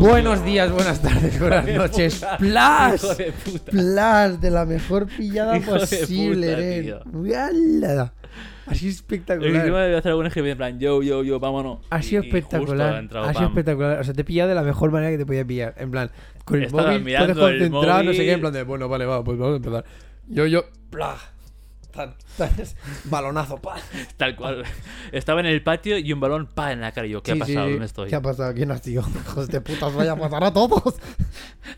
Buenos días, buenas tardes, buenas noches. puta. Plas. Hijo de puta. Plas de la mejor pillada Hijo posible, puta, El espectacular. encima debe hacer escribir en plan, yo, yo, yo, vámonos. Ha sido ha espectacular. entrado, Ha sido espectacular. O sea, te he pillado de la mejor manera que te podía pillar. En plan, con el Estaba móvil mirando puedes concentrar, no sé qué. móvil. En plan de, bueno, vale, va, pues vamos a empezar. Yo, yo, plah. Tan- tan- balonazo, pa. Tal cual. Estaba en el patio y un balón, pa, en la cara. Y yo, ¿qué Sí, ha pasado? sí. ¿Dónde estoy? ¿Qué ha pasado? ¿Quién has sido? Hijos de puta, os vaya a matar a todos.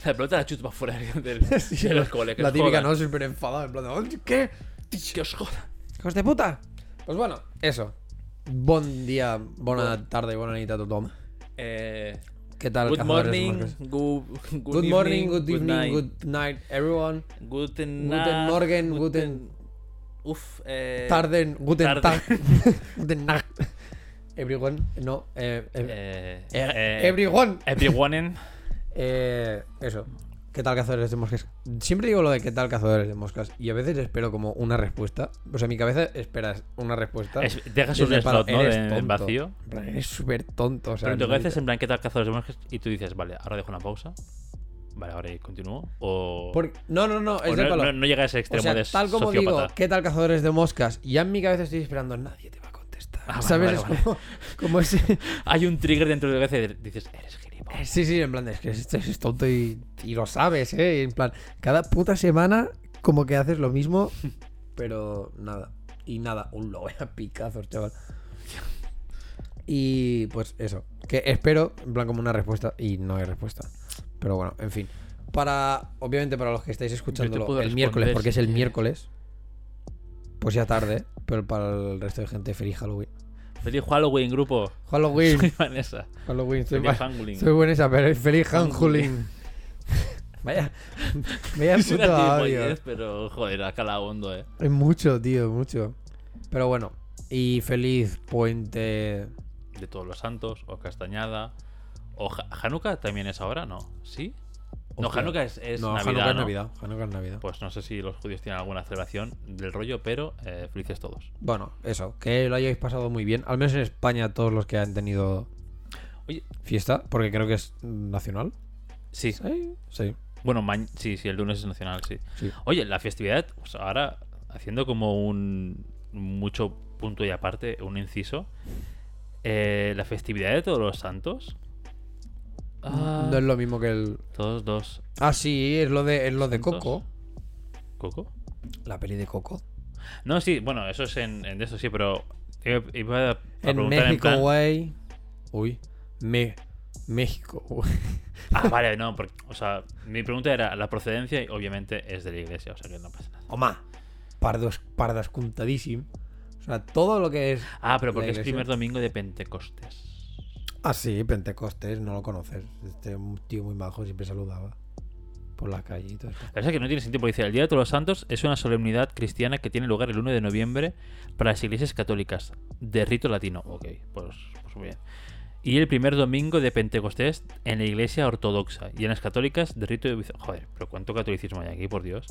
La pelota la chuto para fuera del, Sí, de los coles. La típica, jodan. ¿no? Súper enfadada. En plan de, "Oye, ¿qué? Que os jodan. Hijos de puta. Pues bueno, eso. Buen día, buena tarde, buena nit a tothom. Eh, ¿Qué tal, good morning, moscas? good, Good, morning, good evening, night. good night, everyone. Guten, Guten Morgen, guten- Uf, eh. Tarden, guten tarde. Tag. guten Nacht. Everyone, no. Eh, eh, Eh, eh, everyone. Everyone. Eh, eso. ¿Qué tal, cazadores de moscas? Siempre digo lo de qué tal, cazadores de moscas. Y a veces espero como una respuesta. O sea, en mi cabeza esperas una respuesta. Es- dejas un slot, ¿no? eres en vacío. Eres súper tonto. O sea, Pero en tu no cabeza es necesitas- en plan, ¿qué tal cazadores de moscas? Y tú dices, vale, ahora dejo una pausa. Vale, ahora continúo. O. No, no, no, o es de no, no- no llega a ese O extremo sea, de tal como digo. ¿qué tal cazadores de moscas? Ya en mi cabeza estoy esperando, nadie te va a contestar. Ah, ¿Sabes? vale, es como, como ese. Hay un trigger dentro de tu cabeza y dices, eres gilipollas. Sí, sí, en plan, es que este es tonto y, y lo sabes, ¿eh? Y en plan, cada puta semana como que haces lo mismo, pero nada. Y nada, un lo a picazos, chaval. Y pues eso, que espero, en plan, como una respuesta, y no hay respuesta. Pero bueno, en fin. Para, obviamente, para los que estáis escuchándolo el miércoles, porque es el miércoles, pues ya tarde, pero para el resto de gente, feliz Halloween. Feliz Halloween, grupo. Halloween, Soy Vanessa. Halloween, soy, Feliz Halloween. soy buena esa, pero feliz Halloween. Halloween. vaya, vaya puto audio. pero joder, ha calado hondo, eh. Es mucho, tío, mucho. Pero bueno, y feliz puente. De todos los santos, o Castañada. O Hanukkah también es ahora, ¿no? ¿Sí? No, Hostia. Hanukkah es, es no, Navidad. Hanukkah es ¿no? Navidad. Hanukkah es Navidad. Pues no sé si los judíos tienen alguna celebración del rollo, pero eh, felices todos. Bueno, eso, que lo hayáis pasado muy bien. Al menos en España, todos los que han tenido Oye, fiesta, porque creo que es nacional. sí. Sí, sí. Bueno, sí, sí, el lunes es nacional, sí. sí. Oye, la festividad, pues ahora haciendo como un mucho punto y aparte, un inciso. eh, la festividad de todos los santos. Ah, No es lo mismo que el. Todos dos. Ah, sí, es lo de, es lo de. Coco. ¿Coco? La peli de Coco. No, sí, bueno, eso es en, eso sí, pero iba, iba a, a En México, plan- güey. Uy. Me... México, güey. Ah, vale, no, porque, o sea, mi pregunta era la procedencia y obviamente es de la iglesia, o sea que no pasa nada. Home, pardos, pardas contadíssim. O sea, todo lo que es. Ah, pero porque es primer domingo de Pentecostés. Ah, sí, Pentecostés, no lo conoces. Este un tío muy majo siempre saludaba. Por la calle y todo esto. La verdad es que no tiene sentido dice, el Día de Todos los Santos es una solemnidad cristiana que tiene lugar el 1 de noviembre para las iglesias católicas, de rito latino. Ok, pues, pues muy bien. Y el primer domingo de Pentecostés en la iglesia ortodoxa y en las católicas de rito de... Joder, pero ¿cuánto catolicismo hay aquí, por Dios?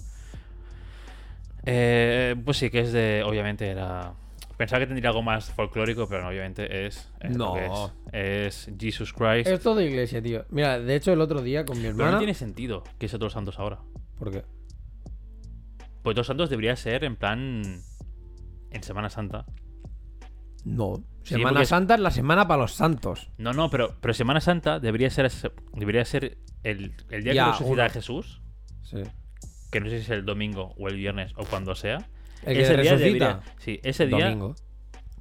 Eh, pues sí, que es de... Obviamente era... Pensaba que tendría algo más folclórico, pero no, obviamente es... es lo que No. es. Es Jesus Christ. Es todo iglesia, tío. Mira, de hecho, el otro día con mi Pero hermana. no tiene sentido que sea Todos Santos ahora. ¿Por qué? Pues Todos Santos debería ser en plan... En Semana Santa. No. Sí, Semana es- Santa es la semana para los santos. No, no, pero, pero Semana Santa debería ser debería ser el, el día Ya, que resucita a Jesús, Sí. que no sé si es el domingo o el viernes o cuando sea. El que ese día resucita. debería, sí, ese día, Domingo.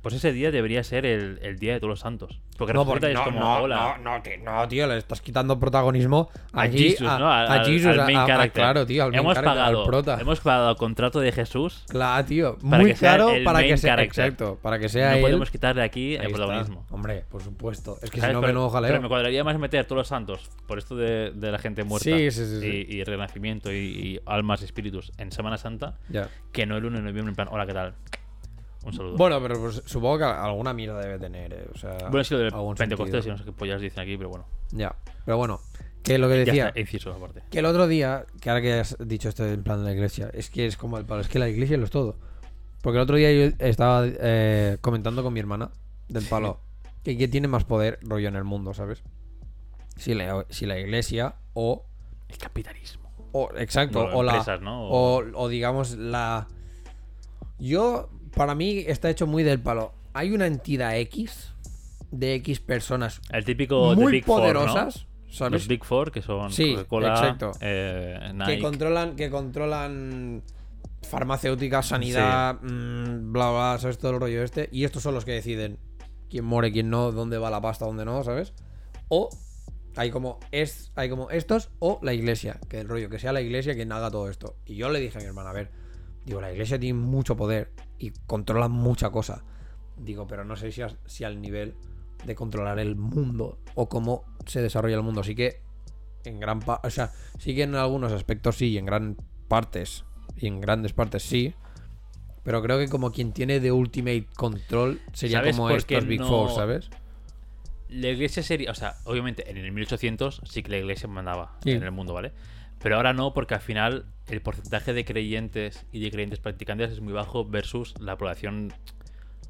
Pues ese día debería ser el, el día de todos los santos. Porque No, porque es no, como no, hola. no, no, que- no, tío, le estás quitando protagonismo A allí, Jesus, a, ¿no? Al, a al- Jesus, al a- main a- a- claro, tío, al main hemos character, al pagado, prota. hemos pagado el contrato de Jesús. Claro, tío, muy que el para que sea exacto, para que sea no él. podemos quitarle aquí Ahí el está. protagonismo. Hombre, por supuesto. Es que si no, pero, menudo pero jaleo. me cuadraría más meter todos los santos por esto de, de la gente muerta Sí, sí, sí, sí. Y, y renacimiento y, y almas y espíritus en Semana Santa que no el 1 de noviembre en plan, hola, ¿qué tal? Un saludo. Bueno, pero pues, supongo que alguna mierda debe tener, eh, o sea, Bueno, sí, lo algún Pentecostés y no sé qué pollas dicen aquí, pero bueno. Ya, pero bueno, que lo que decía, está, inciso aparte. que el otro día, que ahora que has dicho esto en plan de la iglesia, es que es como el palo, es que la iglesia lo es todo. Porque el otro día yo estaba eh, comentando con mi hermana del palo, que, que tiene más poder rollo en el mundo, ¿sabes? si la, si la iglesia o, El capitalismo. o exacto, o la empresas, ¿no? o, o digamos la yo para mí está hecho muy del palo. Hay una entidad X de X personas El típico muy Big Four, ¿no? poderosas, ¿sabes? Los Big Four, que son Sí, exacto. eh, Nike. que controlan que controlan farmacéutica, sanidad, mm, bla bla, sabes todo el rollo este y estos son los que deciden quién muere, quién no, dónde va la pasta, dónde no, ¿sabes? O hay como es hay como estos o la iglesia, que el rollo que sea la iglesia quien haga todo esto. Y yo le dije a mi hermana, a ver, digo, la iglesia tiene mucho poder y controla mucha cosa. Digo, pero no sé si, a- si al nivel de controlar el mundo o cómo se desarrolla el mundo. Así que en gran parte, o sea, sí que en algunos aspectos sí, y en gran partes, y en grandes partes sí. Pero creo que como quien tiene de ultimate control sería ¿Sabes como estos Big no- Four, ¿sabes? La iglesia sería, o sea, obviamente en el 1800 sí que la iglesia mandaba Sí. en el mundo, ¿vale? Pero ahora no, porque al final el porcentaje de creyentes y de creyentes practicantes es muy bajo versus la población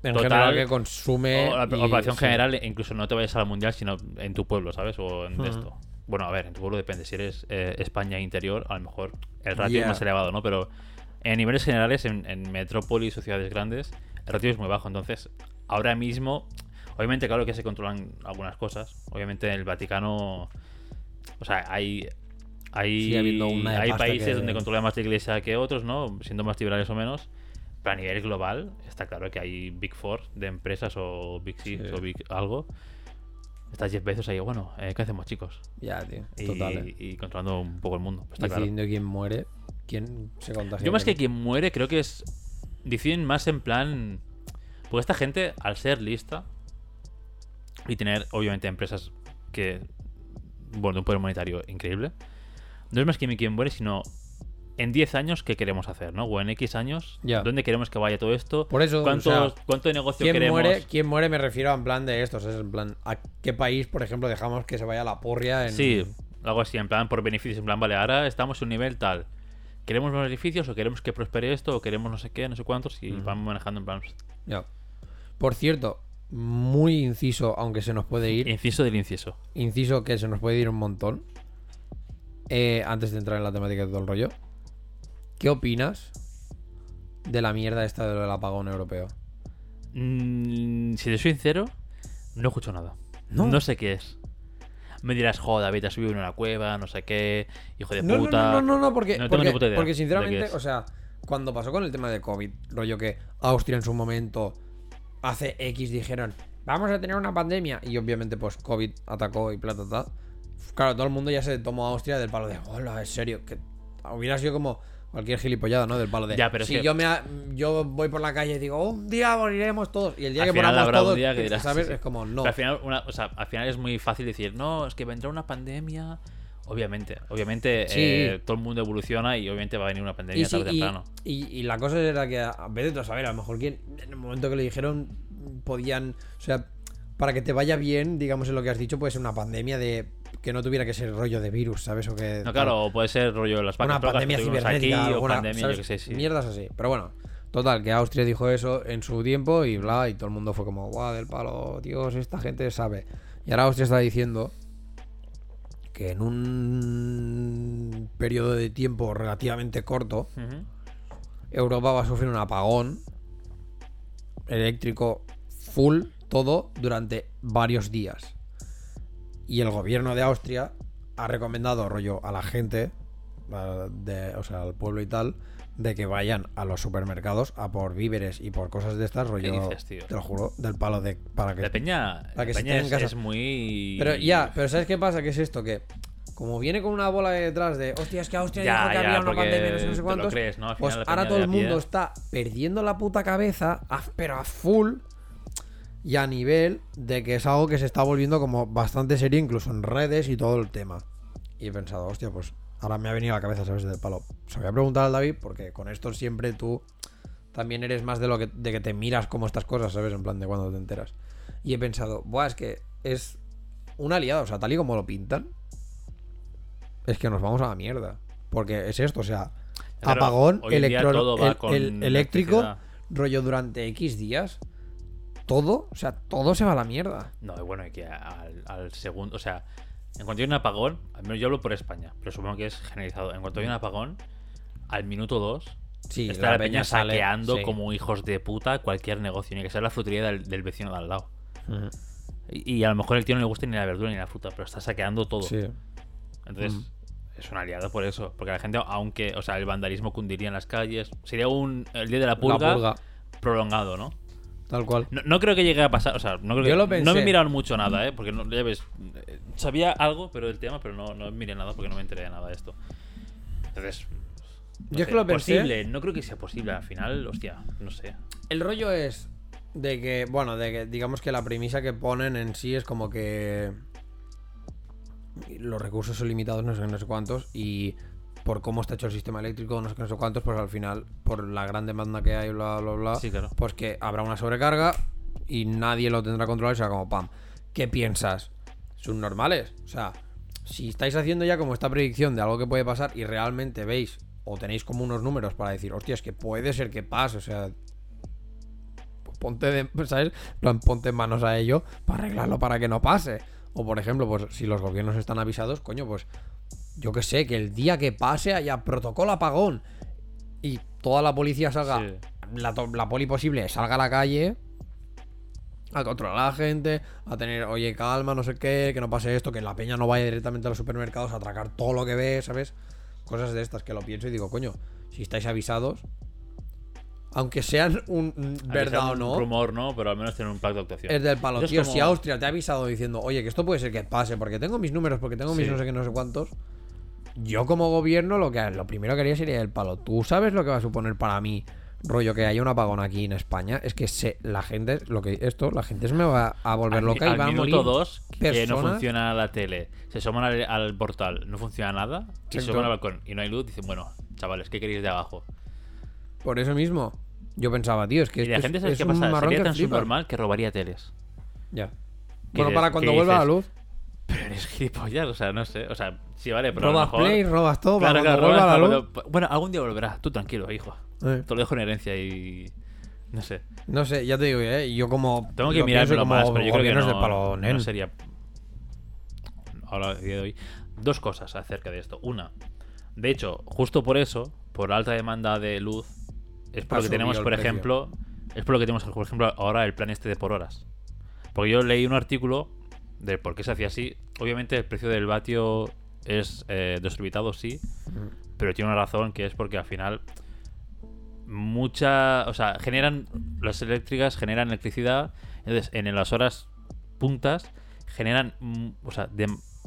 En Total, general que consume. o la, y- población sí. general, e incluso no te vayas a la mundial, sino en tu pueblo, ¿sabes? O en esto. Bueno, a ver, en tu pueblo depende. Si eres eh, España interior, a lo mejor el ratio Yeah. es más elevado, ¿no? Pero en niveles generales, en, en metrópolis o ciudades grandes, el ratio es muy bajo. Entonces, ahora mismo, obviamente, claro que se controlan algunas cosas. Obviamente, en el Vaticano, o sea, hay. Hay, una hay países que- donde controla más la iglesia que otros, ¿no? Siendo más liberales o menos. Pero a nivel global, está claro que hay Big Four de empresas o Big Six Sí. o Big algo. Está 10 veces ahí, bueno, eh, ¿qué hacemos, chicos? Ya, tío. Y, Total. eh. y controlando un poco el mundo. Está claro. Decidiendo quién muere, quién se contagia. Yo más que quién- muere, creo que es. Deciden más en plan. Porque esta gente, al ser lista y tener, obviamente, empresas que. Bueno, de un poder monetario increíble. No es más que quien muere, sino en 10 años qué queremos hacer, ¿no? O en X años. ¿dónde queremos que vaya todo esto? Por eso, o ¿Cuánto, sea, ¿Cuánto de negocio ¿Quién queremos? muere, ¿Quién muere? Me refiero a en plan de estos. Es en plan, ¿a qué país, por ejemplo, dejamos que se vaya la porria en. Sí, algo así, en plan por beneficios, en plan, vale, ahora estamos en un nivel tal. ¿Queremos más beneficios o queremos que prospere esto o queremos no sé qué, no sé cuántos? Y vamos manejando en plan. Ya. Por cierto, muy inciso, aunque se nos puede ir. Inciso del inciso. Inciso que se nos puede ir un montón. Eh, antes de entrar en la temática de todo el rollo. ¿Qué opinas de la mierda esta de lo del apagón europeo? Mm, si te soy sincero, no escucho nada. ¿No? No, sé qué es. Me dirás, joder, David, has subido en una cueva, no sé qué, hijo de No, puta. no, no, no, no, porque, No tengo porque, ni puta idea porque sinceramente, o sea, cuando pasó con el tema de COVID, rollo que Austria en su momento, hace X dijeron, vamos a tener una pandemia, y obviamente pues COVID atacó y plata, ta. Claro, todo el mundo ya se tomó a Austria del palo de, hola, es serio, que hubiera sido como cualquier gilipollada, ¿no? Del palo de, Ya, pero es si que- yo, me ha- yo voy por la calle y digo, un día moriremos todos, y el día Al que final moramos habrá un todos, día que dirás, ¿sabes? sí, sí. Es como, no. Pero al final, una- o sea, al final es muy fácil decir, no, es que vendrá una pandemia. Obviamente, obviamente Sí. eh, todo el mundo evoluciona y obviamente va a venir una pandemia Y, tarde o y- temprano. y- y la cosa era que, a vez de saber, a lo mejor quien, en el momento que le dijeron, podían, o sea, para que te vaya bien, digamos en lo que has dicho, puede ser una pandemia de que no tuviera que ser rollo de virus, ¿sabes? O que No, claro, o puede ser rollo de las una pandemia cibernética, aquí, o pandemia, ¿sabes? yo qué sé, sí. mierdas así. Pero bueno, total, que Austria dijo eso en su tiempo y bla, y todo el mundo fue como, guau, del palo, Dios, esta gente sabe. Y ahora Austria está diciendo que en un periodo de tiempo relativamente corto. Europa va a sufrir un apagón eléctrico full, todo, durante varios días. Y el gobierno de Austria ha recomendado, rollo, a la gente, a- de, o sea, al pueblo y tal, de que vayan a los supermercados a por víveres y por cosas de estas, rollo, dices, te lo juro, del palo de... Para que La peña, Para que la se peña en es, casa. es muy... pero ya, pero ¿sabes qué pasa? Que es esto, que como viene con una bola de detrás de, hostia, es que Austria Ya, dijo que ya, había una pandemia, no sé, no sé cuántos. crees, ¿no? Al pues final la ahora todo el pie- mundo está perdiendo la puta cabeza, a- pero a full, y a nivel de que es algo que se está volviendo como bastante serio, incluso en redes y todo el tema. Y he pensado, hostia, pues ahora me ha venido a la cabeza, ¿sabes? Del palo. Se voy a preguntar al David, porque con esto siempre tú también eres más de lo que, de que te miras como estas cosas, ¿sabes? En plan de cuando te enteras. Y he pensado, buah, es que es una aliada, o sea, tal y como lo pintan, es que nos vamos a la mierda. Porque es esto, o sea, apagón electro- el- el eléctrico, rollo durante X días, todo, o sea, todo se va a la mierda. No, bueno, que al, al segundo, o sea, En cuanto hay un apagón, al menos yo hablo por España, pero supongo que es generalizado. En cuanto hay un apagón, al minuto 2 Sí, está la, peña, sale- saqueando sí. como hijos de puta cualquier negocio, ni que sea la frutería del, del vecino de al lado. Ujú. Y, y a lo mejor el tío no le gusta ni la verdura ni la fruta, pero está saqueando todo. Sí. Entonces, Mm. es un aliado por eso. Porque la gente, aunque, o sea, el vandalismo cundiría en las calles, sería un el día de la pulga, La pulga, prolongado, ¿no? Tal cual. No, no creo que llegue a pasar, o sea, no creo Yo que lo no me mirado mucho nada, ¿eh? Porque no, ya ves, sabía algo pero del tema, pero no, no miré nada porque no me enteré de nada de esto. Entonces, no Yo es que lo pensé. posible, no creo que sea posible al final, hostia, no sé. El rollo es de que, bueno, de que digamos que la premisa que ponen en sí es como que los recursos son limitados, no sé, no sé cuántos, y por cómo está hecho el sistema eléctrico, no sé qué, no sé cuántos, pues al final, por la gran demanda que hay, bla, bla, bla, Sí, claro. pues que habrá una sobrecarga y nadie lo tendrá controlado y será como pam. ¿Qué piensas? ¿Son normales? O sea, si estáis haciendo ya como esta predicción de algo que puede pasar y realmente veis o tenéis como unos números para decir, hostia, es que puede ser que pase, o sea, ponte, de, ¿sabes? Ponte manos a ello para arreglarlo para que no pase. O por ejemplo, pues si los gobiernos están avisados, coño, pues yo que sé, que el día que pase haya protocolo apagón y toda la policía salga, Sí. la, poli posible salga a la calle a controlar a la gente, a tener, oye, calma, no sé qué, que no pase esto, que la peña no vaya directamente a los supermercados a atracar todo lo que ve, ¿sabes? Cosas de estas que lo pienso y digo, coño, si estáis avisados, aunque sean un verdad o un no, rumor, ¿no? Pero al menos tiene un pacto de actuación. es del palo, tío. como- Si Austria te ha avisado diciendo, oye, que esto puede ser que pase, porque tengo mis números, porque tengo mis Sí. no sé qué, no sé cuántos. Yo, como gobierno, lo que lo primero que haría sería el palo. ¿Tú sabes lo que va a suponer para mí, rollo, que haya un apagón aquí en España? Es que se, la gente, lo que esto, la gente se me va a volver Al, loca y al va a morir. minuto 2 que no funciona la tele, se asoman al, al portal, no funciona nada, y se asoman al balcón y no hay luz, dicen, bueno, chavales, ¿qué queréis de abajo? Por eso mismo. Yo pensaba, tío, es que y la gente, es, ¿sabes es qué pasa? Sería tan subnormal que robaría teles. Ya. ¿Qué Bueno, dices? para ¿Qué cuando vuelva la luz, Pero eres gilipollas, o sea, no sé, o sea, sí, vale, pero a lo robas mejor... play, robas todo, Claro, claro, cuando vuelva la robas luz. cuando- Bueno, algún día volverá, tú tranquilo, hijo. eh. Te lo dejo en herencia y... No sé. No sé, ya te digo, ¿eh? Yo como. Tengo que mirármelo como más, pero yo creo que no, del palo, no sería... Ahora, día de hoy. Dos cosas acerca de esto. Una, de hecho, justo por eso, por la alta demanda de luz, es por Ha lo que tenemos, por precio. ejemplo, es por lo que tenemos, por ejemplo, ahora el plan este de por horas. Porque yo leí un artículo de por qué se hacía así. Obviamente el precio del vatio es eh, desorbitado, sí, pero tiene una razón que es porque al final mucha, o sea, generan las eléctricas generan electricidad, entonces en las horas puntas generan, mm, o sea,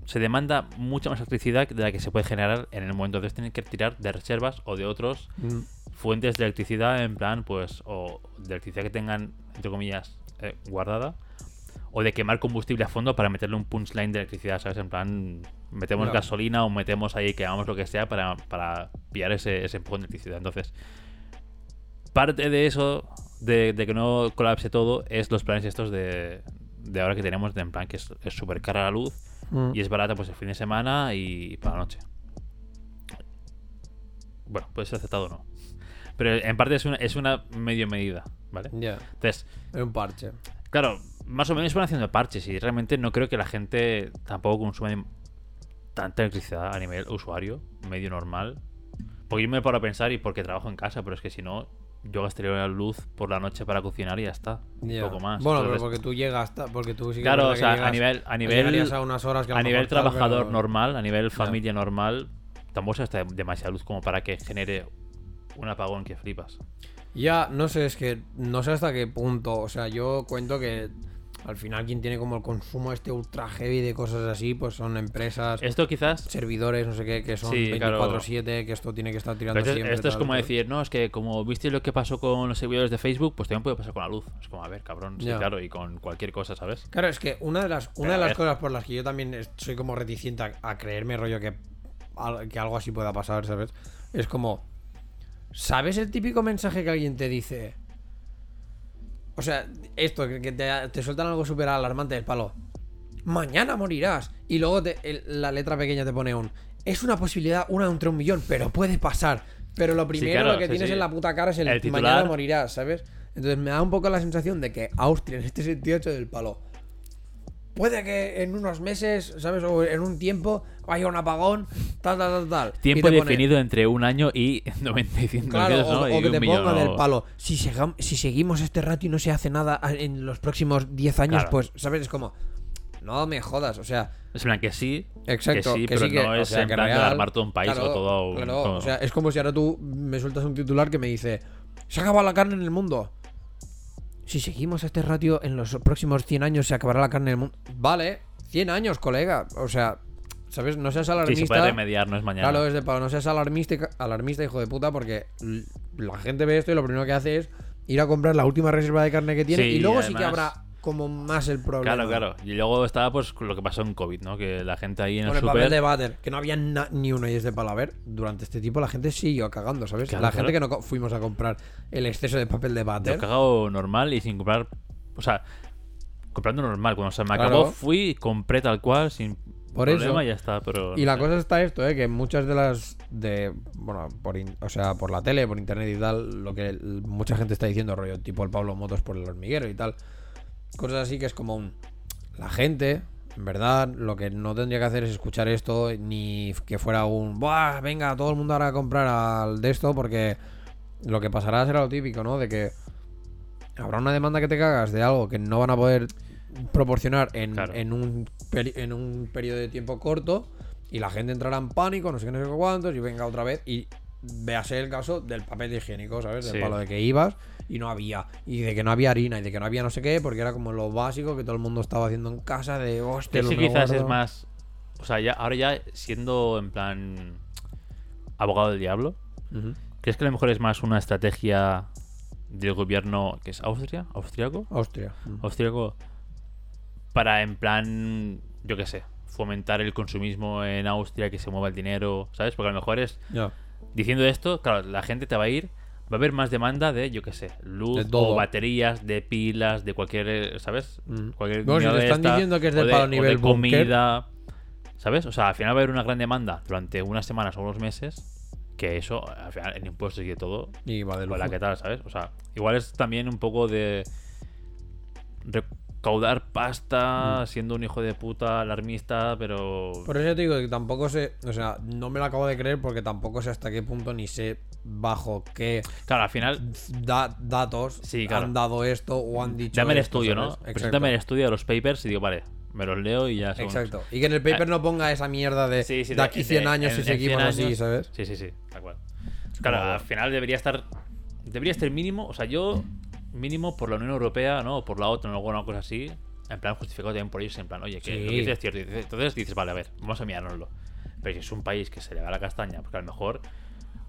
se demanda mucha más electricidad de la que se puede generar en el momento. Entonces tienen que tirar de reservas o de otros Mm. fuentes de electricidad en plan, pues, o de electricidad que tengan, entre comillas, eh, guardada, o de quemar combustible a fondo para meterle un punchline de electricidad, ¿sabes? En plan, metemos gasolina o metemos ahí, quemamos lo que sea para, para pillar ese, ese empujón de electricidad. Entonces, parte de eso, de, de que no colapse todo, es los planes estos de, de ahora que tenemos, de en plan que es súper cara la luz Mm. y es barata pues el fin de semana y para la noche. Bueno, puede ser aceptado o no. Pero en parte es una, es una medio medida, ¿vale? Ya, Entonces, es un parche. claro, más o menos van haciendo parches y realmente no creo que la gente tampoco consume tanta electricidad a nivel usuario, medio normal. Porque yo me paro a pensar y porque trabajo en casa, pero es que si no, yo gastaría la luz por la noche para cocinar y ya está. Un poco más. Bueno, Entonces, pero porque tú llegas, hasta- porque tú sí que Claro, o sea, a nivel, a nivel, a unas horas que a, a lo nivel trabajador pero- normal, a nivel familia normal, tampoco se gasta demasiada luz como para que genere un apagón que flipas. Ya, no sé, es que no sé hasta qué punto. O sea, yo cuento que al final quien tiene como el consumo este ultra heavy de cosas así, pues son empresas, Esto quizás. servidores, no sé qué, que son Sí, claro. 24-7, que esto tiene que estar tirando esto, siempre. esto es tal, como tal. decir, no, es que como viste lo que pasó con los servidores de Facebook, pues también puede pasar con la luz. Es como, a ver, cabrón, sí, claro, y con cualquier cosa, ¿sabes? Claro, es que una de las, una Pero de las cosas por las que yo también soy como reticente a, a creerme, rollo, que, que algo así pueda pasar, ¿sabes? Es como, ¿sabes el típico mensaje que alguien te dice? O sea, esto, que, te, te sueltan algo súper alarmante del palo. Mañana morirás. Y luego te- el- la letra pequeña te pone un... Es una posibilidad, una entre un millón, pero puede pasar. Pero lo primero claro, lo que sí, tienes sí. en la puta cara es el, El titular- mañana morirás, ¿sabes? Entonces me da un poco la sensación de que Austria en este sentido ha hecho del palo. puede que en unos meses, ¿sabes? O en un tiempo vaya un apagón, tal, tal, tal, tal. Tiempo pone- definido entre un año y 95 Claro, o, ¿no? o Y que te pongan o- el palo. Si, segam- si seguimos este rato y no se hace nada en los próximos 10 años, Claro. pues, ¿sabes? Es como, no me jodas, o sea, Es en plan que sí, Exacto, que sí, que pero sí que, no o es sea, en plan de real. alarmar todo un país Claro, o todo un... claro, todo- o sea, es como si ahora tú me sueltas un titular que me dice, se acaba la carne en el mundo. Si seguimos este ratio, en los próximos 100 años se acabará la carne en el mundo. Vale, 100 años, colega. O sea, ¿sabes? No seas sí, alarmista. se puede remediar, no es mañana. Claro, es de palo, no seas alarmista, alarmista, hijo de puta, porque la gente ve esto y lo primero que hace es ir a comprar la última reserva de carne que tiene Sí, y luego sí que habrá como más el problema. Claro, claro. Y luego estaba pues lo que pasó en COVID, ¿no? Que la gente ahí en Con el el papel de váter, que no había ni uno y es de palo. A ver, durante este tiempo la gente siguió cagando, ¿sabes? Claro, la claro. gente que no fuimos a comprar el exceso de papel de Yo váter. he cagado normal y sin comprar... O sea, comprando normal. Cuando se me Claro. acabó fui compré tal cual sin Por problema eso. y ya está. Pero Y la cosa está esto, ¿eh? Que muchas de las de bueno, por in- o sea, por la tele, por internet y tal, lo que mucha gente está diciendo, rollo, tipo el Pablo Motos por el hormiguero y tal. Cosas así que es como un la gente, en verdad, lo que no tendría que hacer es escuchar esto ni que fuera un, "Buah, venga, todo el mundo ahora a comprar al de esto porque lo que pasará será lo típico, ¿no? De que habrá una demanda que te cagas de algo que no van a poder proporcionar en, Claro. en un, en un periodo de tiempo corto y la gente entrará en pánico, no sé qué, no sé cuántos, y venga otra vez y véase el caso del papel higiénico, ¿sabes? Del Sí. palo de que ibas y no había, y de que no había harina, y de que no había no sé qué, porque era como lo básico que todo el mundo estaba haciendo en casa, de hostia, me quizás guardo". es más. O sea, ya, ahora ya siendo en plan. abogado del diablo. ¿crees que a lo mejor es más una estrategia del gobierno que es Austria? ¿Austriaco? Austria. Austriaco. Para en plan. Yo qué sé. Fomentar el consumismo en Austria, que se mueva el dinero, ¿sabes? Porque a lo mejor es. Diciendo esto, claro, la gente te va a ir. Va a haber más demanda de, yo qué sé, luz De o baterías, de pilas, de cualquier, ¿sabes? Mm. Cualquier Bueno, si te de están esta, diciendo que es de palo nivel búnker. comida, ¿sabes? O sea, al final va a haber una gran demanda durante unas semanas o unos meses. Que eso, al final, en impuestos y de todo, Y va de ¿qué tal? ¿Sabes? O sea, igual es también un poco de recaudar pasta siendo un hijo de puta alarmista, pero... Por eso te digo que tampoco sé, o sea, no me lo acabo de creer porque tampoco sé hasta qué punto ni sé bajo qué Claro, al final, da- datos Sí, claro. han dado esto o han dicho dame el esto, estudio, ¿no? Preséntame el estudio de los papers y digo, vale, me los leo y ya son... Exacto. Y que en el paper no ponga esa mierda de Sí, sí, de aquí 100 años en- si seguimos 100 así, años- ¿sabes? Sí, sí, sí, tal cual. Claro, al final debería estar... Debería estar mínimo, o sea, yo mínimo por la Unión Europea, ¿no? O por la OTAN o alguna cosa así, en plan justificado también por ellos, en plan, oye, que Sí. lo que dices es cierto. Entonces dices, vale, a ver, vamos a mirárnoslo. Pero si es un país que se le va la castaña, porque a lo mejor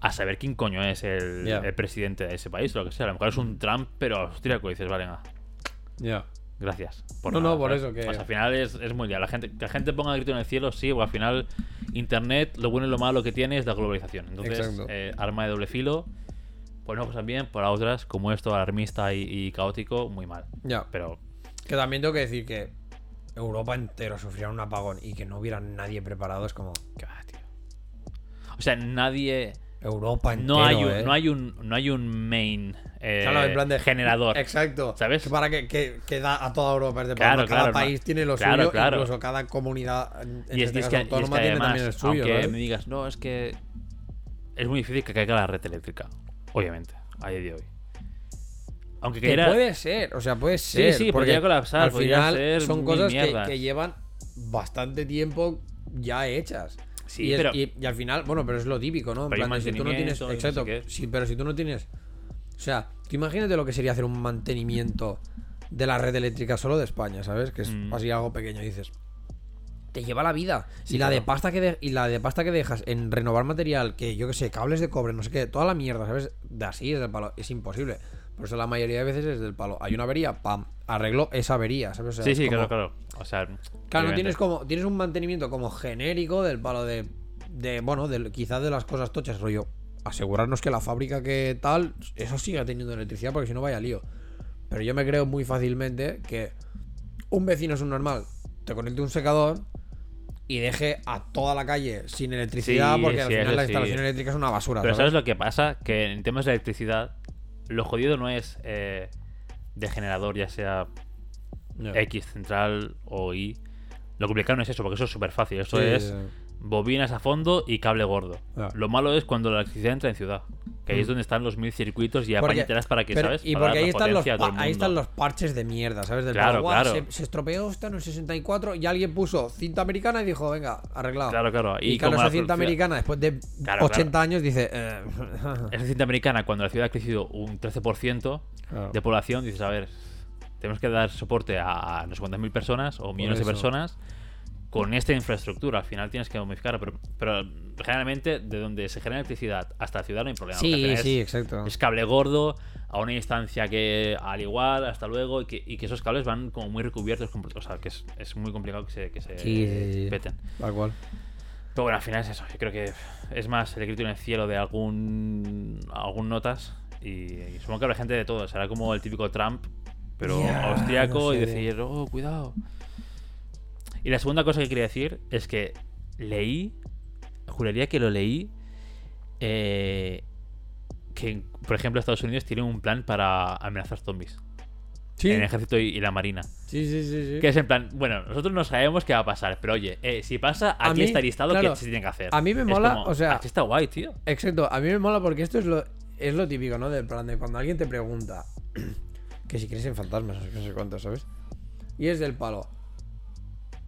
a saber quién coño es el, Ya. el presidente de ese país o lo que sea. A lo mejor es un Trump, pero austríaco. Dices, vale, venga, Ya. gracias. No, no, por ¿sabes? eso que- O sea, al final es, es muy liado. La gente, que la gente ponga el grito en el cielo, sí, o al final Internet, lo bueno y lo malo que tiene es la globalización. Entonces, eh, arma de doble filo. Por unas cosas bien, por otras, como esto, alarmista y, y caótico, muy mal. Ya. Pero Que también tengo que decir que Europa entero sufriera un apagón y que no hubiera nadie preparado es como ¿qué va, tío? O sea, nadie. Europa entero, No hay un, ¿eh? no hay un, no hay un main eh, Claro, en plan de generador. Exacto. ¿Sabes? Que para que, que, que da a toda Europa es de Claro, palo. Cada claro, país no. tiene lo Claro, suyo, claro. incluso cada comunidad en Y es, este es caso que, y es autónoma que tiene también el suyo. aunque me digas, no, es que es muy difícil que caiga la red eléctrica. Obviamente, a día de hoy. Aunque Que puede ser, o sea, puede ser. sí, porque podría colapsar, Al final ser son cosas que, llevan bastante tiempo ya hechas. Sí, y, es- pero- y- y al final, bueno, pero es lo típico, ¿no? En plan si tú no tienes. no Exacto. sé qué. sí, pero si tú no tienes. O sea, tú imagínate lo que sería hacer un mantenimiento de la red eléctrica solo de España, ¿sabes? Que es Mm. así algo pequeño. Y dices. Te lleva la vida. Sí, y, la de pasta que de- y la de pasta que dejas en renovar material, que yo que sé, cables de cobre, no sé qué, toda la mierda, ¿sabes? De así es del palo. Es imposible. Por eso la mayoría de veces es del palo. Hay una avería, pam, arreglo esa avería, ¿sabes? O sea, sí, sí, como- claro, claro. O sea, Claro, no tienes como. Tienes un mantenimiento como genérico del palo de. de bueno, de, quizás de las cosas tochas, rollo. Asegurarnos que la fábrica que tal. Eso siga teniendo electricidad, porque si no vaya lío. Pero yo me creo muy fácilmente que un vecino es un normal. Te conecte un secador y deje a toda la calle sin electricidad, Sí, porque al sí, final la sí. instalación eléctrica es una basura. Pero ¿sabes? ¿sabes lo que pasa? Que en temas de electricidad, lo jodido no es eh, de generador, ya sea. X central o Y. Lo complicado no es eso, porque eso es súper fácil. Eso es. Bobinas a fondo y cable gordo. Ya. Lo malo es cuando la electricidad entra en ciudad. Que ahí es Mm. donde están los mil circuitos y apañeteras para que, pero- ¿sabes? Y Para porque ahí están, los, ahí están los parches de mierda, ¿sabes? Del Claro, palo, "Guau, claro. Se, se estropeó esto en el 64 y alguien puso cinta americana y dijo, venga, arreglado. Claro, claro. Y, Y, claro, esa cinta americana después de Claro, 80 claro. años dice... eh, Esa cinta americana, cuando la ciudad ha crecido un 13% Claro. de población, dices, a ver, tenemos que dar soporte a, no sé cuántas mil personas o millones de personas con esta infraestructura. Al final tienes que modificar, pero, pero generalmente de donde se genera electricidad hasta la ciudad no hay problema. sí, sí, es, exacto. es cable gordo a una distancia que al igual, hasta luego, y que, y que esos cables van como muy recubiertos, con- o sea, que es, es muy complicado que se, que se Sí, sí, sí. peten. Tal cual. Pero bueno, al final es eso. Yo creo que es más el grito en el cielo de algún algún notas. Y, y supongo que habrá gente de todo. Será como el típico Trump, pero austriaco no sé, y decir, oh, cuidado. Y la segunda cosa que quería decir es que leí, juraría que lo leí, eh, que por ejemplo Estados Unidos tiene un plan para amenazar zombies. Sí, En el ejército y, y la marina. sí, sí, sí. sí. Que es en plan, bueno, nosotros no sabemos qué va a pasar, pero oye, eh, si pasa, aquí mí, está listado claro, que se tiene que hacer. a mí me mola, como, o sea- Aquí está guay, tío. Exacto, a mí me mola porque esto es lo, es lo típico, ¿no? Del plan de cuando alguien te pregunta que si crees en fantasmas, o no sé cuánto, ¿sabes? Y es del palo.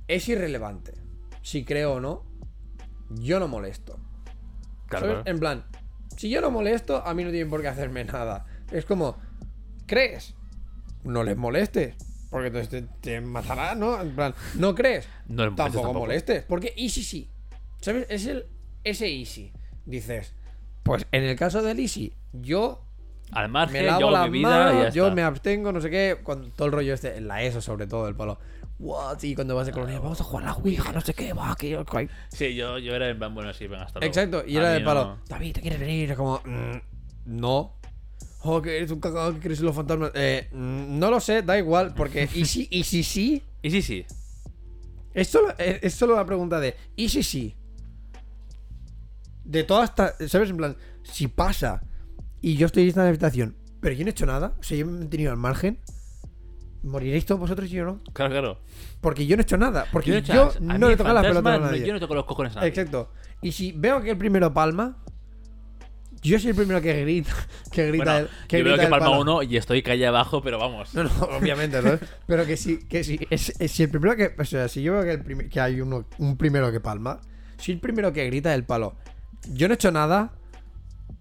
Es irrelevante. Si creo o no, yo no molesto. Claro, ¿sabes? En plan, si yo no molesto, a mí no tienen por qué hacerme nada. Es como, ¿crees? No les molestes. Porque entonces te, te matará, ¿no? En plan, ¿no crees? No les molestes tampoco, tampoco. molestes. Porque easy sí. ¿Sabes? Es el ese easy. Dices, pues en el caso del easy, yo Al margen, me lavo yo hago las mi vida y ya manos, yo está. me abstengo, no sé qué, cuando todo el rollo este, en la ESO sobre todo, el palo. What? Y cuando vas de colonia, vamos a jugar a la Ouija, no sé qué, va, que Sí, yo, yo era en plan, bueno, sí, venga, hasta luego. Exacto, y A era del palo. no- David, ¿te quieres venir? Como, mm, no. Oh, que eres un cagado que crees en los fantasmas. Eh, mm, no lo sé, da igual, porque. ¿Y si, y si sí? Y sí, sí. Es solo, es, es solo la pregunta de. ¿Y si sí? De todas estas. ¿Sabes? En plan, si pasa y yo estoy en esta habitación, pero yo no he hecho nada, o sea, yo me he mantenido al margen, ¿moriréis todos vosotros y yo no? Claro, claro. Porque yo no he hecho nada, porque Yo no he no le toco las pelotas a no- nadie. Yo no toco los cojones a nadie. Exacto. Y si veo que el primero palma, yo soy el primero que grita. Que grita Bueno, el, que yo veo grita que el palma palo. uno y estoy calle abajo, pero vamos. No, no, obviamente, ¿sabes? Pero que si, que si, es, es- si el primero que. O sea, si yo veo que, el prim- que hay uno, un primero que palma, si el primero que grita el palo, yo no he hecho nada.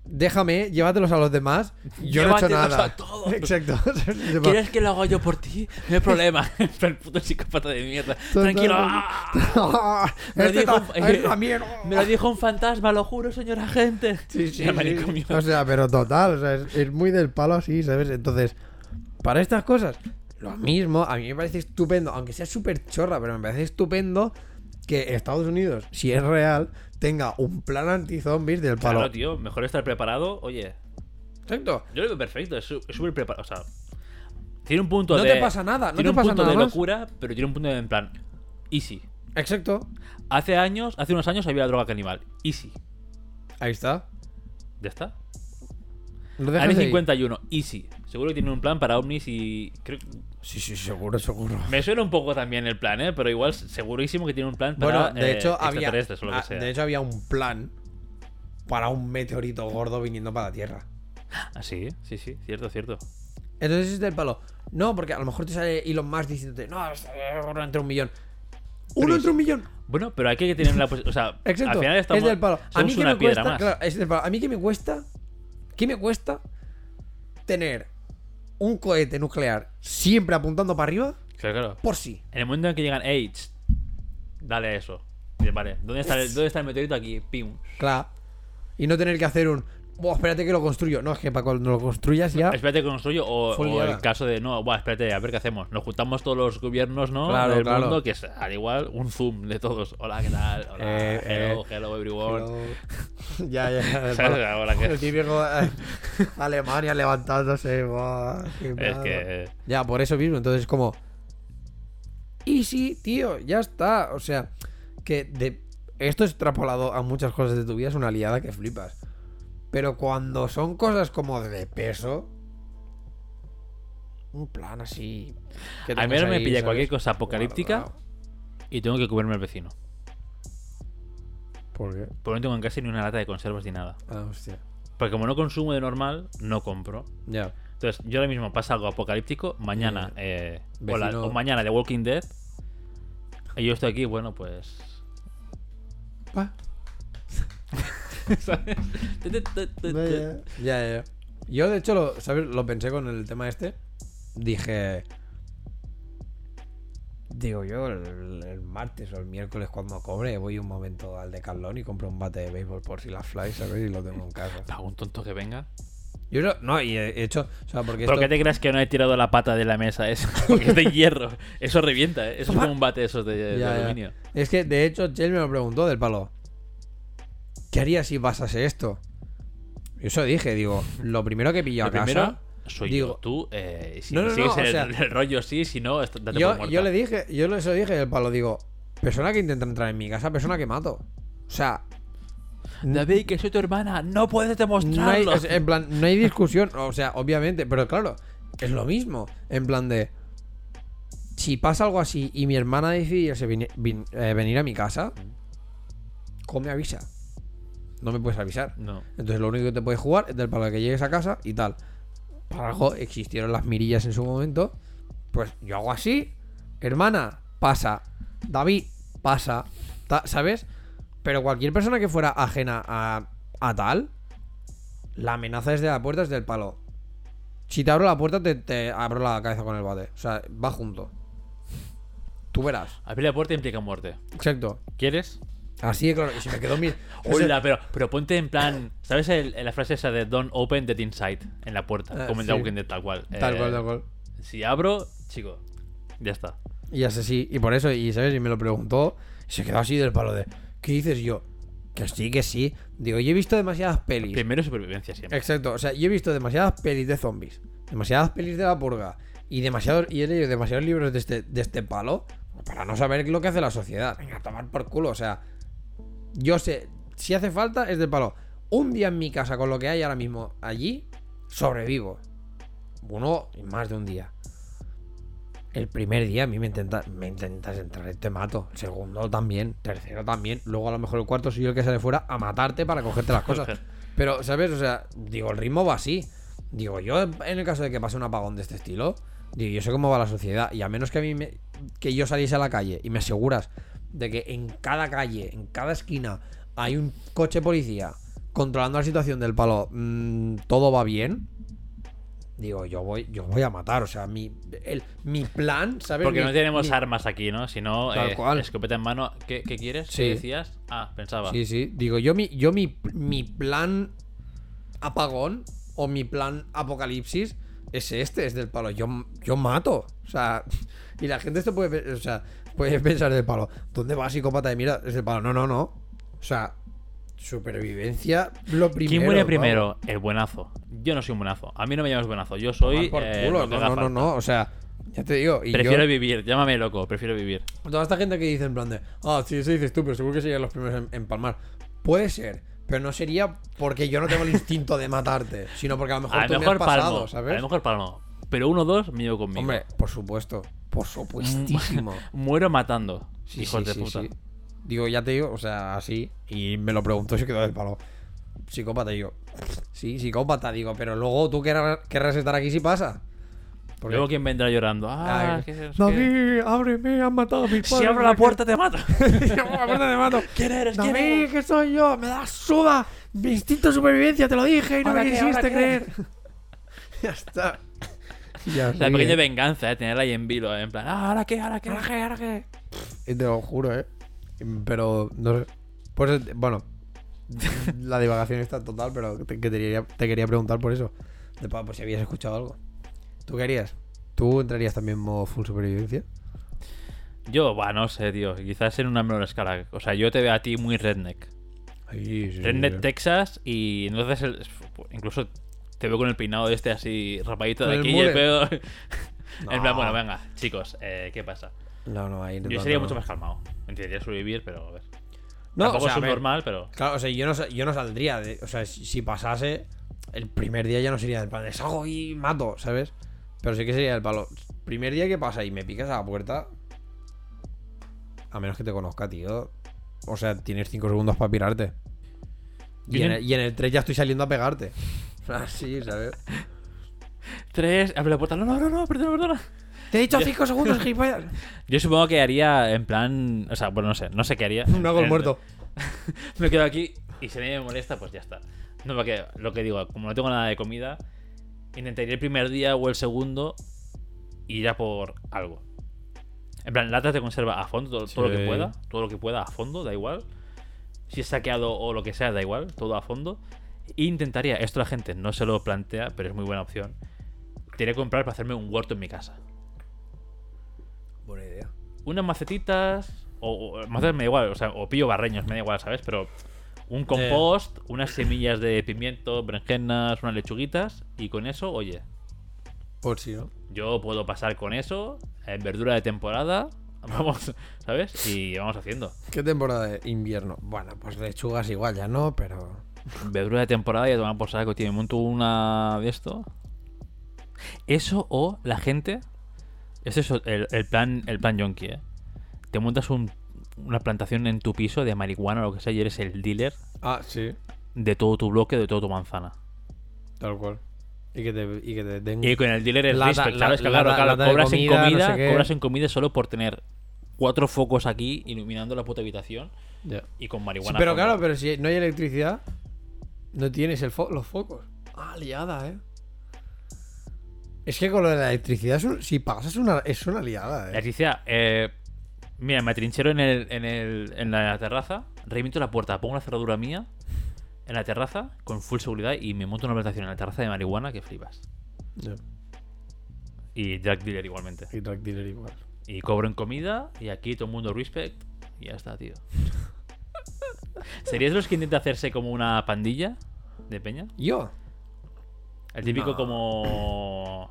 Déjame, llévatelos a los demás. Yo no he hecho nada. a todos. Exacto. ¿Quieres que lo haga yo por ti? No hay problema. el puto psicópata de mierda. Tranquilo. Me lo Este dijo-. Me lo dijo un fantasma, lo juro, señor agente. Sí, sí. O sea, pero total, o sea, es, es muy del palo así, ¿sabes? Entonces, para estas cosas, lo mismo, a mí me parece estupendo, aunque sea súper chorra, pero me parece estupendo que Estados Unidos, si es real, tenga un plan anti-zombies del palo. Claro, tío. Mejor estar preparado. Oye, Exacto. yo lo veo perfecto. Es súper preparado. O sea, tiene un punto No de. te pasa nada, no tiene te un pasa punto nada de más. locura, pero tiene un punto de en plan. Easy. Exacto. Hace años, hace unos años había la droga caníbal. Easy. Ahí está. Ya está. Lo dejas Área ahí. 51, easy. Seguro que tienen un plan para ovnis y. Creo... Sí, sí, seguro, seguro. Me suena un poco también el plan, ¿eh? Pero igual segurísimo que tiene un plan para. Bueno, de eh, hecho, había. o lo que sea. De hecho, había un plan para un meteorito gordo viniendo para la Tierra. Ah, sí, sí, sí, cierto, cierto. Entonces es del palo. No, porque a lo mejor te sale Elon Musk diciéndote, no, uno entre un millón. Uno entre un millón. Bueno, pero hay que tener la. O sea, Exacto. al final estamos. es del palo. A mí que me cuesta. más. Claro, es del palo. A mí que me cuesta. ¿Qué me cuesta tener un cohete nuclear siempre apuntando para arriba? Claro, claro. Por sí. En el momento en que llegan, hey, dale a eso. Vale, ¿dónde está, el, ¿dónde está el meteorito aquí? Pim. Claro. Y no tener que hacer un. Buah, espérate que lo construyo. No, es que para cuando lo construyas ya. Espérate que construyo. O, el caso de, no, buah, espérate, a ver qué hacemos. Nos juntamos todos los gobiernos, ¿no? Claro, del claro. mundo, que es al igual un zoom de todos. Hola, ¿qué tal? Hola, Eh, hello, eh. hello, everyone. Pero- ya, ya. ¿Sabes? Ahora que- El típico eh, Alemania levantándose. buah, qué Es que. Ya, por eso mismo. Entonces, como. Y sí, tío, ya está. O sea, que de esto extrapolado a muchas cosas de tu vida es una liada que flipas. Pero cuando son cosas como de peso. Un plan así. que A mí tengas ahora me pilla cualquier cosa apocalíptica Guardado. y tengo que comerme al vecino. ¿Por qué? Porque no tengo en casa ni una lata de conservas ni nada. Ah, hostia. Porque como no consumo de normal, no compro. Ya. Entonces, yo ahora mismo pasa algo apocalíptico, mañana, eh, o, la- vecino- o mañana de Walking Dead, y yo estoy aquí, bueno, pues... Pa. ¿Sabes? Ya, ya, ya. Yo, de hecho, lo, ¿sabes? lo pensé con el tema este. Dije. Digo yo, el, el martes o el miércoles cuando cobre, voy un momento al Decathlon y compro un bate de béisbol por si las flies, ¿sabes? Y lo tengo en casa. Algún tonto que venga. Yo no, no, y he hecho, o sea, porque ¿Por esto, qué te crees que no he tirado la pata de la mesa esa? Porque es de hierro. Eso revienta, ¿eh? Eso es como un bate esos de, de Ya, ya. aluminio. Es que, de hecho, Chel me lo preguntó del palo. ¿Qué harías si pasase esto? Y eso dije, digo, lo primero que pillo a Lo casa... primero soy digo- yo. Tú, eh, si No, no, sigues no, el, sea- el rollo sí, si no, date yo, yo le dije, yo le- eso dije el palo, digo, persona que intenta entrar en mi casa, persona que mato. O sea, David, que soy tu hermana, no puedes no hay, demostrarlo. en plan, no hay discusión, o sea, obviamente, pero claro, es lo mismo, en plan de si pasa algo así y mi hermana vin- eh, venir a mi casa, ¿cómo me avisa? No me puedes avisar. No. Entonces lo único que te puedes jugar es del palo de que llegues a casa y tal. Para algo existieron las mirillas en su momento. Pues yo hago así. Hermana, pasa. David, pasa. ¿Sabes? Pero cualquier persona que fuera ajena a, a tal, la amenaza desde la puerta es del palo. Si te abro la puerta, te, te abro la cabeza con el bate. O sea, va junto. Tú verás. Abrir la puerta implica muerte. Exacto. ¿Quieres? Así claro. Y se me quedó mi. Hola, pero, pero ponte en plan. ¿Sabes el- la frase esa de Don't open the inside en la puerta? Ah, como en sí. The Walking Dead, tal cual. Tal Eh, cual, tal cual. Si abro, chico, ya está. Y ya sé, sí. Y por eso, y sabes, y me lo preguntó. Y se quedó así del palo de. ¿Qué dices yo? Que sí, que sí. Digo, yo he visto demasiadas pelis. Primero supervivencia siempre. Exacto. O sea, yo he visto demasiadas pelis de zombies. Demasiadas pelis de la purga. Y demasiados. Y he leído demasiados libros de este, de este palo. Para no saber lo que hace la sociedad. Venga, a tomar por culo. O sea. Yo sé. Si hace falta, es del palo. Un día en mi casa, con lo que hay ahora mismo allí, sobrevivo. Uno más de un día. El primer día a mí me, intenta, me intentas entrar te mato. El segundo también. Tercero también. Luego a lo mejor el cuarto soy yo el que sale fuera a matarte para cogerte las cosas. Pero, ¿sabes? O sea, digo, el ritmo va así. Digo, yo en el caso de que pase un apagón de este estilo, digo, yo sé cómo va la sociedad. Y a menos que a mí me- que yo saliese a la calle y me aseguras de que en cada calle, en cada esquina, hay un coche policía controlando la situación del palo, mm, todo va bien. Digo, yo voy, yo voy a matar. O sea, mi, el, mi plan, ¿sabes? Porque Mi- no tenemos mi- armas aquí, ¿no? Si no, Tal eh, cual. escopeta en mano. ¿Qué, qué quieres? Sí. ¿Qué decías? Ah, pensaba. Sí, sí. Digo, yo mi, yo mi, mi plan apagón o mi plan apocalipsis es este, es del palo. Yo, yo mato. O sea, y la gente esto puede, o sea, puede pensar del palo. ¿Dónde va psicópata de mira? Es del palo. No, no, no. O sea, supervivencia lo primero. ¿Quién muere vamos. primero? El buenazo. Yo no soy un buenazo. A mí no me llamas buenazo. Yo soy. Por eh, culo. No, no, no, no. O sea, ya te digo. Y Prefiero yo- vivir. Llámame loco. Prefiero vivir. Toda esta gente que dice en plan de, ah, sí, eso dices tú, pero seguro que serían los primeros en, en palmar. Puede ser, pero no sería porque yo no tengo el instinto de matarte, sino porque a lo mejor A tú lo me mejor has pasado, palmo. A ¿sabes? lo mejor palmo. Pero uno o dos me llevo conmigo. Hombre, por supuesto, por supuestísimo. Muero matando. Sí, hijos sí, de puta. Digo, ya te digo, o sea, así, y me lo preguntó y se quedó del palo. Psicópata, yo, sí, psicópata, digo, pero luego tú querrás, querrás estar aquí si pasa. Porque- Luego quién vendrá llorando. Ah, Ay, que- David, ábreme, han matado a mi padre. Si abro la puerta te mato. Si abro la puerta te mato. ¿Quién eres? ¿Quién David, eres? que soy yo, me das suda. Mi instinto de supervivencia, te lo dije y no ¿Ahora me quisiste creer. ya está. Ya La sí, pequeña venganza, eh, tenerla ahí en vilo, eh, en plan, ah, ahora qué, ahora qué. ¿Ahora qué? ¿Ahora qué? Y te lo juro, eh. Pero, no sé. Pues, bueno, la divagación está total, pero te, que te, quería, te quería preguntar por eso. De pues si habías escuchado algo. ¿Tú qué harías? ¿Tú entrarías también en modo full supervivencia? Yo, bueno, no sé, tío. Quizás en una menor escala. O sea, yo te veo a ti muy redneck. Ahí, sí, Redneck sí. Texas y entonces el- incluso te veo con el peinado este así rapadito de aquí y el pelo... En No. plan, bueno, venga, chicos, eh, ¿qué pasa? No, no, ahí Yo intentando sería no. mucho más calmado. Intentaría sobrevivir, pero a ver. No, Tampoco o sea, es normal, pero... Claro, o sea, yo no, yo no saldría. de- o sea, si, si pasase, el primer día ya no sería del plan de salgo y mato, ¿sabes? Pero sí que sería el palo. Primer día que pasa y me picas a la puerta. A menos que te conozca, tío. O sea, tienes 5 segundos para pirarte. Y en, el, y en el 3 ya estoy saliendo a pegarte. Así, ¿sabes? Tres, abre la puerta. No, no, no, no, perdona, perdona. Te he dicho 5 segundos, gilipollas. Yo supongo que haría en plan. O sea, bueno, no sé, no sé qué haría. Un hago el muerto. me quedo aquí y si nadie me molesta, pues ya está. No, porque lo que digo, como no tengo nada de comida, intentaría el primer día o el segundo ir a por algo. En plan, latas de conserva a fondo, todo, todo lo que pueda. Todo lo que pueda a fondo, da igual. Si es saqueado o lo que sea, da igual, todo a fondo. Intentaría, esto la gente no se lo plantea, pero es muy buena opción. Tendría que comprar para hacerme un huerto en mi casa. Buena idea. unas macetitas o, o macetas me da igual, o sea, o pillo barreños, me da igual, ¿sabes? Pero un compost, unas semillas de pimiento, berenjenas, unas lechuguitas y con eso, oye, Por si no. yo puedo pasar con eso, en verdura de temporada, vamos, ¿sabes? Y vamos haciendo. ¿Qué temporada de invierno? Bueno, pues lechugas igual ya no, pero. Verdura de temporada y a tomar por saco, tío, me monto una de esto. Eso o la gente, ese es el, el plan, el plan yonki, ¿eh? Te montas un- una plantación en tu piso de marihuana o lo que sea y eres el dealer Ah, sí. de todo tu bloque, de toda tu manzana. Tal cual. Y que te, y que te den. Y con el dealer es respect, la- ¿sabes? Que lata- claro, claro, cobras comida, en no comida, sé cobras en comida solo por tener cuatro focos aquí iluminando la puta habitación Ya. y con Sí, marihuana. pero claro, pero si no hay electricidad, no tienes el fo- los focos. Ah, liada, eh. Es que con lo de la electricidad, es un- si pagas es una, es una liada, eh. Leticia, eh, mira, me atrinchero en, el, en, el, en la terraza, reviento la puerta, pongo una cerradura mía en la terraza con full seguridad y me monto una plantación en la terraza de marihuana que flipas. Ya. Y drug dealer igualmente. Y drug dealer igual. Y cobro en comida y aquí todo el mundo respect y ya está, tío. ¿Serías los que intenta hacerse como una pandilla de peña? ¿Yo? El típico No. como...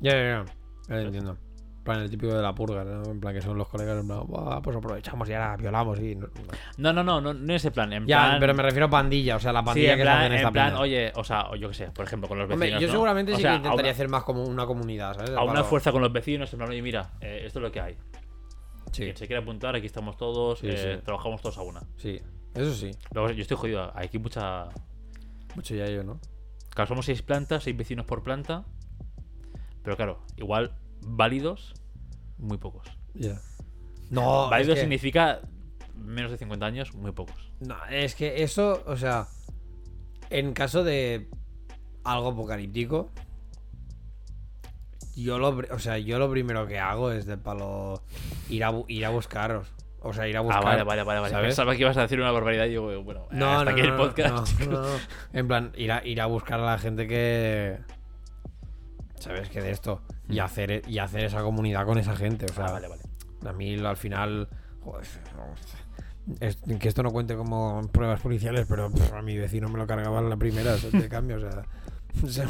Ya, ya, ya. Ya lo entiendo. En plan, el típico de la purga, ¿no? En plan, que son los colegas, en plan, "Buah, pues aprovechamos y ahora violamos y... no- no. No, no, no, ese plan. En Ya, plan... pero me refiero a pandilla, o sea, la Sí, pandilla en que se plan, hace en esta en plan, peña. oye, o sea, o yo qué sé, por ejemplo, con los vecinos. Hombre, yo ¿no? seguramente O sí sea, que intentaría una- hacer más como una comunidad, ¿sabes? A una fuerza con los vecinos, en plan, oye, mira, eh, esto es lo que hay. Sí, Quien se quiere apuntar, aquí estamos todos, Sí, eh, sí. trabajamos todos a una. sí. Eso sí. Luego, yo estoy jodido, hay aquí mucha... Mucho ya yo, ¿no? Claro, somos seis plantas, seis vecinos por planta. Pero claro, igual válidos, muy pocos. Ya. No, es válidos que- significa menos de 50 años, muy pocos. No, es que eso, o sea, en caso de algo apocalíptico, yo lo, o sea, yo lo primero que hago es de palo ir a, ir a buscaros. O sea, ir a buscar. Ah, vale, vale, vale. ¿sabes? Pensaba que ibas a decir una barbaridad y yo, bueno, No, hasta no, aquí no, el podcast. no. En plan, ir a, ir a buscar a la gente que. ¿Sabes? Que de esto. Y hacer, y hacer esa comunidad con esa gente. O sea, Mm. Ah, vale, vale. a mí al final. joder, es- que esto no cuente como pruebas policiales, pero pff, a mi vecino me lo cargaba en la primera de cambio. O sea.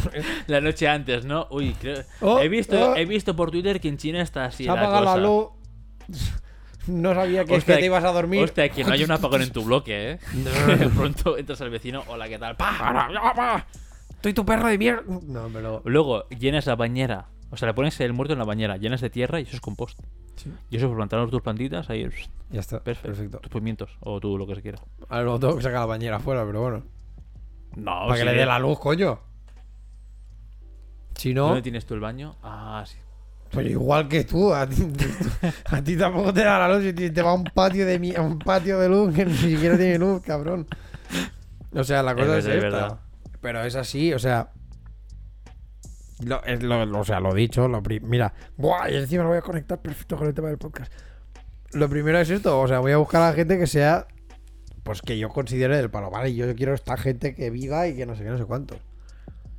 La noche antes, ¿no? Uy, creo... Oh, he, visto, oh. he visto por Twitter que en China está así se ha la apagado la cosa. luz. No sabía que, es Hostia, que te ibas a dormir. Hostia, que no haya un apagón en tu bloque, ¿eh? De pronto entras al vecino, hola, ¿qué tal? ¡Pah! Estoy tu perro de mierda. No, pero. Luego llenas la bañera, o sea, le pones el muerto en la bañera, llenas de tierra y eso es compost. Sí. Y eso es plantar tus plantitas, ahí, Ya está. perfecto. Perfecto. Tus pimientos, o tú lo que se quiera. Ahora luego tengo que sacar la bañera afuera, pero bueno. No, Para que le dé la luz, coño. Si no, ¿Dónde tienes tú el baño? Ah, sí. Pues igual que tú, a ti, a ti tampoco te da la luz y te, va a un patio de mi, a un patio de luz que ni siquiera tiene luz, cabrón. O sea, la cosa es, verdad, es esta. verdad. Pero es así, o sea. Lo, es lo- lo- o sea, lo dicho, lo mira, buah, y encima lo voy a conectar perfecto con el tema del podcast. Lo primero es esto, o sea, voy a buscar a la gente que sea, pues que yo considere del palo, vale, yo quiero esta gente que viva y que no sé qué, no sé cuánto.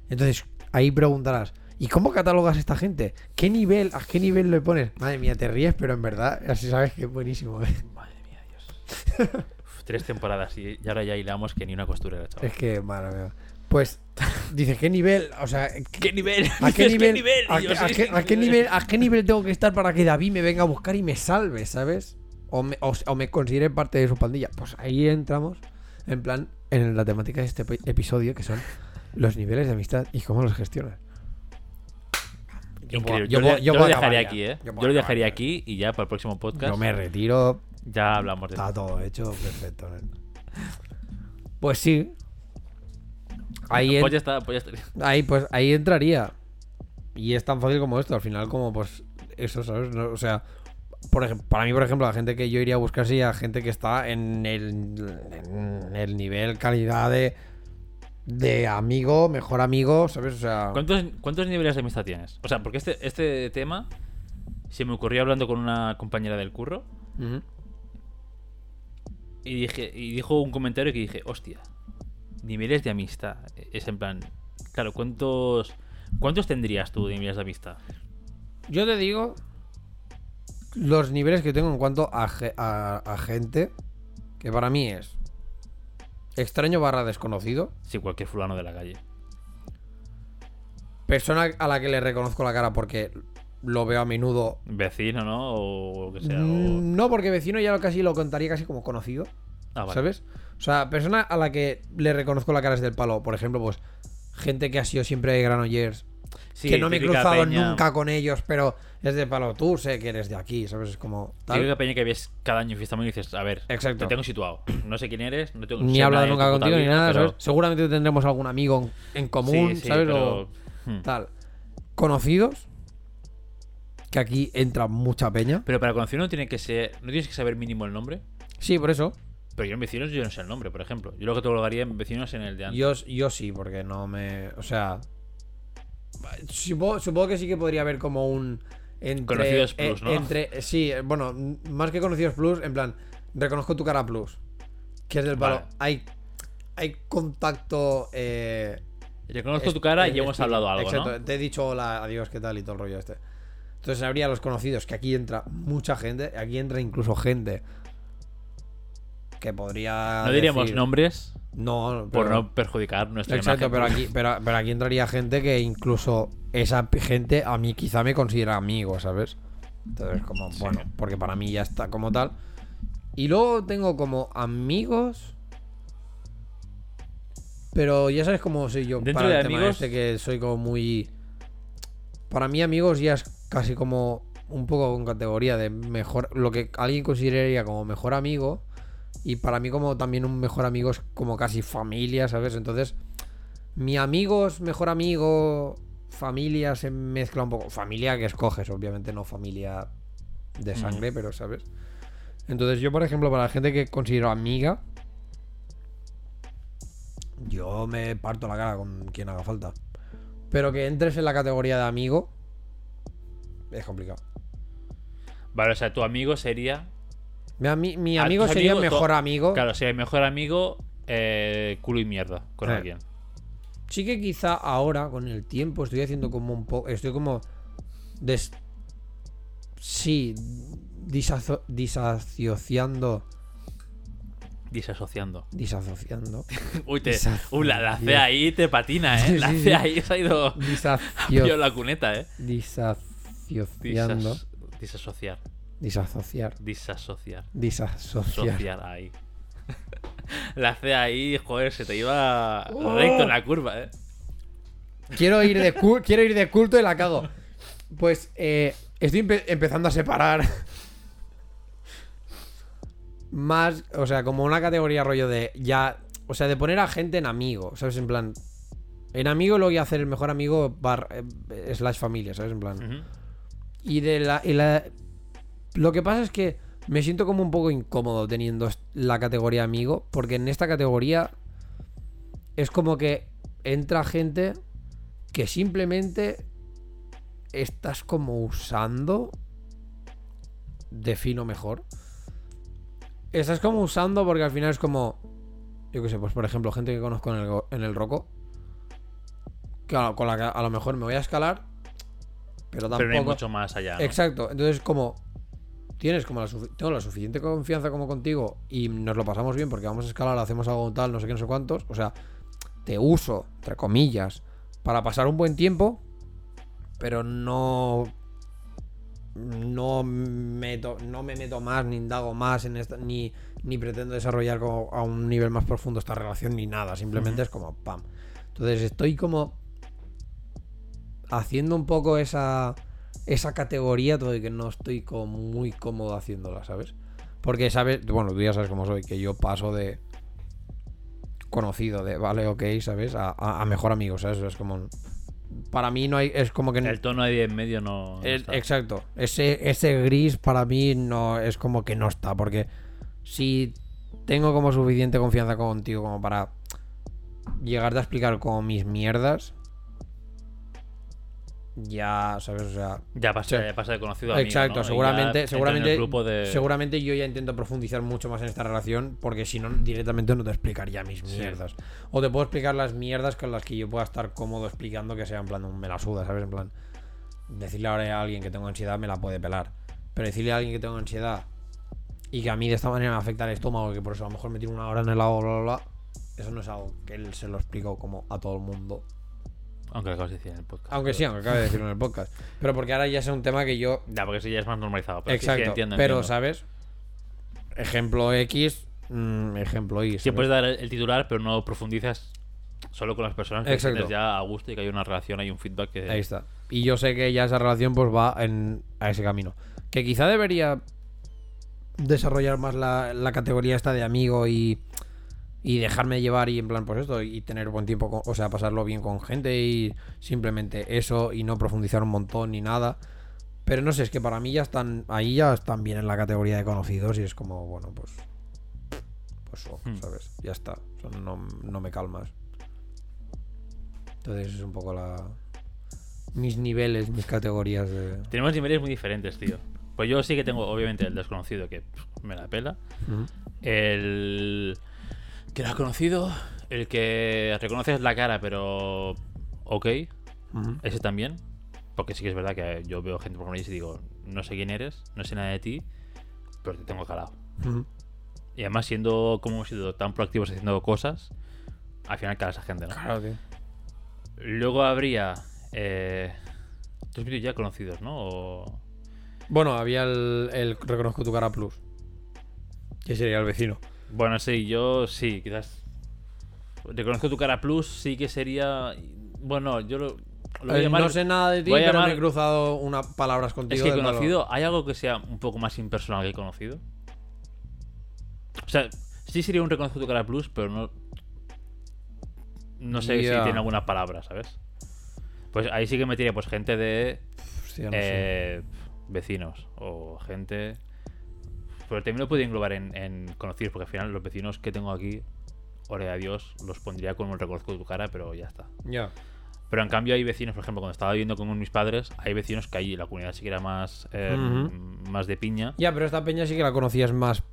Entonces, ahí preguntarás, ¿y cómo catalogas a esta gente? ¿Qué nivel, a qué nivel le pones? Madre mía, te ríes, pero en verdad, así sabes que es buenísimo, ¿eh? Madre mía, Dios. Uf, tres temporadas y, y ahora ya hilamos que ni una costurera, chaval. Es que, madre mía. Pues, dice, ¿qué nivel? O sea, ¿Qué nivel? ¿A qué Dices, nivel, a, qué- nivel, ¿A qué nivel tengo que estar para que David me venga a buscar y me salve, ¿sabes? O me, o, o me considere parte de su pandilla. Pues ahí entramos, en plan, en la temática de este episodio, que son los niveles de amistad y cómo los gestionas. Yo Increíble. Yo, yo lo- puedo- yo yo lo puedo dejaría acabar aquí. ¿eh? Yo lo dejaría aquí y ya para el próximo podcast Yo me retiro. ya hablamos de Está todo hecho perfecto. Pues sí. Ahí, en- Pues ya está, pues ya está. ahí, pues, ahí entraría. Y es tan fácil como esto. Al final, como pues eso, ¿sabes? No, o sea, por ejemplo, para mí, por ejemplo, la gente que yo iría a buscar sería gente que está en el, en el nivel calidad de, de amigo, mejor amigo, ¿sabes? O sea, ¿Cuántos, ¿Cuántos niveles de amistad tienes? O sea, porque este, este tema se me ocurrió hablando con una compañera del curro y dije y dijo un comentario que dije, hostia, niveles de amistad. Es en plan, claro, ¿cuántos cuántos tendrías tú de niveles de amistad? Yo te digo los niveles que tengo en cuanto a- a gente, que para mí es extraño barra desconocido, Si cualquier fulano de la calle. persona a la que le reconozco la cara porque lo veo a menudo. Vecino, ¿no? O lo que sea. o- Mm, No, porque vecino ya lo casi lo contaría casi como conocido, Ah, vale. ¿sabes? O sea, persona a la que le reconozco la cara es del palo, por ejemplo, pues gente que ha sido siempre de Granollers, Sí, que no me he cruzado peña- nunca con ellos, pero es de palo, tú sé que eres de aquí, ¿sabes? Es como tal. Típica peña que ves cada año en fiesta y dices, a ver, Exacto. te tengo situado. No sé quién eres, no tengo Ni he hablado nunca contigo ni nada, ¿sabes? Seguramente tendremos algún amigo en común, Sí, sí, ¿sabes? pero- O Hmm. tal. Conocidos, que aquí entra mucha peña. Pero para conocer no tiene que ser, no tienes que saber mínimo el nombre. Sí, por eso. Pero yo en vecinos yo no sé el nombre, por ejemplo. Yo lo que te colocaría en vecinos en el de antes. Yo, yo sí, porque no me. O sea. Supongo, supongo que sí que podría haber como un. Entre, Conocidos plus, eh, ¿no? Entre, sí, bueno, más que conocidos plus, en plan, reconozco tu cara plus. Que es del palo. Vale. Hay, hay contacto. Eh, Reconozco es- tu cara y hemos hablado algo, Exacto, ¿no? te he dicho hola, adiós, ¿qué tal? Y todo el rollo este. Entonces habría los conocidos, que aquí entra mucha gente, aquí entra incluso gente que podría. No diríamos decir- nombres No, por no perjudicar nuestra Exacto, imagen. pero aquí, pero, pero aquí entraría gente que incluso esa gente a mí quizá me considera amigo, ¿sabes? Entonces, como, bueno, porque para mí ya está como tal. Y luego tengo como amigos. Pero ya sabes cómo soy yo Dentro para de el tema amigos- este, que soy como muy. Para mí, amigos ya es casi como un poco con categoría de mejor. Lo que alguien consideraría como mejor amigo. Y para mí, como también un mejor amigo es como casi familia, ¿sabes? Entonces, mi amigo es mejor amigo, familia se mezcla un poco. Familia que escoges, obviamente, no familia de sangre, pero ¿sabes? Entonces, yo, por ejemplo, para la gente que considero amiga, yo me parto la cara con quien haga falta. Pero que entres en la categoría de amigo es complicado. Vale, o sea, tu amigo sería. Mi, Ah, amigo sería amigos, mejor amigo. Claro, sería mejor amigo, eh, culo y mierda con Eh. alguien. Sí que quizá ahora, con el tiempo, estoy haciendo como un poco. Estoy como. Des... Sí. disazo- disasociando. Disasociando. Disasociando. Uy, te, Disacio- la, la C ahí te patina, ¿eh? Sí, La C ahí se ha ido Disacio- la cuneta, ¿eh? Disasociando. Disas- disasociar. Disasociar. Disasociar. Disasociar. Sociar ahí. la C ahí, joder, se te iba Oh. recto en la curva, ¿eh? Quiero ir de, quiero ir de culto y la cago. Pues eh, estoy empe- empezando a separar. Más, o sea, como una categoría rollo de ya. O sea, de poner a gente en amigo, ¿sabes? En plan. En amigo lo voy a hacer el mejor amigo bar, eh, slash familia, ¿sabes? En plan. Y de la, y la- Lo que pasa es que me siento como un poco incómodo teniendo la categoría amigo, porque en esta categoría es como que entra gente que simplemente estás como usando. Defino mejor. Estás como usando porque al final es como. Yo qué sé, pues por ejemplo, gente que conozco en el, en el Roco. Que a, con la que a lo mejor me voy a escalar. Pero tampoco. Pero no hay mucho más allá. ¿no? Exacto. Entonces, como tienes como la tengo la suficiente confianza como contigo y nos lo pasamos bien porque vamos a escalar, hacemos algo tal, no sé qué, no sé cuántos. O sea, te uso, entre comillas, para pasar un buen tiempo, pero no. No meto, no me meto más, ni indago más en esta, ni, ni pretendo desarrollar como a un nivel más profundo esta relación, ni nada. Simplemente es como pam. Entonces estoy como haciendo un poco esa, esa categoría, todo y que no estoy como muy cómodo haciéndola, ¿sabes? Porque, ¿sabes? Bueno, tú ya sabes cómo soy, que yo paso de conocido, de vale, ok, ¿sabes? A, a- a mejor amigo, ¿sabes? Es como... Para mí no hay... Es como que... El tono ahí en medio no. exacto. Ese, ese gris para mí no es como que no está. Porque si tengo como suficiente confianza contigo como para llegarte a explicar como mis mierdas. Ya, ¿sabes? O sea. Ya pasa, ya pasa de conocido a amigo, Exacto, seguramente, seguramente, grupo de- seguramente yo ya intento profundizar mucho más en esta relación porque si no directamente no te explicaría mis Sí. mierdas. O te puedo explicar las mierdas con las que yo pueda estar cómodo explicando que sea en plan me la suda, ¿sabes? En plan decirle ahora a alguien que tengo ansiedad me la puede pelar. Pero decirle a alguien que tengo ansiedad y que a mí de esta manera me afecta el estómago, que por eso a lo mejor me tiro una hora en el agua, bla, bla, bla. Eso no es algo que él se lo explico como a todo el mundo. Aunque lo acabas de decir en el podcast. Aunque sí, aunque acabe de decirlo en el podcast. Pero porque ahora ya es un tema que yo Ya, porque eso ya es más normalizado. Pero sí, sí, Exacto. entiendo, pero, entiendo. ¿sabes? Ejemplo X, mm, ejemplo Y. Sí, puedes dar el el titular, pero no profundizas solo con las personas que Exacto. tienes ya a gusto y que hay una relación, hay un feedback que. Ahí está. Y yo sé que ya esa relación pues va en, a ese camino. Que quizá debería desarrollar más la, la categoría esta de amigo y, y dejarme llevar y en plan pues esto y tener buen tiempo, con- o sea, pasarlo bien con gente y simplemente eso y no profundizar un montón ni nada. Pero no sé, es que para mí ya están, ahí ya están bien en la categoría de conocidos y es como, bueno, pues... Pues oh. ¿sabes? Ya está. O sea, no, no me calmas. Entonces es un poco la... Mis niveles, mis categorías de... Tenemos niveles muy diferentes, tío. Pues yo sí que tengo, obviamente, el desconocido que pff, me la pela. El que no has conocido. El que reconoces la cara, pero. Ok. Ese también. Porque sí que es verdad que yo veo gente por ahí y digo, no sé quién eres, no sé nada de ti, pero te tengo calado. Y además, siendo como hemos sido tan proactivos haciendo cosas, al final calas a gente, ¿no? Claro, tío. Luego habría. Eh, Dos vídeos ya conocidos, ¿no? O- Bueno, había el, el Reconozco tu cara plus. Que sería el vecino. Bueno, sí, yo sí, quizás. Reconozco tu cara plus, sí que sería. Bueno, yo lo. lo Eh, llamar- no sé nada de ti, pero llamar- me he cruzado unas palabras contigo. Es que conocido, ¿hay algo que sea un poco más impersonal que conocido? O sea, sí sería un reconozco tu cara plus, pero no. No sé si tiene alguna palabra, ¿sabes? Pues ahí sí que metería pues gente de Hostia, no eh, vecinos o gente. Pero también lo puedo englobar en, en conocidos, porque al final los vecinos que tengo aquí, ora a Dios, los pondría con un reconozco tu cara, pero ya está. Ya. Pero en cambio hay vecinos, por ejemplo, cuando estaba viviendo con mis padres, hay vecinos que ahí la comunidad sí que era más, eh, Ujú. más de piña. Ya, pero esta peña sí que la conocías más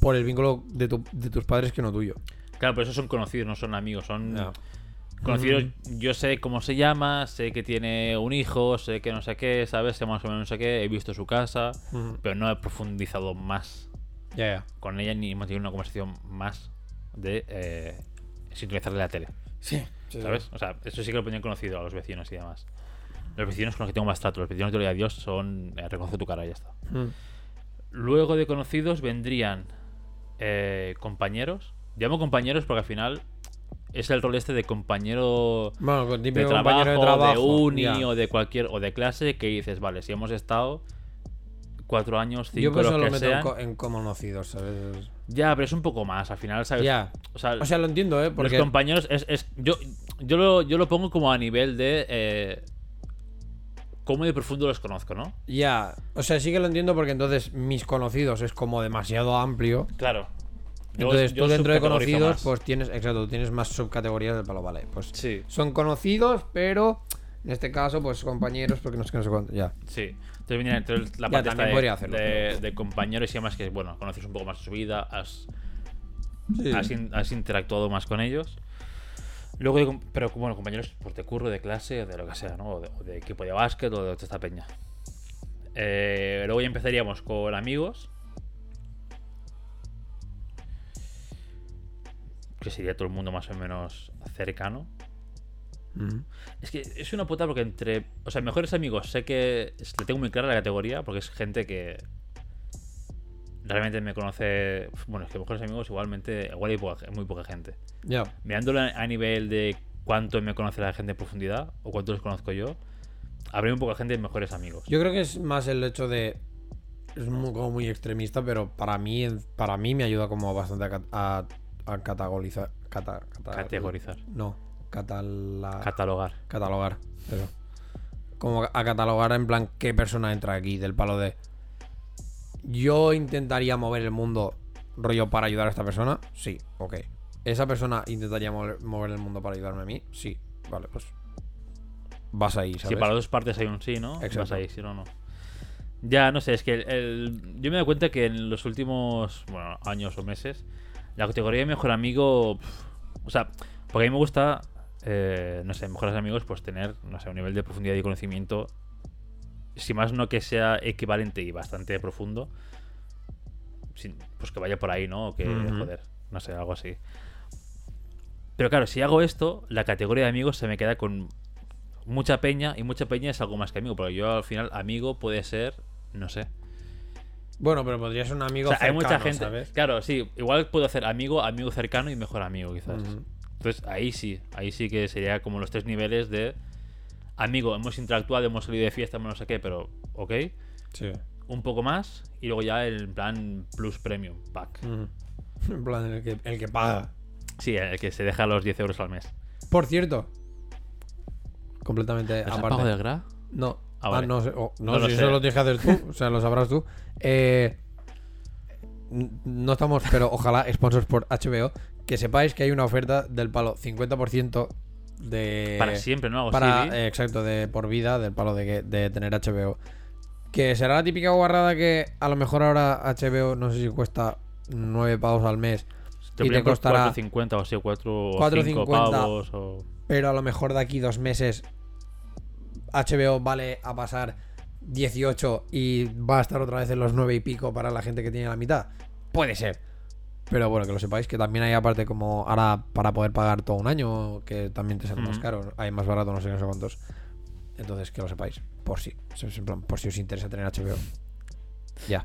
por el vínculo de, tu- de tus padres que no tuyo. Claro, pero esos son conocidos, no son amigos, son Ya. conocidos. Yo sé cómo se llama, sé que tiene un hijo, sé que no sé qué, ¿sabes? Sé más o menos no sé qué, he visto su casa, pero no he profundizado más Ya, con ella ni hemos tenido una conversación más de eh, sintonizarle la tele, Sí. ¿sabes? O sea, eso sí que lo ponían conocido a los vecinos y demás. Los vecinos con los que tengo más trato, los vecinos de Gloria a Dios son eh, reconoce tu cara y ya está. Mm. Luego de conocidos vendrían eh, compañeros. Llamo compañeros porque al final es el rol este de compañero Bueno, con de trabajo, compañero de trabajo. uni ya. o de cualquier o de clase que dices, vale, si hemos estado cuatro años, Yo cinco, por eso los lo que meto en, sean. co- en conocidos, ¿sabes? Ya, pero es un poco más. Al final, ¿sabes? Ya. O sea, O sea, lo entiendo, ¿eh? Porque los compañeros es, es- yo, yo, lo, yo lo pongo como a nivel de eh, cómo de profundo los conozco, ¿no? Ya, o sea, sí que lo entiendo porque entonces mis conocidos es como demasiado amplio. Claro. Entonces yo tú dentro de conocidos, más. pues tienes, exacto, tienes más subcategorías del palo, vale. Pues Sí. son conocidos, pero en este caso, pues compañeros, porque no sé qué no sé cuánto. Ya. Sí. Entonces viene entonces la parte de, hacerlo, de, pero- de compañeros y además que, bueno, conoces un poco más su vida, has, Sí. has, in- has interactuado más con ellos. Luego, pero bueno, compañeros pues, de curro, de clase, de lo que sea, ¿no? O de, o de equipo de básquet o de esta peña. Eh, luego ya empezaríamos con amigos. Que sería todo el mundo más o menos cercano. Ujú. Es que es una puta porque entre. O sea, mejores amigos, sé que le tengo muy clara la categoría porque es gente que. Realmente me conoce. Bueno, es que mejores amigos igualmente. Igual hay poca- muy poca gente. Ya. Mirándolo a nivel de cuánto me conoce la gente en profundidad o cuánto los conozco yo, habría un poco de gente de mejores amigos. Yo creo que es más el hecho de. Es muy, como muy extremista, pero para mí, para mí me ayuda como bastante a, a categorizar. cata- cata- Categorizar. No, catala- Catalogar. catalogar. Eso. Como a catalogar en plan qué persona entra aquí, del palo de. Yo intentaría mover el mundo rollo para ayudar a esta persona. Sí, ok. ¿Esa persona intentaría mover, mover el mundo para ayudarme a mí? Sí. Vale, pues. Vas ahí, ¿sabes? Si para dos partes hay un sí, ¿no? Exacto. Vas ahí, si no, no. Ya, no sé, es que el, el- yo me dado cuenta que en los últimos bueno, años o meses, la categoría de mejor amigo. o sea, porque a mí me gusta, eh, no sé, mejores amigos, pues tener, no sé, un nivel de profundidad y conocimiento. Si más no que sea equivalente y bastante profundo, sin- pues que vaya por ahí, ¿no? O que, joder, no sé, algo así. Pero claro, si hago esto, la categoría de amigos se me queda con mucha peña y mucha peña es algo más que amigo, porque yo al final amigo puede ser, no sé. Bueno, pero podría ser un amigo. O sea, hay mucha cercano, gente, ¿sabes? claro, sí, igual puedo hacer amigo, amigo cercano y mejor amigo quizás. Entonces ahí sí, ahí sí que sería como los tres niveles de amigo, hemos interactuado, hemos salido de fiesta, no sé qué, pero ok, Sí. un poco más y luego ya el plan plus premium pack. Ujú. En plan, el que, el que paga. Sí, el que se deja los 10 euros al mes. Por cierto. Completamente ¿Es el aparte. pago del GRA? No. Ah, Ah, no, sé, oh, no, No lo si sé. eso lo tienes que hacer tú, o sea, lo sabrás tú. Eh, no estamos, pero ojalá, sponsors por HBO, que sepáis que hay una oferta del palo 50% de... Para siempre, ¿no? Algo para, así, eh, exacto, de por vida, del palo de, que- de tener HBO. Que será la típica guarrada que a lo mejor ahora HBO, no sé si cuesta 9 pavos al mes, te y te costará 4.50 o así, 4 o 4.50. 5 pavos o... pero a lo mejor de aquí dos meses HBO vale a pasar 18 y va a estar otra vez en los 9 y pico para la gente que tiene la mitad. Puede ser. Pero bueno, que lo sepáis, que también hay aparte como ahora para poder pagar todo un año, que también te sale más caro, hay más barato, no sé, no sé cuántos. Entonces, que lo sepáis, por si, en plan, por si os interesa tener HBO. Ya.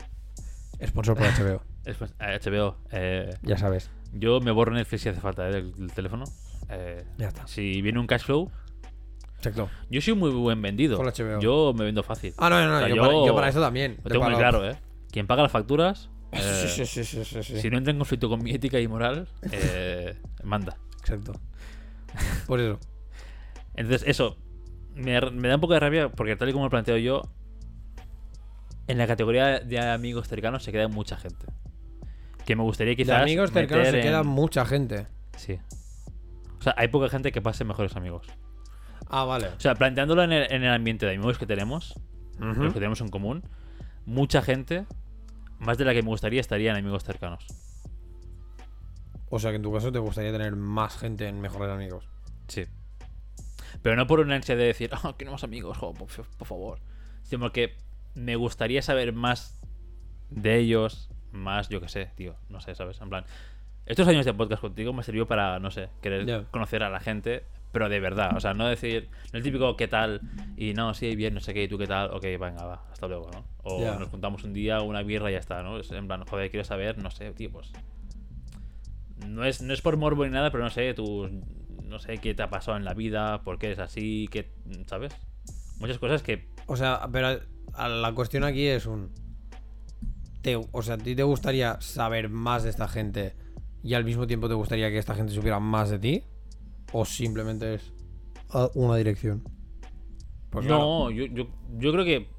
Sponsor por HBO, Es, pues, eh, HBO, eh, ya sabes. yo me borro Netflix si hace falta eh, del, del teléfono. Eh, Ya está. si viene un cash flow, Exacto. yo soy muy buen vendido. Con HBO. Yo me vendo fácil. Ah, no, no, no, O sea, yo, yo- para, yo para eso también. Lo de tengo muy claro, ¿eh? Quien paga las facturas, eh, Sí, sí, sí, si no entra en conflicto con mi ética y moral, eh, manda. Exacto. Por eso. Entonces, eso. Me, me da un poco de rabia porque, tal y como lo planteo yo, en la categoría de amigos cercanos se queda mucha gente. Que me gustaría De quizás. amigos cercanos se queda en- mucha gente. Sí. O sea, hay poca gente que pase mejores amigos. Ah, vale. O sea, planteándolo en el, en el ambiente de amigos que tenemos, los que tenemos en común, mucha gente, más de la que me gustaría, estaría en amigos cercanos. O sea que en tu caso te gustaría tener más gente en mejores amigos. Sí. Pero no por una ansia de decir, oh, queremos amigos, jo, por, por favor. Sino porque me gustaría saber más de ellos, más, yo qué sé, tío, no sé, ¿sabes? En plan, estos años de podcast contigo me sirvió para, no sé, querer conocer a la gente, pero de verdad, o sea, no decir, no el típico qué tal, y no, sí, bien, no sé qué, y tú qué tal, ok, venga, va, hasta luego, ¿no? O nos juntamos un día, una birra y ya está, ¿no? Es en plan, joder, quiero saber, no sé, tío, pues. No es, no es por morbo ni nada, pero no sé, tú, no sé qué te ha pasado en la vida, por qué eres así, qué, ¿sabes? Muchas cosas que O sea, pero la cuestión aquí es un. Te, o sea, ¿a ti te gustaría saber más de esta gente y al mismo tiempo te gustaría que esta gente supiera más de ti? ¿O simplemente es a una dirección? Pues claro. no, yo, yo, yo creo que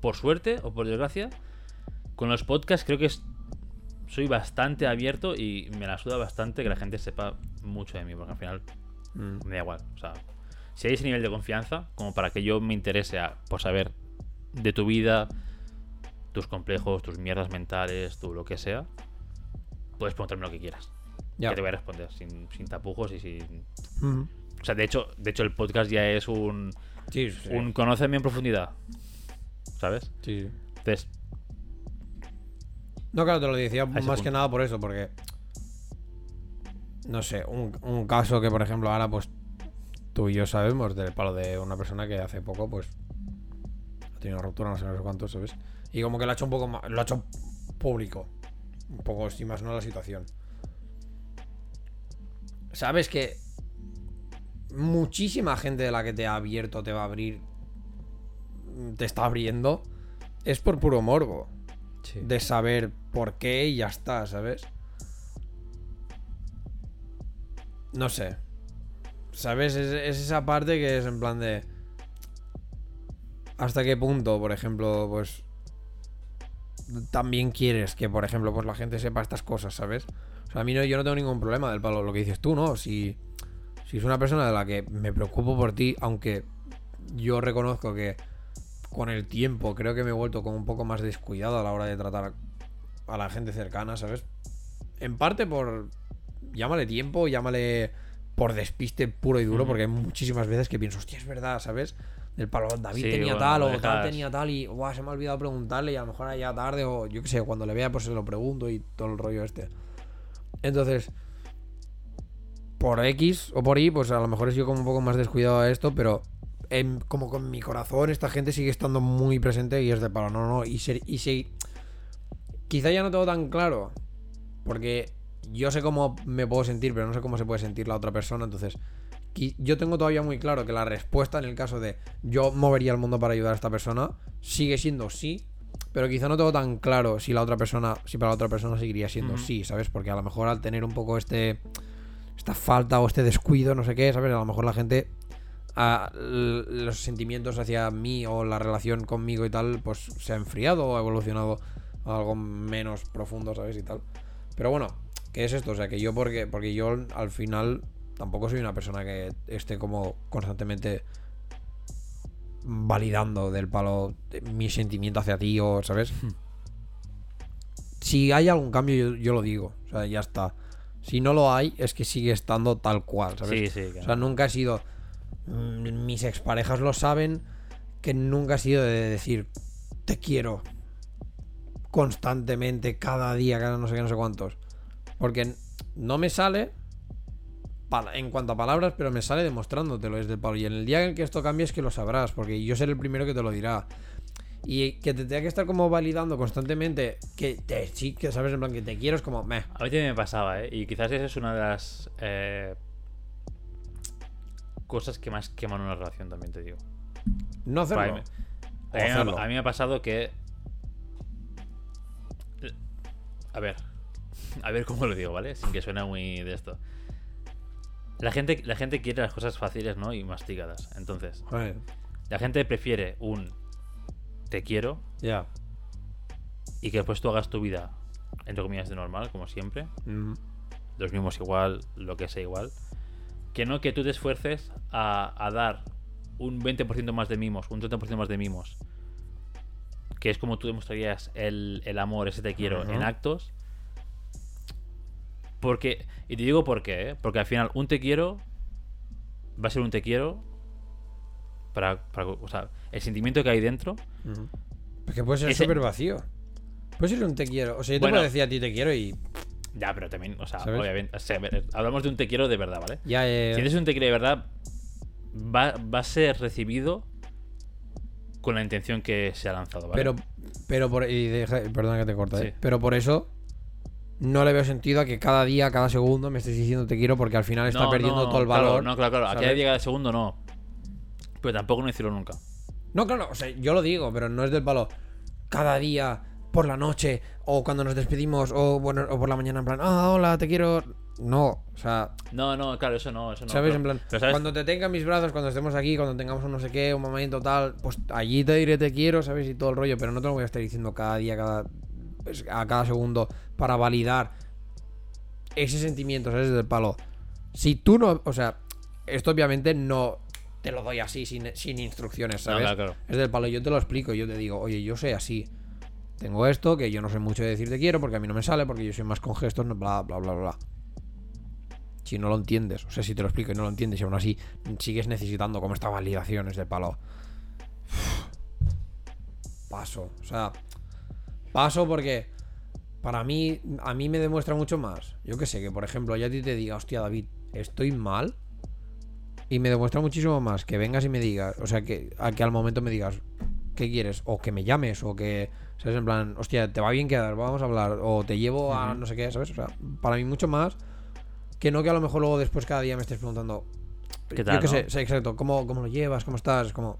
por suerte o por desgracia, con los podcasts creo que es- soy bastante abierto y me la suda bastante que la gente sepa mucho de mí, porque al final Mm. me da igual. O sea, si hay ese nivel de confianza, como para que yo me interese a, por saber de tu vida, tus complejos, tus mierdas mentales, tu lo que sea, puedes preguntarme lo que quieras. Ya. Que te voy a responder sin, sin tapujos y sin. O sea, de hecho, de hecho el podcast ya es un. Sí, sí. un conóceme en profundidad. ¿Sabes? Sí, sí. Entonces, No, claro, te lo decía más punto. que nada por eso, porque. No sé, un, un caso que, por ejemplo, ahora, pues. Tú y yo sabemos del palo de una persona que hace poco, pues. Ha tenido una ruptura, no sé, no sé cuánto, ¿sabes? Y como que lo ha hecho un poco más. Lo ha hecho público. Un poco, si más no, la situación. Sabes que. muchísima gente de la que te ha abierto, te va a abrir, te está abriendo, es por puro morbo. Sí. De saber por qué y ya está, ¿sabes? No sé. ¿Sabes? Es, es esa parte que es en plan de... ¿Hasta qué punto, por ejemplo, pues... También quieres que, por ejemplo, pues la gente sepa estas cosas, ¿sabes? O sea, a mí no, yo no tengo ningún problema del palo, lo que dices tú, ¿no? Si, si es una persona de la que me preocupo por ti, aunque yo reconozco que con el tiempo creo que me he vuelto como un poco más descuidado a la hora de tratar a la gente cercana, ¿sabes? En parte por... Llámale tiempo, llámale por despiste puro y duro, porque hay muchísimas veces que pienso, hostia, es verdad, ¿sabes? Del palo, David Sí, tenía bueno, tal o tal tenía tal y "Buah, se me ha olvidado preguntarle y a lo mejor ya tarde o yo qué sé, cuando le vea pues se lo pregunto y todo el rollo este. Entonces, por X o por Y, pues a lo mejor he sido como un poco más descuidado a esto, pero en- como con mi corazón esta gente sigue estando muy presente y es de palo, no, no, y, ser, y si... Quizá ya no tengo tan claro, porque yo sé cómo me puedo sentir, pero no sé cómo se puede sentir la otra persona, entonces... Yo tengo todavía muy claro que la respuesta en el caso de yo movería el mundo para ayudar a esta persona sigue siendo sí, pero quizá no tengo tan claro si la otra persona, si para la otra persona seguiría siendo sí, ¿sabes? Porque a lo mejor al tener un poco este esta falta o este descuido, no sé qué, ¿sabes? A lo mejor la gente l- los sentimientos hacia mí o la relación conmigo y tal, pues se ha enfriado o ha evolucionado a algo menos profundo, ¿sabes? Y tal. Pero bueno, ¿qué es esto? O sea, que yo porque porque yo al final tampoco soy una persona que esté como constantemente validando del palo de mi sentimiento hacia ti o, ¿sabes? si hay algún cambio, yo, yo lo digo. O sea, ya está. Si no lo hay, es que sigue estando tal cual, ¿sabes? Sí, sí, O sea, nunca ha sido. mm, Mis exparejas lo saben. Que nunca ha sido de decir te quiero constantemente, cada día, cada no sé qué, no sé cuántos. Porque no me sale en cuanto a palabras, pero me sale demostrándotelo desde el palo. Y en el día en que esto cambie es que lo sabrás, porque yo seré el primero que te lo dirá. Y que te tenga que estar como validando constantemente que te, sí, que sabes, en plan que te quiero, es como, meh. A también me pasaba, ¿eh? Y quizás esa es una de las eh, cosas que más queman una relación, también te digo. No hacerlo. A mí, hacerlo. a mí me ha pasado que. A ver. A ver cómo lo digo, ¿vale? Sin que suene muy de esto. La gente, la gente quiere las cosas fáciles, ¿no? Y masticadas. Entonces, la gente prefiere un te quiero Ya. y que después tú hagas tu vida, entre comillas, de normal, como siempre. Mm. Los mismos igual, lo que sea igual. Que no que tú te esfuerces a, a dar un 20% más de mimos, un 30% más de mimos. Que es como tú demostrarías el, el amor, ese te quiero, en actos. Porque, y te digo por qué, ¿eh? porque al final un te quiero va a ser un te quiero para, para- o sea, el sentimiento que hay dentro Ujú. Es que puede ser súper vacío. Puede ser un te quiero. O sea, yo te Bueno. puedo decir a ti te quiero y. ya pero también o sea ¿Sabes? obviamente o sea, hablamos de un te quiero de verdad vale Ya, eh, Si eres un te quiero de verdad, va, va a ser recibido con la intención que se ha lanzado, ¿vale? Pero, pero por. Y deja, perdona que te corta, ¿eh? Sí. Pero por eso. No le veo sentido a que cada día, cada segundo me estés diciendo te quiero porque al final está No, perdiendo no, todo el claro, valor. no, claro, claro. Aquí ¿sabes? llega el segundo, no. Pero tampoco no decirlo nunca. No, claro, o sea, yo lo digo, pero no es del palo. Cada día, por la noche, o cuando nos despedimos, o bueno, o por la mañana, en plan, ah, hola, te quiero. No, o sea, No, no, claro, eso no, eso no. ¿sabes? pero- en plan, cuando te tenga en mis brazos, cuando estemos aquí, cuando tengamos un no sé qué, un momento tal, pues allí te diré te quiero, ¿sabes? Y todo el rollo, pero no te lo voy a estar diciendo cada día, cada pues, a cada segundo para validar ese sentimiento, ¿sabes? Del palo. Si tú no, o sea, esto obviamente no te lo doy así, sin, sin instrucciones, No, ¿sabes? claro, claro. Es del palo, yo te lo explico, yo te digo, oye, yo soy así. Tengo esto, que yo no sé mucho de decir te quiero, porque a mí no me sale, porque yo soy más con gestos, bla, bla, bla, bla. Si no lo entiendes, o sea, si te lo explico y no lo entiendes, y aún así sigues necesitando como esta validación, es del palo. Paso, o sea, paso porque para mí, a mí me demuestra mucho más. Yo que sé, que por ejemplo, yo a ti te diga, hostia, David, estoy mal. Y me demuestra muchísimo más que vengas y me digas, o sea, que, a que al momento me digas, ¿qué quieres? O que me llames, o que, ¿sabes? En plan, hostia, te va bien quedar, vamos a hablar, o te llevo a no sé qué, ¿sabes? O sea, para mí mucho más que no que a lo mejor luego después cada día me estés preguntando, ¿Qué yo tal, qué no? sé, sí, exacto, ¿cómo, cómo lo llevas, cómo estás, es como...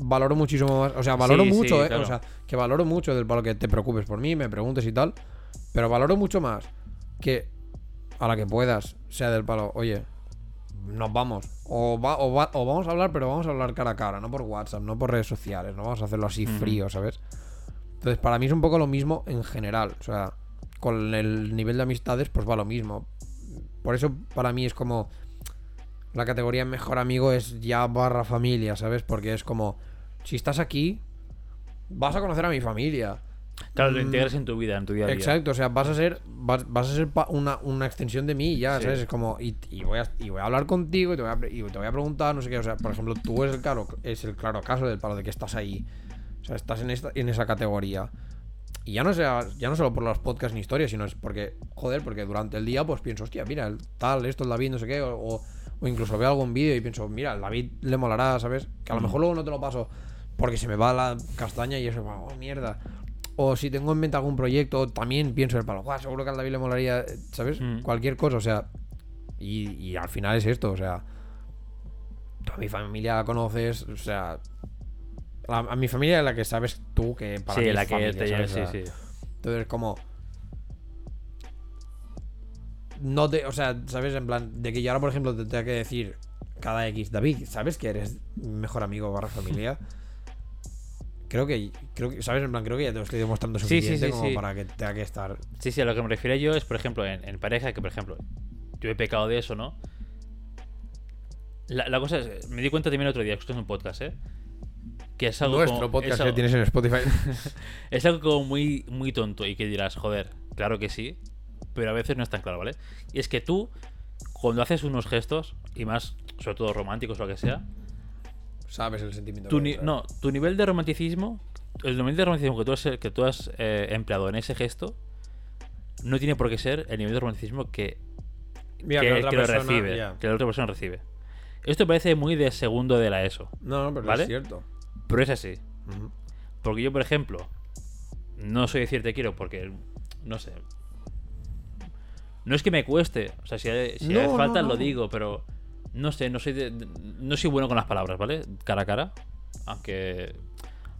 Valoro muchísimo más, o sea, valoro Sí, sí, mucho, eh, claro. o sea, que valoro mucho del palo que te preocupes por mí, me preguntes y tal, pero valoro mucho más que a la que puedas, sea del palo, oye, nos vamos, o, va, o, va- o vamos a hablar, pero vamos a hablar cara a cara, no por WhatsApp, no por redes sociales, no vamos a hacerlo así frío, ¿sabes? Entonces, para mí es un poco lo mismo en general, o sea, con el nivel de amistades, pues va lo mismo. Por eso, para mí es como. La categoría mejor amigo es ya barra familia, ¿sabes? Porque es como. Si estás aquí, vas a conocer a mi familia. Claro, lo Mm, integras en tu vida, en tu día a día. Exacto, o sea, vas a ser, vas, vas a ser una, una extensión de mí, ya, Sí. ¿sabes? Es como, y, y voy a, y voy a hablar contigo y te voy a, pre- y te voy a preguntar, no sé qué, o sea, por ejemplo, tú eres el claro, es el claro caso del palo de que estás ahí, o sea, estás en, esta, en esa categoría. Y ya no sea, ya no solo por los podcasts ni historias, sino es porque, joder, porque durante el día pues pienso, hostia, mira, el tal, esto, el David, no sé qué, o, o- o incluso veo algún vídeo y pienso, mira, el David le molará, ¿sabes? Que a lo mejor luego no te lo paso porque se me va la castaña y eso, oh, mierda. O si tengo en mente algún proyecto, también pienso en el palo, "Guau, seguro que al David le molaría, ¿sabes? Mm. Cualquier cosa, o sea. Y, y al final es esto, o sea. Toda mi familia la conoces, o sea. A, a mi familia es la que sabes tú que para mí Sí, es la que familia, te ¿sabes? sí, O sea, sí. Entonces, como. No te. O sea, ¿sabes? En plan, de que yo ahora, por ejemplo, te tenga que decir cada X, David, ¿sabes que eres mejor amigo barra familia? Creo que, creo que, ¿sabes? En plan, creo que ya te lo estoy demostrando Sí, sí, suficiente sí, como para que tenga que estar. Sí, sí, a lo que me refiero yo es, por ejemplo, en, en pareja, que por ejemplo, yo he pecado de eso, ¿no? La, la cosa es, me di cuenta también el otro día, escuchando un podcast, ¿eh? Que es algo Nuestro como- podcast es que tienes en Spotify. Es algo como muy, muy tonto y que dirás, joder, claro que sí, pero a veces no es tan claro, ¿vale? Y es que tú, cuando haces unos gestos, y más, sobre todo románticos o lo que sea, Sabes el sentimiento. tu que no, tu nivel de romanticismo, el nivel de romanticismo que tú has, que tú has eh, empleado en ese gesto, no tiene por qué ser el nivel de romanticismo que, Mira, que, que otra que lo recibe, que la otra persona recibe. Esto parece muy de segundo de la ESO, No, no, pero ¿Vale? es cierto. pero es así. Porque yo, por ejemplo, no soy decir te quiero porque, no sé. No es que me cueste, o sea, si, hay- si No, hace no, falta no. lo digo, pero no sé, no soy, de- no soy bueno con las palabras, ¿vale? Cara a cara. Aunque.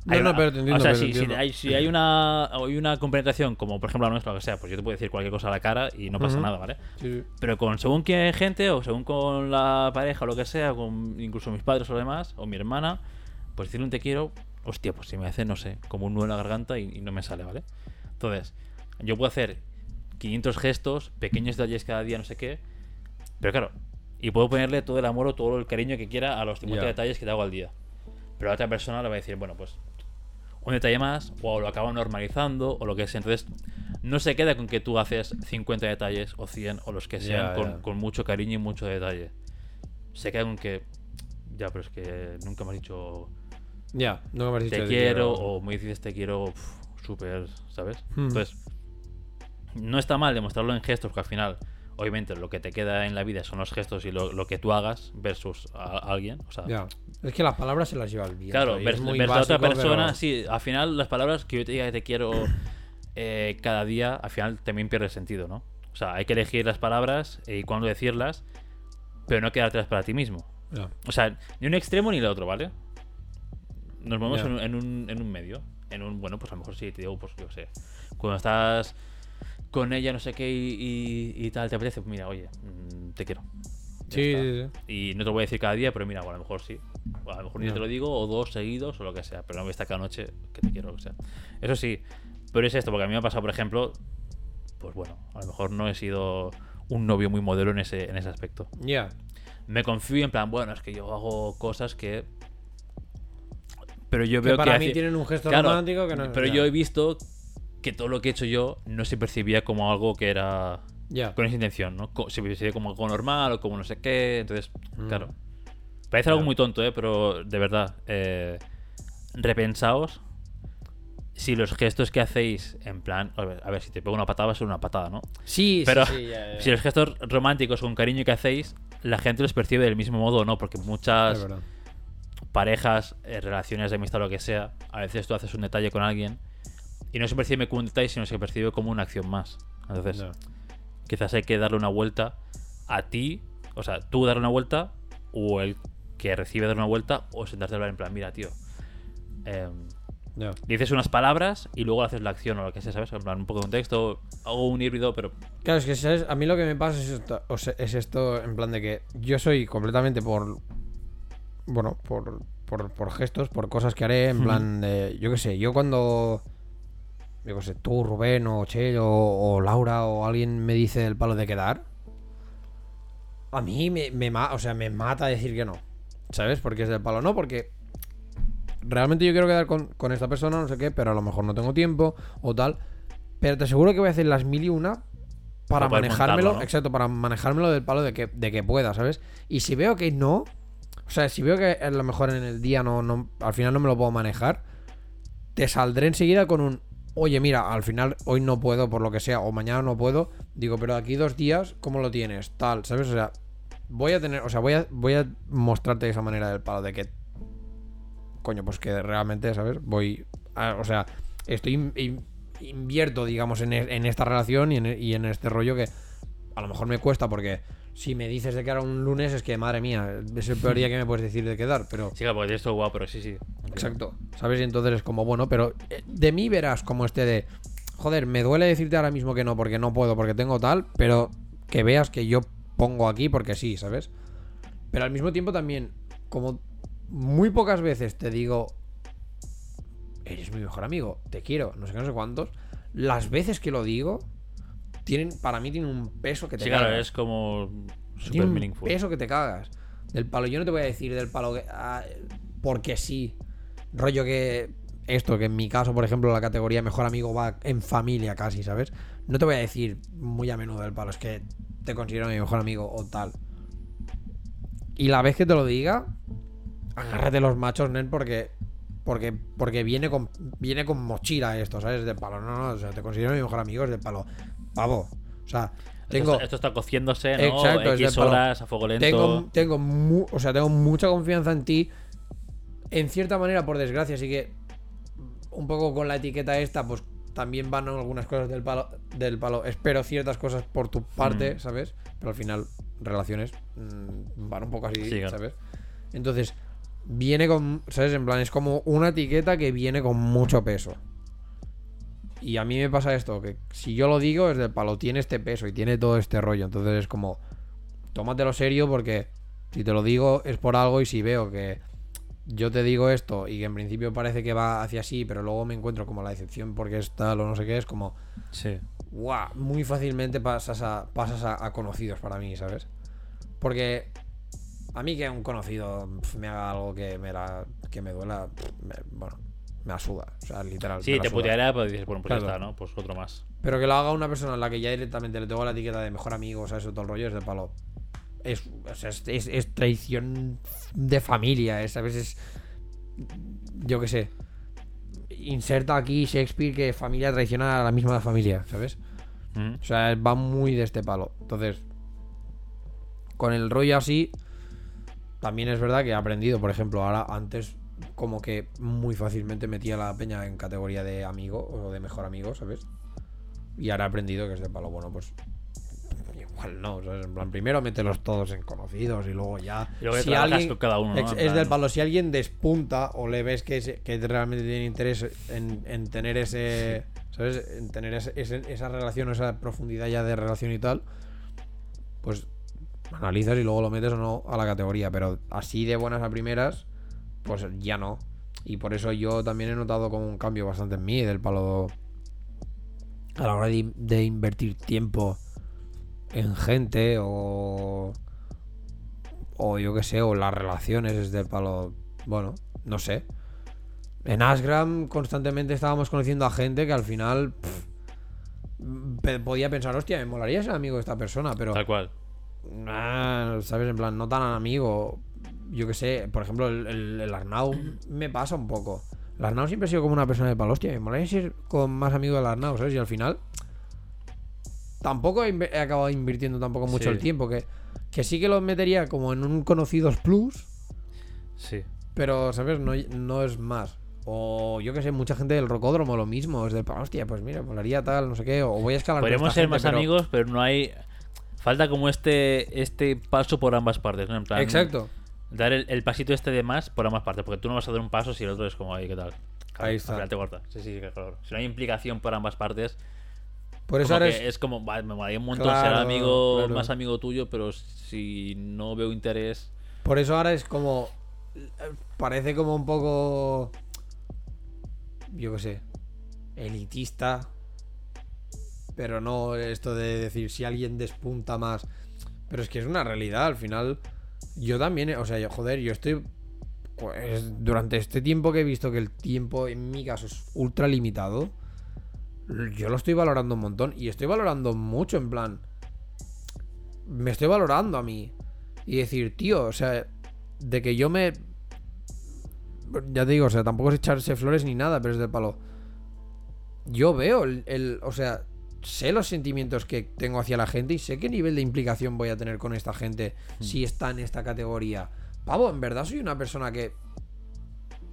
No, hay no, una- pero te entiendo, O sea, pero te si, si hay, si hay una, hay una compenetración, como por ejemplo la nuestra, lo que sea, pues yo te puedo decir cualquier cosa a la cara y no pasa nada, ¿vale? Sí. Pero con según qué gente, o según con la pareja, o lo que sea, con incluso mis padres o demás, o mi hermana, pues decirle un te quiero, hostia, pues si me hace, no sé, como un nudo en la garganta y, y no me sale, ¿vale? Entonces, yo puedo hacer 500 gestos, pequeños detalles cada día, no sé qué, pero claro, y puedo ponerle todo el amor o todo el cariño que quiera a los 50 Ya. detalles que te hago al día. Pero la otra persona le va a decir, bueno, pues un detalle más, o lo acabo normalizando, o lo que sea. Entonces, no se queda con que tú haces 50 detalles, o 100, o los que sean, con, mucho cariño y mucho detalle. Se queda con que, ya, pero es que nunca me has dicho Ya, no me has dicho te de quiero, o me dices te quiero súper, ¿sabes? Hmm. Entonces, no está mal demostrarlo en gestos, porque al final, obviamente, lo que te queda en la vida son los gestos y lo, lo que tú hagas versus a, a alguien. O sea, Ya. Es que las palabras se las lleva el viento. Claro, y ver, es muy ver a otra persona, pero- sí, al final las palabras que yo te diga que te quiero eh, cada día, al final también pierde sentido, ¿no? O sea, hay que elegir las palabras y cuándo decirlas, pero no quedártelas para ti mismo. Ya. O sea, ni un extremo ni el otro, ¿vale? Nos movemos en, un- en un, en un medio. En un, bueno, pues a lo mejor sí, te digo, pues yo sé. Cuando estás con ella, no sé qué, y, y- y tal, te apetece, pues mira, oye, mm, te quiero. Sí, está. sí, sí. Y no te lo voy a decir cada día, pero mira, bueno, a lo mejor sí. A lo mejor ni te lo digo, o dos seguidos, o lo que sea. Pero no a estar cada noche que te quiero, o sea. Eso sí, pero es esto, porque a mí me ha pasado, por ejemplo, pues bueno, a lo mejor no he sido un novio muy modelo en ese, en ese aspecto. Ya. Me confío en plan, bueno, es que yo hago cosas que. Pero yo Que veo para que. mí hace- tienen un gesto Claro, romántico que no Pero yo he visto que todo lo que he hecho yo no se percibía como algo que era con esa intención, ¿no? Se percibía como algo normal o como no sé qué. Entonces, Mm. claro. Parece algo muy tonto, ¿eh? Pero de verdad, eh, repensaos si los gestos que hacéis, en plan, a ver, a ver, si te pego una patada va a ser una patada, ¿no? Sí, Pero sí, sí, si los gestos románticos con cariño que hacéis, la gente los percibe del mismo modo o no, porque muchas parejas, eh, relaciones de amistad, lo que sea, a veces tú haces un detalle con alguien y no se percibe como un detalle, sino se percibe como una acción más. Entonces, quizás hay que darle una vuelta a ti o sea, tú dar una vuelta o el que recibe dar una vuelta o sentarte a hablar en plan, mira, tío. em, dices unas palabras y luego haces la acción o lo que sea, ¿sabes? En plan, un poco de contexto, hago un híbrido, pero Claro, es que ¿sabes? a mí lo que me pasa es esto, o sea, es esto en plan de que yo soy completamente por. Bueno, por, por, por gestos, por cosas que haré, en plan de. Yo qué sé, yo cuando. Yo qué sé, tú, Rubén, o Chelo, o Laura, o alguien me dice el palo de quedar. A mí me, me, o sea, me mata decir que no. ¿Sabes? Porque es del palo. No, porque realmente yo quiero quedar con, con esta persona, no sé qué, pero a lo mejor no tengo tiempo o tal. Pero te aseguro que voy a hacer las mil y una para manejármelo. Exacto, para manejármelo del palo de que, de que pueda, ¿sabes? Y si veo que no, o sea, si veo que a lo mejor en el día no, no al final no me lo puedo manejar, te saldré enseguida con un. Oye, mira, al final hoy no puedo por lo que sea, o mañana no puedo. Digo, pero de aquí dos días, ¿cómo lo tienes? Tal, ¿sabes? O sea, voy a tener, o sea, voy a, voy a mostrarte esa manera del palo de que. Coño, pues que realmente, ¿sabes? Voy. a- o sea, estoy. in- in- invierto, digamos, en, e- en esta relación y en, y en este rollo que a lo mejor me cuesta porque si me dices de que era un lunes es que, madre mía, es el peor día que me puedes decir de quedar, pero. sí, claro, porque todo guapo, pero sí, sí. Exacto, ¿sabes? Y entonces es como, bueno, pero eh, de mí verás como este de, joder, me duele decirte ahora mismo que no, porque no puedo, porque tengo tal, pero que veas que yo pongo aquí porque sí, ¿sabes? Pero al mismo tiempo también, como muy pocas veces te digo, eres mi mejor amigo, te quiero, no sé qué, no sé cuántos, las veces que lo digo, tienen, para mí tienen un peso que te Sí, claro, es como super un meaningful. peso que te cagas. Del palo, yo no te voy a decir del palo que. ah, porque sí. Rollo que. Esto, que en mi caso, por ejemplo, la categoría mejor amigo va en familia casi, ¿sabes? No te voy a decir muy a menudo del palo, es que te considero mi mejor amigo o tal. Y la vez que te lo diga, agárrate los machos, nen, porque. Porque, porque viene con viene con mochila esto, ¿sabes? De palo. No, no, o sea, te considero mi mejor amigo, es de palo. Pavo. O sea, tengo. Esto, está, esto está cociéndose, ¿no? Exacto, X horas a fuego lento. Tengo, tengo, mu- o sea, tengo mucha confianza en ti. En cierta manera, por desgracia, así que un poco con la etiqueta esta, pues también van algunas cosas del palo. Del palo. Espero ciertas cosas por tu parte, Mm. ¿sabes? Pero al final, relaciones mm, van un poco así, Sí. ¿sabes? Entonces, viene con, ¿sabes? En plan, es como una etiqueta que viene con mucho peso. Y a mí me pasa esto, que si yo lo digo es del palo, tiene este peso y tiene todo este rollo. Entonces es como, tómatelo serio porque si te lo digo es por algo y si veo que yo te digo esto y que en principio parece que va hacia así, pero luego me encuentro como la decepción porque es tal o no sé qué, es como, Sí. guau, muy fácilmente pasas a, pasas a, a conocidos para mí, ¿sabes? Porque a mí que un conocido me haga algo que me, la, que me duela, me- bueno, me la suda, o sea, literal. Sí, te puteará, pero dices, bueno, pues ya Claro. está, ¿no? Pues otro más. Pero que lo haga una persona a la que ya directamente le tengo la etiqueta de mejor amigo, o sea, eso todo el rollo es de palo. Es, o sea, es, es- es traición de familia, es, ¿sabes? Es. Yo qué sé. Inserta aquí Shakespeare que familia traiciona a la misma familia, ¿sabes? Mm. O sea, va muy de este palo. Entonces, con el rollo así, también es verdad que he aprendido, por ejemplo, ahora antes como que muy fácilmente metía a la peña en categoría de amigo o de mejor amigo, ¿sabes? Y ahora he aprendido que es de palo, bueno, pues igual no, ¿sabes? En plan, primero mételos todos en conocidos y luego ya... Y luego si alguien- con cada uno, ¿no? Es plan- del palo, si alguien despunta o le ves que, se- que realmente tiene interés en, en tener ese, ¿sabes? En tener ese- ese- esa relación, esa profundidad ya de relación y tal, pues analizas y luego lo metes o no a la categoría, pero así de buenas a primeras, pues ya no. Y por eso yo también he notado como un cambio bastante en mí del palo a la hora de, de invertir tiempo en gente o o yo qué sé, o las relaciones es del palo, bueno, no sé. En Asgram constantemente estábamos conociendo a gente que al final pff, podía pensar, hostia, me molaría ser amigo de esta persona, pero Tal cual. ¿sabes? En plan, no tan amigo. Yo que sé, por ejemplo, el, el, el Arnau me pasa un poco. El Arnau siempre ha sido como una persona de palo. Hostia, me molaría ser con más amigo del Arnau, ¿sabes? Y al final tampoco he, acabado invirtiendo tampoco mucho Sí. el tiempo. Que, que sí que lo metería como en un conocidos plus, Sí. pero, ¿sabes? No, no es más. O yo que sé, mucha gente del rocódromo lo mismo. Es de, hostia, pues mira, molaría tal, no sé qué. O voy a escalar Podríamos ser gente, más pero- amigos, pero no hay. Falta como este, este paso por ambas partes, ¿no? En plan, Exacto. Dar el, el pasito este de más por ambas partes, porque tú no vas a dar un paso si el otro es como ahí, ¿qué tal? Ahí está. te corta. Sí, sí, claro. Si no hay implicación por ambas partes, Por eso como ahora que es, es como, vale, me molaría un montón Claro, ser amigo, claro. más amigo tuyo, pero si no veo interés. por eso ahora es como. Parece como un poco. Yo qué sé. Elitista. Pero no esto de decir si alguien despunta más. Pero es que es una realidad. Al final. Yo también. O sea, yo, joder, yo estoy. Pues durante este tiempo que he visto que el tiempo en mi caso es ultra limitado. Yo lo estoy valorando un montón. Y estoy valorando mucho en plan. Me estoy valorando a mí. Y decir, tío, o sea, de que yo me. Ya te digo, o sea, tampoco es echarse flores ni nada, pero es del palo. Yo veo el, el- O sea, sé los sentimientos que tengo hacia la gente y sé qué nivel de implicación voy a tener con esta gente si está en esta categoría. Pavo, en verdad soy una persona que.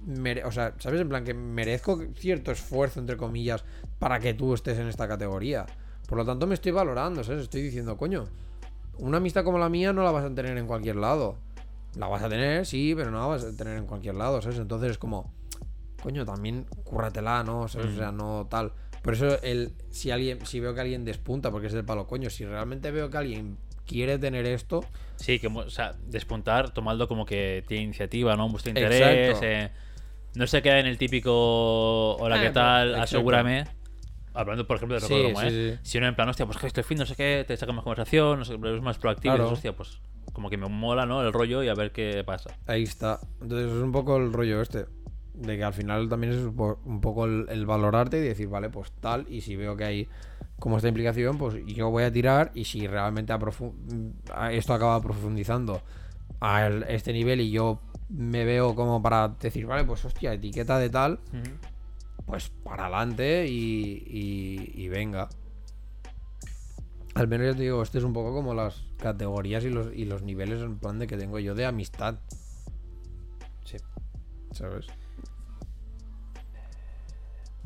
mere- o sea, ¿sabes? En plan, que merezco cierto esfuerzo, entre comillas, para que tú estés en esta categoría. Por lo tanto, me estoy valorando, ¿sabes? Estoy diciendo, coño, una amistad como la mía no la vas a tener en cualquier lado. La vas a tener, sí, pero no la vas a tener en cualquier lado, ¿sabes? Entonces es como, coño, también cúrratela, ¿no? ¿Sabes? O sea, no tal. Por eso el, si alguien, si veo que alguien despunta, porque es del palo, coño, si realmente veo que alguien quiere tener esto, Sí, que, o sea, despuntar, tomarlo como que tiene iniciativa, ¿no? Muestra interés. Eh, no se queda en el típico, hola, Eh, ¿qué tal? exacto. Asegúrame. Hablando, por ejemplo, de Sí, como sí, es. sí. Si no, en plan, hostia, pues que este fin, no sé qué, te saca más conversación, no sé, es más proactivo. y Claro. dices, hostia, pues como que me mola, ¿no? El rollo y a ver qué pasa. ahí está. Entonces es un poco el rollo este. De que al final también es un po- un poco el, el valorarte y decir, vale, pues tal. Y si veo que hay como esta implicación, pues yo voy a tirar. Y si realmente a esto acaba profundizando a el- este nivel y yo me veo como para decir, vale, pues hostia, etiqueta de tal, pues para adelante y, y- y venga. Al menos ya te digo, este es un poco como las categorías y los, y los niveles en plan de que tengo yo de amistad, Sí. ¿sabes?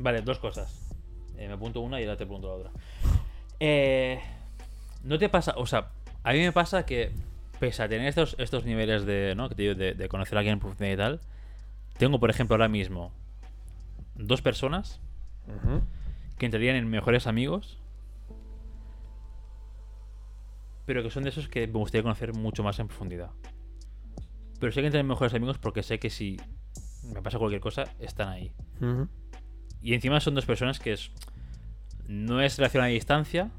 Vale, dos cosas. Eh, me apunto una y ahora te apunto la otra. Eh, ¿No te pasa? O sea, a mí me pasa que, pese a tener estos, estos niveles de, ¿no? que te digo, de, de conocer a alguien en profundidad y tal, tengo, por ejemplo, ahora mismo dos personas que entrarían en mejores amigos, pero que son de esos que me gustaría conocer mucho más en profundidad. Pero sé que entran en mejores amigos porque sé que si me pasa cualquier cosa, están ahí. Ujú. Y encima son dos personas que es. No es relación a distancia,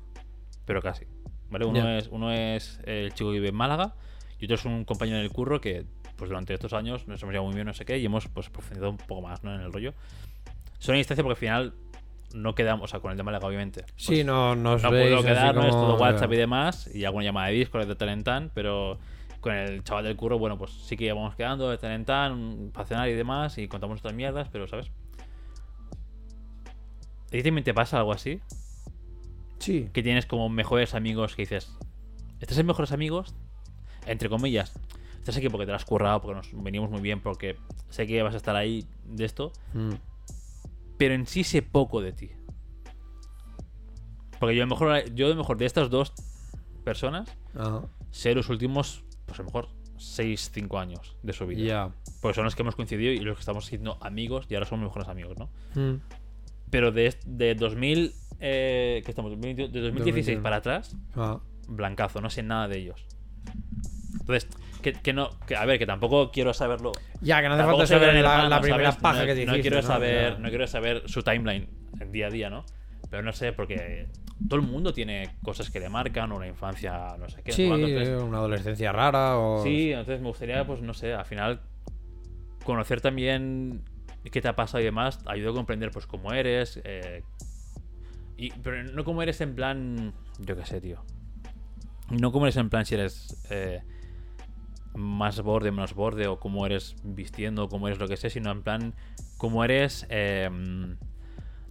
pero casi. ¿Vale? Uno, Ya. es, uno es el chico que vive en Málaga y otro es un compañero del curro que, pues durante estos años nos hemos llevado muy bien, no sé qué, y hemos pues profundizado un poco más ¿no? en el rollo. Son a distancia porque al final no quedamos, o sea, con el de Málaga, obviamente. pues, Sí, no, no os no veis puedo así quedarnos, como- todo WhatsApp y demás, y alguna llamada de Discord de tal en tan, pero con el chaval del curro, bueno, pues sí que íbamos quedando de tal en tan, para cenar y demás, y contamos nuestras mierdas, pero, ¿sabes? ¿A ti también te pasa algo así? Sí. Que tienes como mejores amigos que dices, ¿estás en mejores amigos? Entre comillas. Estás aquí porque te lo has currado, porque nos venimos muy bien, porque sé que vas a estar ahí de esto, Mm. pero en sí sé poco de ti. Porque yo a lo mejor, yo a lo mejor de estas dos personas, Ajá. sé los últimos, pues a lo mejor 6, 5 años de su vida. Ya. Porque son los que hemos coincidido y los que estamos siendo amigos y ahora somos mejores amigos, ¿no? Mm. Pero de, de 2000, eh, ¿qué estamos? De 2016 2021. para atrás, Ah. blancazo, no sé nada de ellos. Entonces, que, que no, que, a ver, que tampoco quiero saberlo. Ya, que no hace falta saber la, hermano, la primera ¿sabes? paja no, que te no quiero saber, no quiero saber su timeline día a día, ¿no? Pero no sé, porque todo el mundo tiene cosas que le marcan, una infancia, no sé qué. Sí, una adolescencia rara o... Sí, entonces me gustaría, pues no sé, al final conocer también qué te ha pasado y demás, ayuda a comprender pues cómo eres. eh, y, pero no cómo eres en plan, yo qué sé, tío. No cómo eres en plan si eres eh, más borde, menos borde, o cómo eres vistiendo, o cómo eres lo que sé, sino en plan cómo eres eh,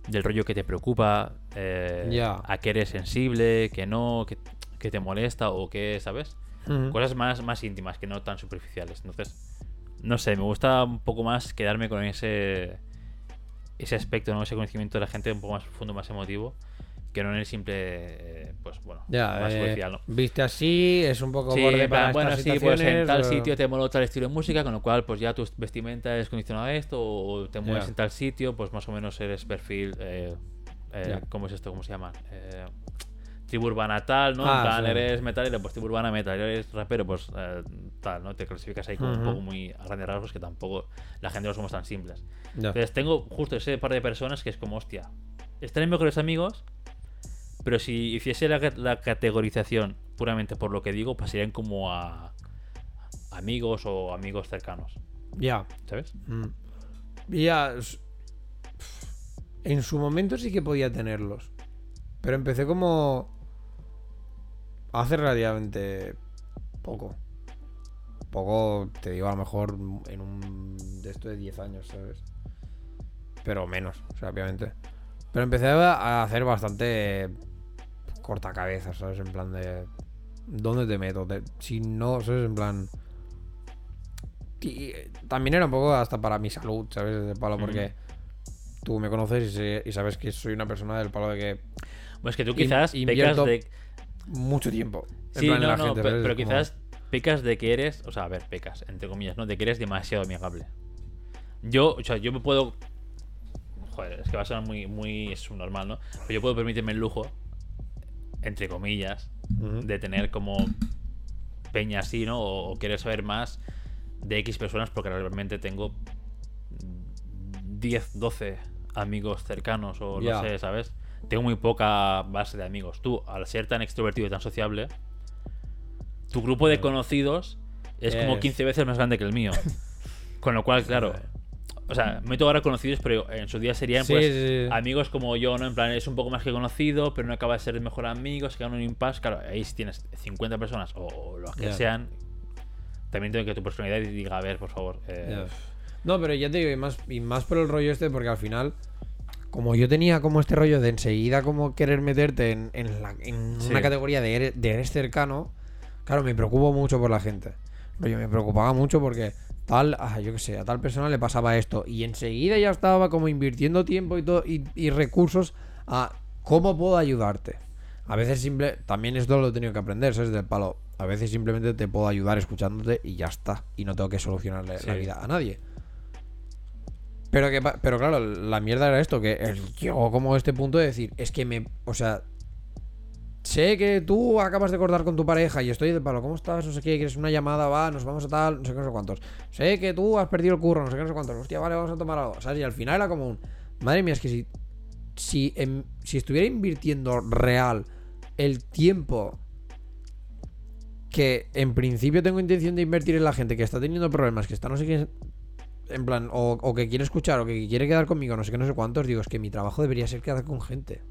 del rollo que te preocupa, eh, a qué eres sensible, que no, que, que te molesta o que, ¿sabes? Cosas más, más íntimas que no tan superficiales. Entonces, no sé, me gusta un poco más quedarme con ese ese aspecto, ¿no? ese conocimiento de la gente un poco más profundo, más emotivo. Que no en el simple, pues bueno, Ya, más eh, superficial, ¿no? viste así, es un poco Sí, borde en para plan, estas bueno, sí, pues en tal sitio te mola tal estilo de música, con lo cual pues ya tu vestimenta es condicionada a esto, o te mueves Ya. en tal sitio, pues más o menos eres perfil, eh, eh. ¿cómo es esto? ¿Cómo se llama? Eh, tribu urbana tal, ¿no? Ah, en plan, sí. eres metalero, pues tribu urbana metal, eres rapero, pues eh, tal, ¿no? Te clasificas ahí como un poco muy a grandes rasgos que tampoco la gente no somos tan simples. Entonces tengo justo ese par de personas que es como, hostia, estaré mejores amigos, pero si hiciese la, ca- la categorización puramente por lo que digo, pasarían como a amigos o amigos cercanos, Ya. ¿sabes? Mm. Ya. En su momento sí que podía tenerlos. Pero empecé como. Hace relativamente poco. Poco, te digo, a lo mejor en un. de esto de 10 años, ¿sabes? Pero menos, o sea, obviamente. Pero empecé a hacer bastante. cortacabezas, ¿sabes? En plan de. ¿Dónde te meto? Te- si no, ¿sabes? En plan. Y también era un poco hasta para mi salud, ¿sabes? De palo, porque tú me conoces y, y sabes que soy una persona del palo de que Bueno, es que tú In- quizás pecas invierto de... mucho tiempo. en Sí, en no, la no, pero quizás pecas de que eres, o sea, a ver, pecas, entre comillas, ¿no? De que eres demasiado amigable. Yo, o sea, yo me puedo... Joder, es que va a sonar muy, muy subnormal, ¿no? Pero yo puedo permitirme el lujo, entre comillas, de tener como peña así, ¿no? O, o querer saber más de X personas porque realmente tengo 10, 12 amigos cercanos o no sé, ¿sabes? Tengo muy poca base de amigos. Tú, al ser tan extrovertido y tan sociable, tu grupo de conocidos es como Es- 15 veces más grande que el mío. Con lo cual, claro, o sea, meto ahora conocidos, pero en su día serían Sí, pues sí, sí. amigos como yo, ¿no? En plan, es un poco más que conocido, pero no acaba de ser el mejor amigo, se queda en un impasse. Claro, ahí si tienes 50 personas o, o lo que Ya. sean, también tengo que tu personalidad diga, a ver, por favor. eh. No, pero ya te digo, y más, y más por el rollo este, porque al final, como yo tenía como este rollo de enseguida como querer meterte en, en la- en una categoría de eres, de eres cercano, claro, me preocupo mucho por la gente. Rollo, me preocupaba mucho porque tal, ah, yo qué sé, a tal persona le pasaba esto. Y enseguida ya estaba como invirtiendo tiempo y, todo, y, y recursos a cómo puedo ayudarte. A veces simple, también esto lo he tenido que aprender, ¿sabes? Del palo. A veces simplemente te puedo ayudar escuchándote y ya está. Y no tengo que solucionarle la vida a nadie. Pero que pero claro, la mierda era esto, que llegó como a este punto de decir, es que me, o sea, sé que tú acabas de cortar con tu pareja y estoy de palo, ¿cómo estás? No sé qué, quieres una llamada, va, nos vamos a tal, no sé qué, no sé cuántos. Sé que tú has perdido el curro, no sé qué, no sé cuántos. Hostia, vale, vamos a tomar algo. Y al final era como un, madre mía, es que si si, em- si estuviera invirtiendo real el tiempo que en principio tengo intención de invertir en la gente que está teniendo problemas, que está no sé qué, en plan, o, o que quiere escuchar, o que quiere quedar conmigo, no sé qué, no sé cuántos, digo, es que mi trabajo debería ser quedar con gente.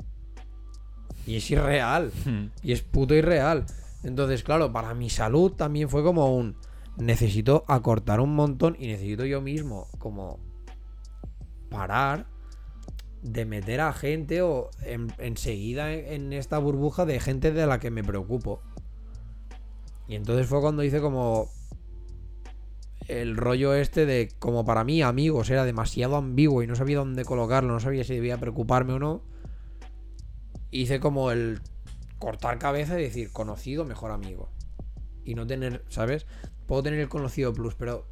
Y es irreal. hmm, Y es puto irreal. Entonces, claro, para mi salud también fue como un. Necesito acortar un montón y necesito yo mismo como parar de meter a gente o en- enseguida en, en esta burbuja de gente de la que me preocupo. Y entonces fue cuando hice como el rollo este de como para mí amigos era demasiado ambiguo y no sabía dónde colocarlo, no sabía si debía preocuparme o no. Hice como el cortar cabeza y decir conocido, mejor amigo. Y no tener, ¿sabes? Puedo tener el conocido plus, pero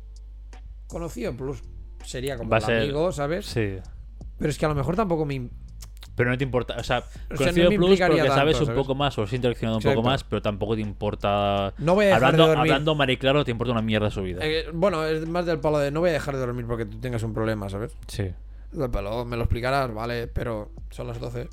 conocido plus sería como Va el ser- amigo, ¿sabes? Sí. Pero es que a lo mejor tampoco me... Pero no te importa, o sea, no conocido me plus porque sabes un ¿sabes? poco más o has interaccionado un poco más, pero tampoco te importa. No voy a dejar hablando, de dormir. hablando mariclaro, te importa una mierda su vida. Eh, bueno, es más del palo de no voy a dejar de dormir porque tú tengas un problema, ¿sabes? sí. Del palo, me lo explicarás, vale, pero son las 12.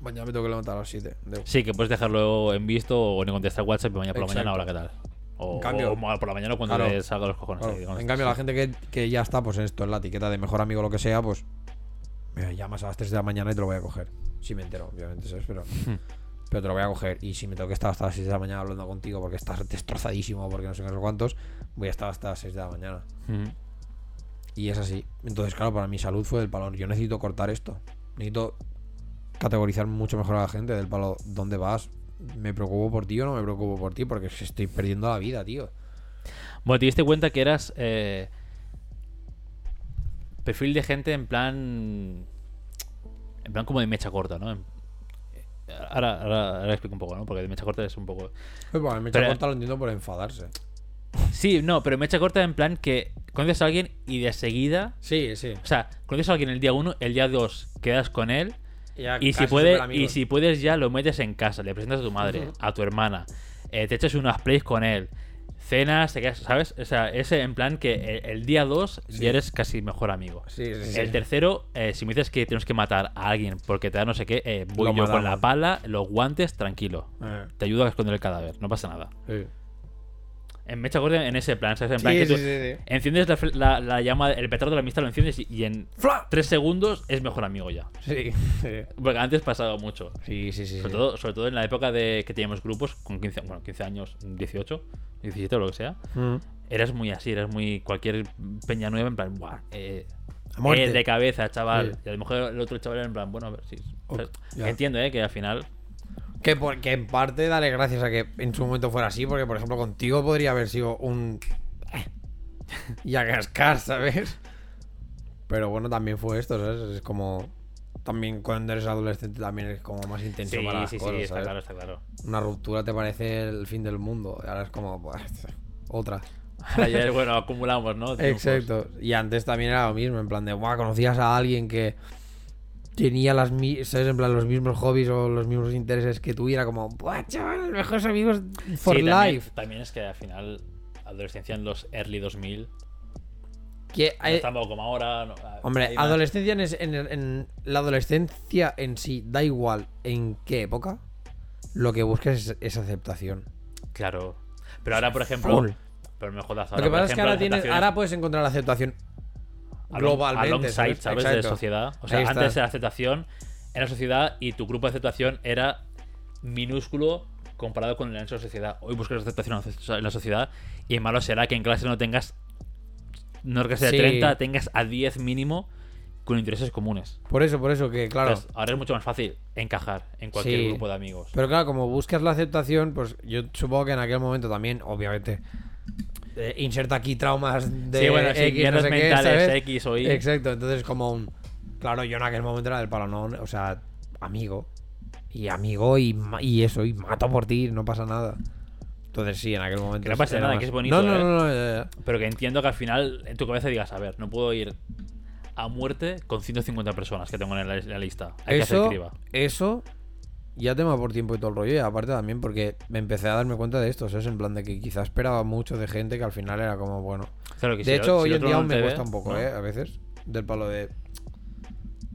Mañana me tengo que levantar a las 7. Deu. Sí, que puedes dejarlo en visto o ni contestar WhatsApp y mañana por la mañana, hola, ¿qué tal? O, En cambio- o por la mañana cuando Claro. le salga los cojones. Claro, en cambio, sí. la gente que, que ya está, pues en esto, en la etiqueta de mejor amigo o lo que sea, pues me llamas a las 3 de la mañana y te lo voy a coger. Si me entero, obviamente, ¿sabes? Pero, Hmm. pero te lo voy a coger. Y si me tengo que estar hasta las 6 de la mañana hablando contigo porque estás destrozadísimo, porque no sé qué, no sé cuántos, voy a estar hasta las 6 de la mañana. Ujú. Y es así. Entonces, claro, para mi salud fue del palo. Yo necesito cortar esto. Necesito categorizar mucho mejor a la gente del palo. ¿Dónde vas? ¿Me preocupo por ti o no me preocupo por ti? Porque es que estoy perdiendo la vida, tío. Bueno, te diste cuenta que eras eh, perfil de gente en plan. En plan como de mecha corta, ¿no? Ahora, ahora, ahora explico un poco, ¿no? Porque de mecha corta es un poco. Pues bueno, me echa Pero- corta lo entiendo por enfadarse. Sí, no, pero mecha corta en plan que conoces a alguien y de seguida. Sí, sí. O sea, conoces a alguien el día 1, el día 2 quedas con él. Ya Y si, casi puede, y si puedes ya lo metes en casa, le presentas a tu madre, a tu hermana, eh, te echas unas plays con él, cenas, te quedas, ¿sabes? O sea, ese en plan que el, el día 2 Sí. ya eres casi mejor amigo. Sí, sí, sí. El tercero, eh, si me dices que tienes que matar a alguien porque te da no sé qué, eh, voy Lo yo con la pala, los guantes, tranquilo. Eh, Te ayudo a esconder el cadáver, no pasa nada. En Mecha Corta en ese plan, ¿sabes? En plan Sí, que sí, tú sí, sí. enciendes la, la- la llama, el petardo de la amistad lo enciendes y, y en ¡Fla! tres segundos es mejor amigo ya. Sí, sí. Porque antes pasaba mucho. Sí, sí, sí. Sobre, todo, sobre todo en la época de que teníamos grupos con 15, bueno, 15 años, 18, 17 o lo que sea. Mm. Eras muy así, eras muy cualquier peña nueva en plan, ¡buah! Eh, eh, de cabeza, chaval. Y a lo mejor el otro chaval era en plan, bueno, a ver si. Entiendo, ¿eh? Que al final. Que, por- que en parte dale gracias a que en su momento fuera así, porque por ejemplo contigo podría haber sido un... y a cascar, ¿sabes? Pero bueno, también fue esto, ¿sabes? Es como... También cuando eres adolescente también es como más intenso Sí, para las sí, sí, cosas, está ¿sabes? claro, está claro. Una ruptura te parece el fin del mundo. Y ahora es como... buah, otra. Ahora ya, bueno, acumulamos, ¿no? Triunfos. Exacto. Y antes también era lo mismo, en plan de, Buah, conocías a alguien que tenía las ¿sabes? En plan, los mismos hobbies o los mismos intereses que tú y era como, Buah, chaval, mejores amigos for Sí, también- life. También, es que al final, adolescencia en los early 2000, Que no hay- estamos como ahora. no- hombre, adolescencia en, en- en la adolescencia en sí, da igual en qué época, lo que buscas es, es aceptación. Claro. Pero ahora, por ejemplo. Full. Pero me jodas. Lo Ahora, que por pasa es que ahora, tienes, ahora puedes encontrar la aceptación globalmente. alongside, ¿sabes? De Exacto. sociedad. O sea, antes era aceptación en la sociedad y tu grupo de aceptación era minúsculo comparado con el ancho de la sociedad. Hoy buscas aceptación en la sociedad y malo será que en clase no tengas, no que sea Sí. 30, tengas a 10 mínimo con intereses comunes. Por eso, por eso, que claro. Entonces, ahora es mucho más fácil encajar en cualquier Sí. grupo de amigos. Pero claro, como buscas la aceptación, pues yo supongo que en aquel momento también, obviamente, eh, inserta aquí traumas de sí, bueno, sí, X, no sé mentales. X o Y. Exacto, entonces como un... Claro, yo en aquel momento era del palo, no, o sea, amigo. Y amigo y, y eso, y mato por ti, no pasa nada. Entonces sí, en aquel momento... Que no pasa nada, más- que es bonito, No, no, ¿eh? no, no, ya, ya. Pero que entiendo que al final en tu cabeza digas, a ver, no puedo ir a muerte con 150 personas que tengo en la, en la lista. Hay que hacer Eso, criba. eso, ya tema por tiempo y todo el rollo. Y aparte también porque me empecé a darme cuenta de esto, ¿sabes? En plan de que quizás esperaba mucho de gente que al final era como, bueno... Claro que De si hecho, si hoy en día aún me cuesta un poco, ¿no? ¿eh? A veces. Del palo de.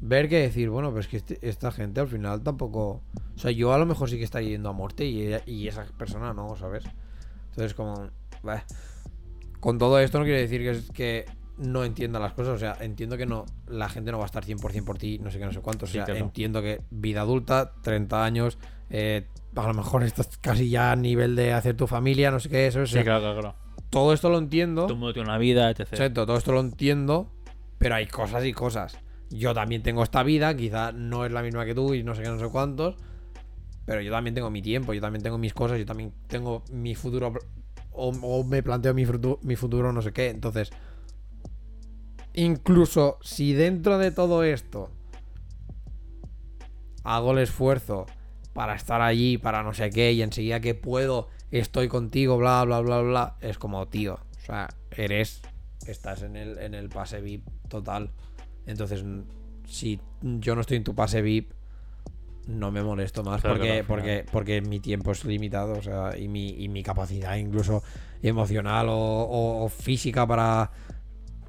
Ver que decir, bueno, pues que este- esta gente al final tampoco. O sea, yo a lo mejor sí que está yendo a muerte y, ella- y esa persona no, ¿sabes? Entonces, como. bah. Con todo esto no quiere decir que, es- que no entienda las cosas. O sea, entiendo que no la gente no va a estar 100% por ti, no sé qué, no sé cuánto. O Sí, sea, claro. entiendo que vida adulta, 30 años. eh, a lo mejor estás casi ya a nivel de hacer tu familia, no sé qué, eso. o Sí, claro, claro, claro. Todo esto lo entiendo. Todo el mundo tiene una vida, etc. Exacto, todo esto lo entiendo, pero hay cosas y cosas. Yo también tengo esta vida, quizá no es la misma que tú y no sé qué, no sé cuántos, pero yo también tengo mi tiempo, yo también tengo mis cosas, yo también tengo mi futuro, o, o me planteo mi, frutu- mi futuro, no sé qué. Entonces, incluso si dentro de todo esto hago el esfuerzo para estar allí, para no sé qué, y enseguida que puedo, estoy contigo, bla, bla, bla, bla, es como, tío, o sea, eres, estás en el, en el pase VIP total. Entonces, si yo no estoy en tu pase VIP, no me molesto más Claro, porque, porque, porque mi tiempo es limitado, o sea, y mi, y mi capacidad incluso emocional o, o- o física para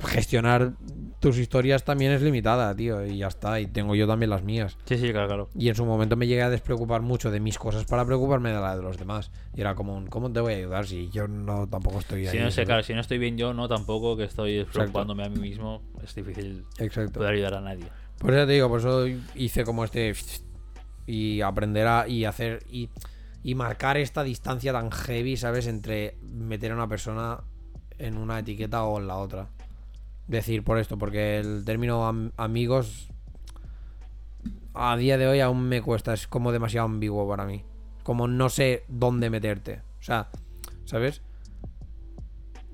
gestionar tus historias también es limitada, tío, y ya está, y tengo yo también las mías. Sí, sí, claro, claro. Y en su momento me llegué a despreocupar mucho de mis cosas para preocuparme de la de los demás. Y era como, un, ¿cómo te voy a ayudar si yo no tampoco estoy ahí? Si no, sé, claro, si no estoy bien yo, no tampoco, que estoy preocupándome a mí mismo, es difícil Exacto. poder ayudar a nadie. Por eso te digo, por eso hice como este y aprender a y hacer y, y marcar esta distancia tan heavy, ¿sabes? Entre meter a una persona en una etiqueta o en la otra. Decir por esto, porque el término am- amigos a día de hoy aún me cuesta, es como demasiado ambiguo para mí. Como no sé dónde meterte. O sea, ¿sabes?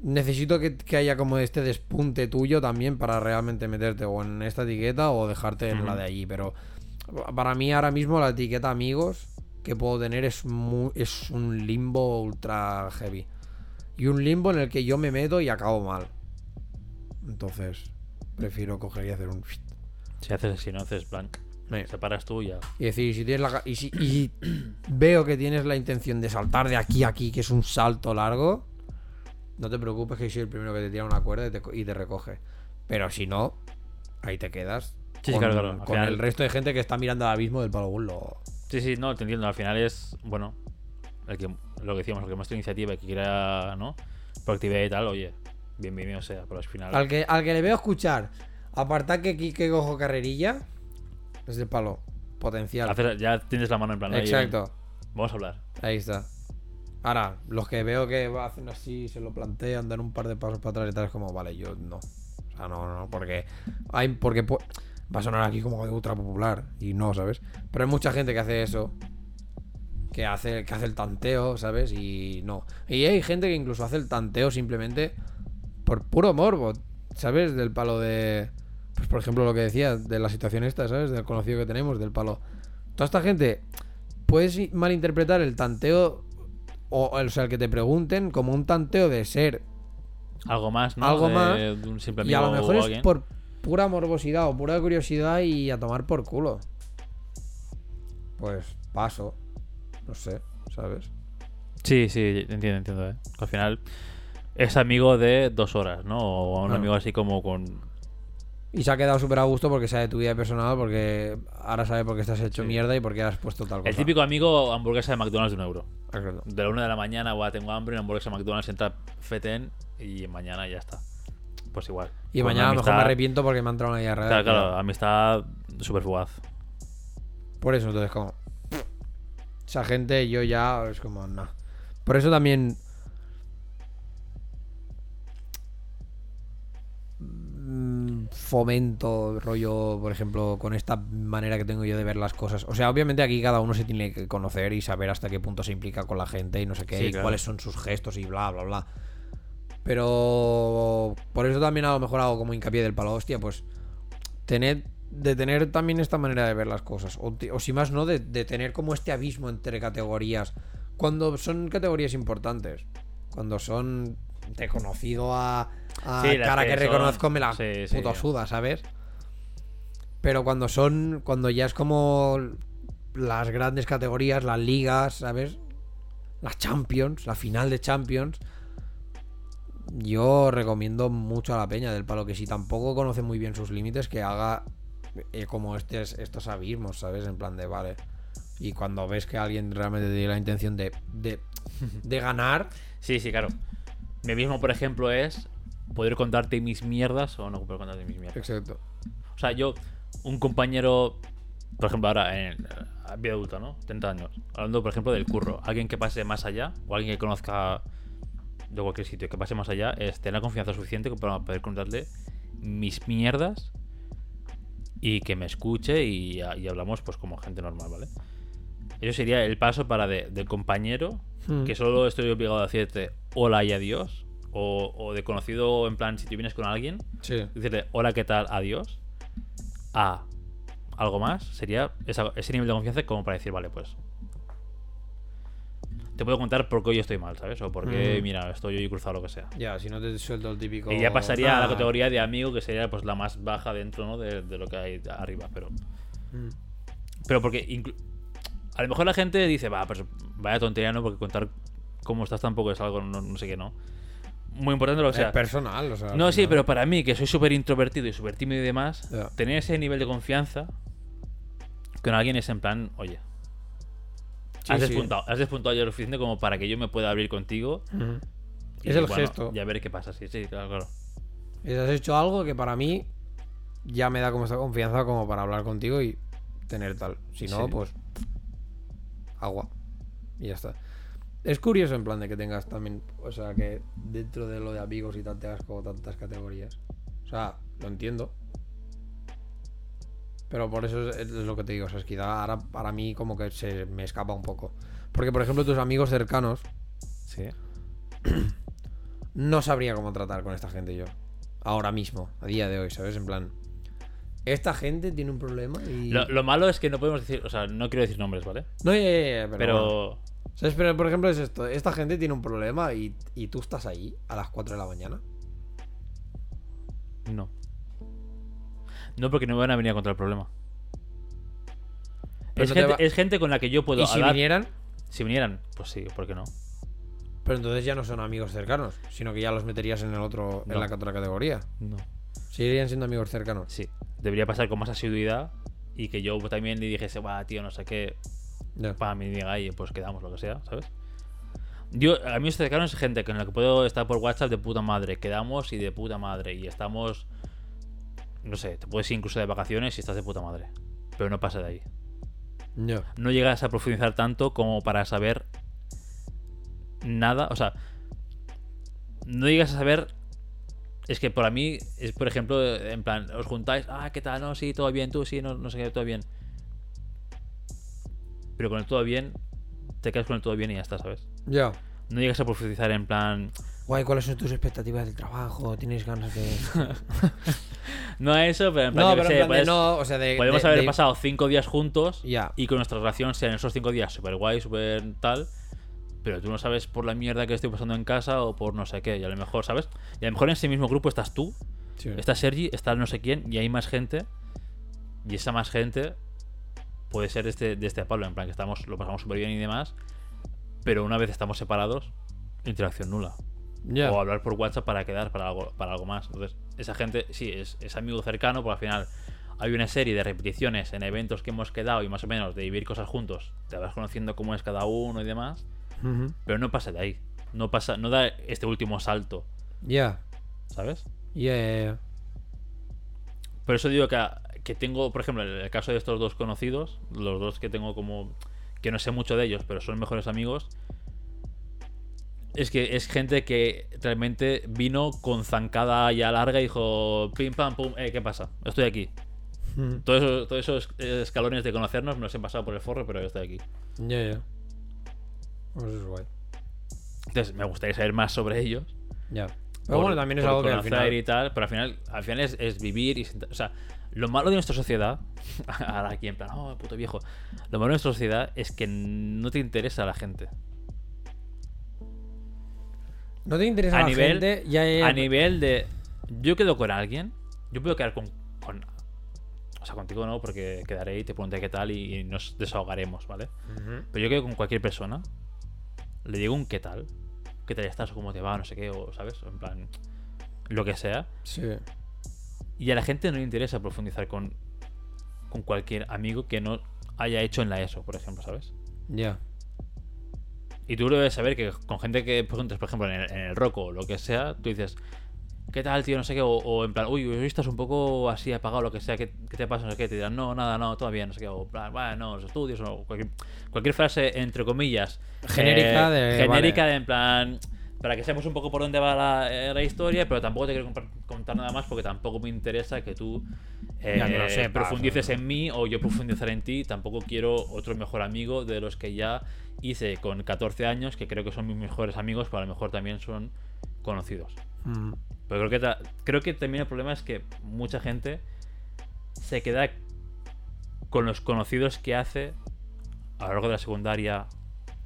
Necesito que, que haya como este despunte tuyo también para realmente meterte o en esta etiqueta o dejarte en la de allí, pero Para mí ahora mismo la etiqueta amigos que puedo tener es, mu- es un limbo ultra heavy. Y un limbo en el que yo me meto y acabo mal. Entonces, prefiero coger y hacer un... Si haces si no haces plan, Eh. separas tú y ya. Y decir, si tienes la... Y si, y veo que tienes la intención de saltar de aquí a aquí, que es un salto largo, no te preocupes que soy el primero que te tira una cuerda y te, y te recoge. Pero si no, ahí te quedas. Sí, sí, con, claro, con final- el resto de gente que está mirando al abismo del palo Lo... Sí, sí, no, te entiendo. Al final es, bueno, el que, lo que decíamos, el que muestra iniciativa y que quiera, ¿no? Proactividad y tal, oye, bienvenido sea, pero al final. Al que, al que le veo escuchar, apartar que que cojo carrerilla, es del palo. Potencial. hacer- ya tienes la mano en plan. Exacto. Vamos a hablar. Ahí está. Ahora, los que veo que hacen así, se lo plantean, dan un par de pasos para atrás y tal, es como, vale, yo no. O sea, no, no, porque. Hay, porque va a sonar aquí como de ultra popular. Y no, ¿sabes? Pero hay mucha gente que hace eso. Que hace, que hace el tanteo, ¿sabes? Y no. Y hay gente que incluso hace el tanteo simplemente por puro morbo, ¿sabes? Del palo de. Pues por ejemplo lo que decía, de la situación esta, ¿sabes? Del conocido que tenemos, del palo. Toda esta gente puedes malinterpretar el tanteo o, o sea, el que te pregunten como un tanteo de ser Algo más, ¿no? Algo de, más, de un simple y a lo mejor es alguien. por pura morbosidad o pura curiosidad y a tomar por culo. Pues paso. No sé, ¿sabes? Sí, sí, entiendo, entiendo, ¿eh? Al final es amigo de dos horas, ¿no? O un amigo así como con. Y se ha quedado súper a gusto porque sabe tu vida personal, porque ahora sabe por qué estás hecho mierda y por qué has puesto tal cosa. El típico amigo hamburguesa de McDonald's de un euro. Exacto. De la una de la mañana, guau, tengo hambre, una hamburguesa de McDonald's entra feten y mañana ya está. Pues igual. Y Con mañana a lo mejor me arrepiento porque me ha entrado una diarrea. Claro, claro, amistad súper fugaz. Por eso, entonces, como. Esa gente, yo ya es como, no. Por eso también. Fomento, rollo, por ejemplo, con esta manera que tengo yo de ver las cosas. O sea, obviamente aquí cada uno se tiene que conocer y saber hasta qué punto se implica con la gente y no sé qué, Sí, y claro. cuáles son sus gestos y bla, bla, bla. Pero por eso también a lo mejor hago como hincapié del palo, hostia, pues tener, de tener también esta manera de ver las cosas. O, o si más no, de, de tener como este abismo entre categorías. Cuando son categorías importantes. Cuando son de conocido a, a Sí, las cara que que, son- reconozco me la sí, sí, puto ya. suda, ¿sabes? Pero cuando son. Cuando ya es como las grandes categorías, las ligas, ¿sabes? Las Champions, la final de Champions. Yo recomiendo mucho a la peña del palo que si tampoco conoce muy bien sus límites, que haga eh, como estes, estos abismos, ¿sabes? En plan de, vale. Y cuando ves que alguien realmente tiene la intención de, de, de ganar, Sí, sí, claro. Mi mismo, por ejemplo, es poder contarte mis mierdas o no poder contarte mis mierdas. exacto. O sea, yo, un compañero, por ejemplo, ahora en eh, vida adulta, ¿no? 30 años. Hablando, por ejemplo, del curro. Alguien que pase más allá, o alguien que conozca de cualquier sitio, que pase más allá, es tener la confianza suficiente para poder contarle mis mierdas y que me escuche y, y hablamos pues como gente normal, ¿vale? Eso sería el paso para de, del compañero, Hmm. que solo estoy obligado a decirte hola y adiós, o, o de conocido en plan, si tú vienes con alguien, Sí. decirle hola, ¿qué tal? Adiós. A algo más sería esa- ese nivel de confianza como para decir, vale, pues. Te puedo contar por qué hoy estoy mal, ¿sabes? O por qué, Mm. mira, estoy hoy cruzado lo que sea. Ya, si no te suelto el típico. Y ya pasaría a la "Ah". categoría de amigo, que sería pues la más baja dentro, ¿no? De, de lo que hay arriba. Pero. Mm. Pero porque a lo mejor la gente dice, va, pues vaya tontería, ¿no? Porque contar cómo estás tampoco es algo, no, no sé qué, ¿no? Muy importante lo que sea. es personal, o sea. No, sí, pero para mí, que soy súper introvertido y súper tímido y demás, tener ese nivel de confianza con alguien es en plan, oye, Sí, has, sí. despuntado, has despuntado ya lo suficiente como para que yo me pueda abrir contigo. Y, Es el bueno, gesto. Ya veré qué pasa, sí, sí, claro, claro. Es- Has hecho algo que para mí ya me da como esta confianza como para hablar contigo y tener tal. Si no, Sí. pues. Agua. Y ya está. Es curioso en plan de que tengas también. O sea, que dentro de lo de amigos y tal tengas como tantas categorías. O sea, lo entiendo. Pero por eso es, es lo que te digo. O sea, es que ahora para mí como que se me escapa un poco. Porque, por ejemplo, tus amigos cercanos Sí. no sabría cómo tratar con esta gente yo. Ahora mismo, a día de hoy, ¿sabes? En plan. esta gente tiene un problema y... Lo, lo malo es que no podemos decir, o sea, no quiero decir nombres, ¿vale? No, ya, ya, ya, pero... Pero, bueno. ¿Sabes? Pero, por ejemplo, es esto. Esta gente tiene un problema y, y tú estás ahí a las 4 de la mañana. no. No, porque no me van a venir a contra el problema. Es no gente, va- es gente con la que yo puedo y si hablar. vinieran, Si vinieran, pues sí, ¿por qué no? pero entonces ya no son amigos cercanos, sino que ya los meterías en el otro, en la otra categoría. No. Seguirían siendo amigos cercanos. Sí, debería pasar con más asiduidad y que yo también le dijese, va, tío, no sé qué, Para mí diga, y pues quedamos, lo que sea, ¿sabes? Yo, a mí cercano es gente con la que puedo estar por WhatsApp de puta madre, quedamos y de puta madre, y estamos, no sé, te puedes ir incluso de vacaciones y estás de puta madre, pero no pasa de ahí. Ya. No llegas a profundizar tanto como para saber nada, o sea, no llegas a saber es que para mí es, por ejemplo, en plan, os juntáis, ah, ¿qué tal? No, sí, todo bien, tú sí, no, no sé qué, todo bien. Pero con el todo bien, te quedas con el todo bien y ya está, ¿sabes? Ya. No llegas a profundizar en plan, Guay, ¿cuáles son tus expectativas del trabajo? ¿Tienes ganas de.? no a eso, pero en plan, no, pero en sé, de no, o sea, de. podemos de- haber de- pasado cinco días juntos Ya. y con nuestra relación sean esos cinco días súper guay, súper tal. Pero tú no sabes por la mierda que estoy pasando en casa o por no sé qué. Y a lo mejor, ¿sabes? Y a lo mejor en ese mismo grupo estás tú, Sí. está Sergi, está no sé quién, y hay más gente. Y esa más gente puede ser de este, de este Pablo, en plan que estamos, lo pasamos súper bien y demás. Pero una vez estamos separados, interacción nula. Ya. O hablar por WhatsApp para quedar para algo, para algo más. Entonces, esa gente, sí, es, es amigo cercano, porque al final hay una serie de repeticiones en eventos que hemos quedado y más o menos de vivir cosas juntos, de vas conociendo cómo es cada uno y demás. Pero no pasa de ahí. No pasa, no da este último salto, Ya. ¿sabes? Ya, ya, ya. Por eso digo que, que tengo, por ejemplo, en el caso de estos dos conocidos, los dos que tengo como. que no sé mucho de ellos, pero son mejores amigos. Es que es gente que realmente vino con zancada ya larga y dijo: pim pam pum, eh, ¿qué pasa? Estoy aquí. Ujú. Todos esos, escalones de conocernos me los he pasado por el forro, pero yo estoy aquí. Ya, ya. Pues eso es guay. Entonces, me gustaría saber más sobre ellos. Ya. Pero por- bueno, también es algo que al final. y tal, pero al final, al final es, es vivir y o sea, lo malo de nuestra sociedad, ahora aquí en plan, oh, puto viejo, lo malo de nuestra sociedad es que no te interesa la gente. No te interesa A la nivel- gente. Ya. A nivel de, yo quedo con alguien, yo puedo quedar con, con- o sea, contigo no, porque quedaré y te preguntaré qué tal y, y nos desahogaremos, ¿vale? Pero yo quedo con cualquier persona, le digo un qué tal, qué tal estás o cómo te va, no sé qué, o, ¿sabes? En plan, lo que sea. Sí. Y a la gente no le interesa profundizar con, con cualquier amigo que no haya hecho en la ESO, por ejemplo, ¿sabes? Ya. Y tú debes saber que con gente que preguntas, por ejemplo, en el, en el rock o lo que sea, tú dices, ¿qué tal, tío? No sé qué, o, o en plan, uy, hoy estás un poco así apagado, lo que sea, ¿qué, qué te pasa? No sé qué, te dirán, no, nada, no, bien, no sé qué, o plan, bueno, no, los estudios, o cualquier, cualquier frase, entre comillas, Genérica eh, de- Genérica vale. de, en plan, para que sepas un poco por dónde va la, eh, la historia, pero tampoco te quiero contar nada más porque tampoco me interesa que tú eh, sepas, profundices en mí o yo profundizar en ti. Tampoco quiero otro mejor amigo de los que ya hice con 14 años, que creo que son mis mejores amigos, pero a lo mejor también son conocidos. Mm. Pero creo que, creo que también el problema es que mucha gente se queda con los conocidos que hace a lo largo de la secundaria.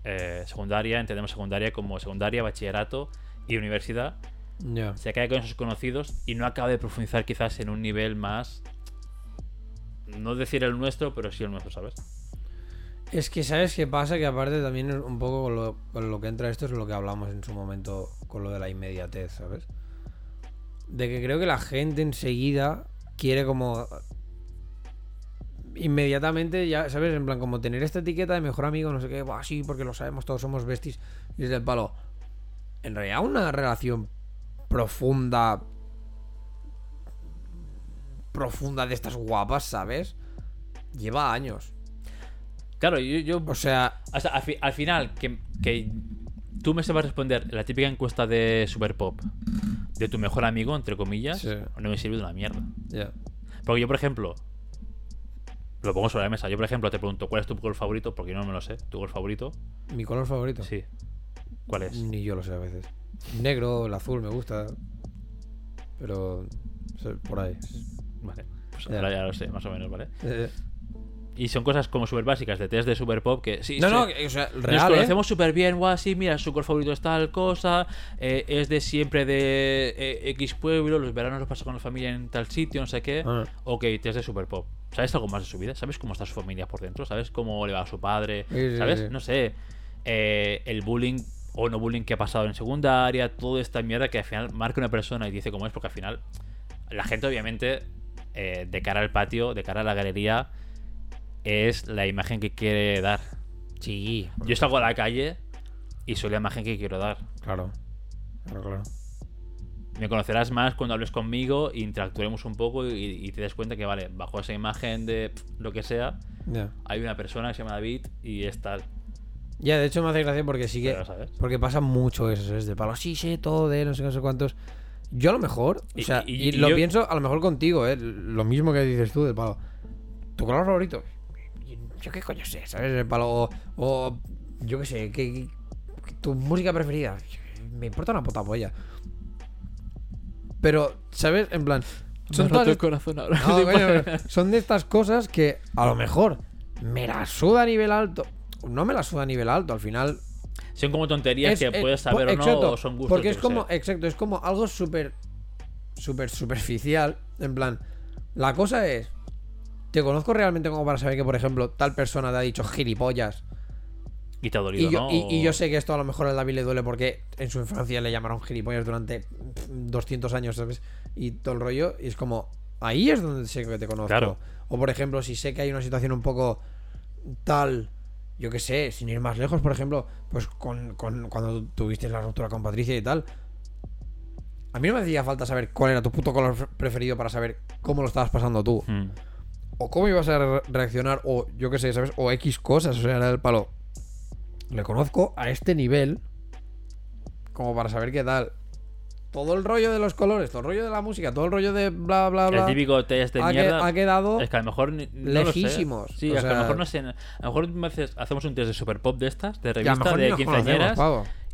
Eh, secundaria, entendemos secundaria como secundaria, bachillerato y universidad. Se queda con esos conocidos y no acaba de profundizar quizás en un nivel más. No decir el nuestro, pero sí el nuestro, ¿sabes? Es que, ¿sabes qué pasa? Que aparte también un poco con lo, con lo que entra esto es lo que hablamos en su momento con lo de la inmediatez, ¿sabes? De que creo que la gente enseguida quiere como... Inmediatamente, ya, ¿sabes? En plan, como tener esta etiqueta de mejor amigo, no sé qué, "Buah, sí, porque lo sabemos, todos somos besties. Y es del palo. En realidad, una relación profunda... Profunda de estas guapas, ¿sabes? Lleva años. Claro, yo. yo O sea, hasta al, fi- al final, que, que tú me sepas responder la típica encuesta de Super Pop de tu mejor amigo, entre comillas, Sí. no me sirve de una mierda. Porque yo, por ejemplo, lo pongo sobre la mesa. Yo, por ejemplo, te pregunto cuál es tu color favorito, porque yo no me lo sé. ¿Tu color favorito? Mi color favorito. Sí. ¿Cuál es? Ni yo lo sé a veces. Negro, el azul me gusta. Pero. por ahí. Vale. pues Ya. ahora ya lo sé, más o menos, ¿vale? Eh, Y son cosas como súper básicas de test de super pop que sí, no, sí, no, o sea, Nos real, ¿eh? conocemos súper bien, guau, sí, mira, su color favorito es tal cosa, eh, es de siempre de eh, X pueblo, los veranos los pasa con la familia en tal sitio, no sé qué. Ah. Ok, test de super pop. ¿Sabes algo más de su vida? ¿Sabes cómo está su familia por dentro? ¿Sabes cómo le va a su padre? Sí, sí, ¿Sabes? sí. No sé, eh, el bullying o no bullying que ha pasado en secundaria, toda esta mierda que al final marca una persona y dice cómo es, porque al final la gente obviamente eh, de cara al patio, de cara a la galería, es la imagen que quiere dar. Sí, Yo salgo a la calle y soy la imagen que quiero dar. claro. Claro, claro. Me conocerás más cuando hables conmigo, interactuemos un poco y, y te des cuenta que, vale, bajo esa imagen de lo que sea, hay una persona que se llama David y es tal. Ya, de hecho me hace gracia porque. Pero, ¿sabes? Porque pasa mucho eso, es de palo. Sí, sé todo de no sé, no sé cuántos. Yo a lo mejor, Y- o sea, y- lo yo- pienso a lo mejor contigo, ¿eh? Lo mismo que dices tú, de palo. ¿Tu color favorito? Yo qué coño sé, ¿sabes? De palo. O, o yo qué sé, que, tu música preferida. Me importa una puta polla. Pero, ¿sabes? En plan. Son, todas est- corazón ahora. no, coño, pero son de estas cosas que a lo mejor me la suda a nivel alto. No me la suda a nivel alto, al final Son como tonterías es- que eh, puedes saber o no, o son gustos. Porque es como, exacto, es como algo súper, súper superficial. En plan, la cosa es, te conozco realmente como para saber que, por ejemplo, tal persona te ha dicho gilipollas. Y te ha dolido, Y yo, ¿no? y, y O- yo sé que esto a lo mejor a David le duele porque en su infancia le llamaron gilipollas durante pff, 200 años, ¿sabes? Y todo el rollo. Y es como, ahí es donde sé que te conozco. Claro. O por ejemplo, si sé que hay una situación un poco tal, yo que sé, sin ir más lejos, por ejemplo, pues con, con- cuando tuviste la ruptura con Patricia y tal. A mí no me hacía falta saber cuál era tu puto color preferido para saber cómo lo estabas pasando tú Mm. o cómo ibas a re- reaccionar, o yo qué sé, ¿sabes? O X cosas, o sea, era el palo. Le conozco a este nivel, como para saber qué tal. Todo el rollo de los colores, todo el rollo de la música, todo el rollo de bla, bla, bla. El típico test de ha, que- mierda. ha quedado. Es que a lo mejor no lo sé. lejísimos, Sí, o es que a lo mejor no sé. A lo mejor veces hacemos un test de super pop de estas, de revista de quinceañeras,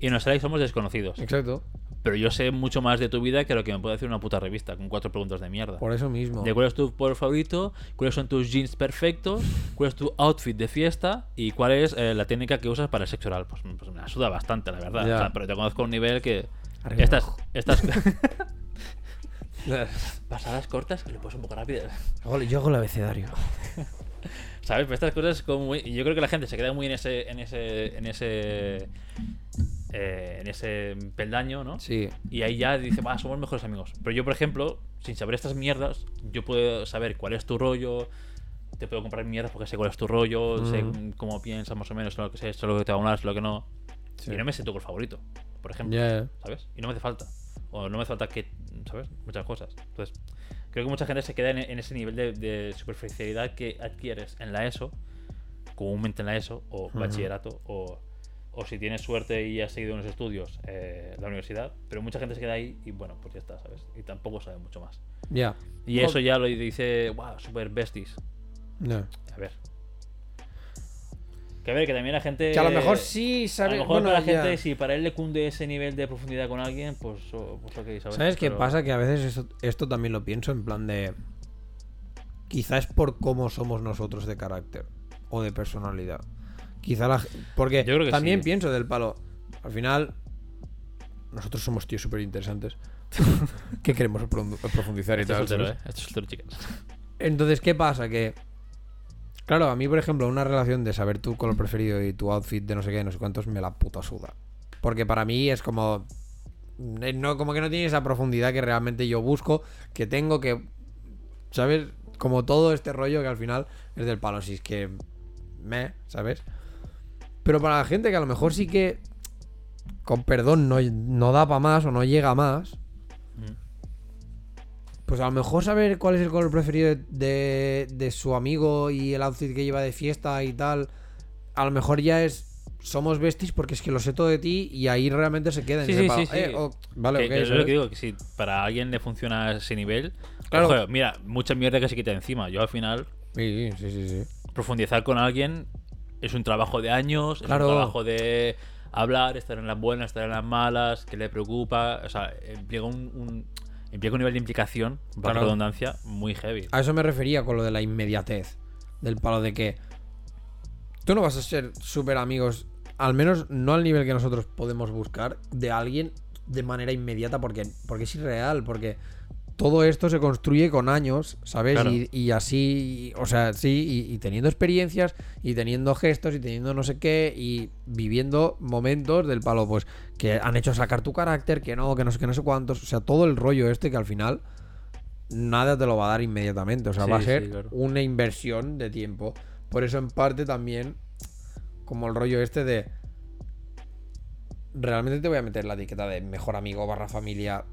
y nos sale que somos desconocidos. Exacto. Pero yo sé mucho más de tu vida que lo que me puede decir una puta revista con cuatro preguntas de mierda. Por eso mismo. De cuál es tu color favorito, cuáles son tus jeans perfectos, cuál es tu outfit de fiesta y cuál es eh, la técnica que usas para el sexo oral. Pues, pues me ayuda bastante, la verdad. Ya. O sea, pero te conozco a un nivel que. Arriba Estas, abajo. estas pasadas cortas que lo puedes un poco rápidas. Hago- Yo hago el abecedario. ¿Sabes? Pero estas cosas como muy... Yo creo que la gente se queda muy en ese... En ese... En ese... eh, en ese peldaño, ¿no? Sí. Y ahí ya dice, va, somos mejores amigos. Pero yo, por ejemplo, sin saber estas mierdas, yo puedo saber cuál es tu rollo, te puedo comprar mierdas porque sé cuál es tu rollo, sé Ujú. cómo piensas más o menos, lo que sé, sé lo que te va a sé lo que no. Sí. Y no me sé tu color favorito, por ejemplo. Ya. ¿Sabes? Y no me hace falta. O no me hace falta que, ¿sabes? Muchas cosas. Entonces, creo que mucha gente se queda en, en ese nivel de, de superficialidad que adquieres en la ESO, comúnmente en la ESO, o Ujú. bachillerato, o, o si tienes suerte y has seguido unos estudios, eh, la universidad. Pero mucha gente se queda ahí y bueno, pues ya está, ¿sabes? Y tampoco sabe mucho más. Ya. Y eso ya lo dice, wow, super besties. Ya. A ver. Que a ver, que también la gente. Que a lo mejor sí A sabe. lo mejor bueno, para la gente, si para él le cunde ese nivel de profundidad con alguien, pues, oh, pues ok, ¿sabes? ¿Sabes qué pasa? Que a veces esto, esto también lo pienso en plan de. Quizá es por cómo somos nosotros de carácter o de personalidad. Quizá la. Porque Yo creo que también sí. pienso del palo. Al final. Nosotros somos tíos súper interesantes. que queremos profundizar y Este es tal. soltero, ¿sabes? ¿eh? Este es soltero, chicas. Entonces, ¿qué pasa? Que. Claro, a mí, por ejemplo, una relación de saber tu color preferido y tu outfit de no sé qué, no sé cuántos, me la puta suda. Porque para mí es como. eh, No, como que no tiene esa profundidad que realmente yo busco, que tengo que. ¿Sabes? Como todo este rollo que al final es del palo. Si es que. Me, ¿sabes? Pero para la gente que a lo mejor sí que. Con perdón, no, no da para más o no llega a más. Pues a lo mejor saber cuál es el color preferido de, de- de su amigo y el outfit que lleva de fiesta y tal. A lo mejor ya es. Somos besties porque es que lo sé todo de ti y ahí realmente se queda en Sí, ese sí, sí, sí. Eh, oh, vale, Que- ok. que es lo que digo, que si para alguien le funciona a ese nivel. Claro. Claro. mira, mucha mierda que se quita encima. Yo al final, Sí, sí, sí, sí. profundizar con alguien es un trabajo de años, Claro. es un trabajo de hablar, estar en las buenas, estar en las malas, que le preocupa. O sea, implica un, un- implica un nivel de implicación, para Claro. redundancia, muy heavy. A eso me refería con lo de la inmediatez. Del palo de que tú no vas a ser súper amigos, al menos no al nivel que nosotros podemos buscar, de alguien de manera inmediata porque, porque es irreal, porque todo esto se construye con años, ¿sabes? Claro. Y, y así, o sea, sí, y, y teniendo experiencias, y teniendo gestos, y teniendo no sé qué, y viviendo momentos del palo, pues, que han hecho sacar tu carácter, que no, que no sé qué, no sé cuántos, o sea, todo el rollo este que al final nada te lo va a dar inmediatamente. O sea, Sí, va a sí, ser claro. una inversión de tiempo. Por eso, en parte, también, como el rollo este de. Realmente te voy a meter la etiqueta de mejor amigo barra familia.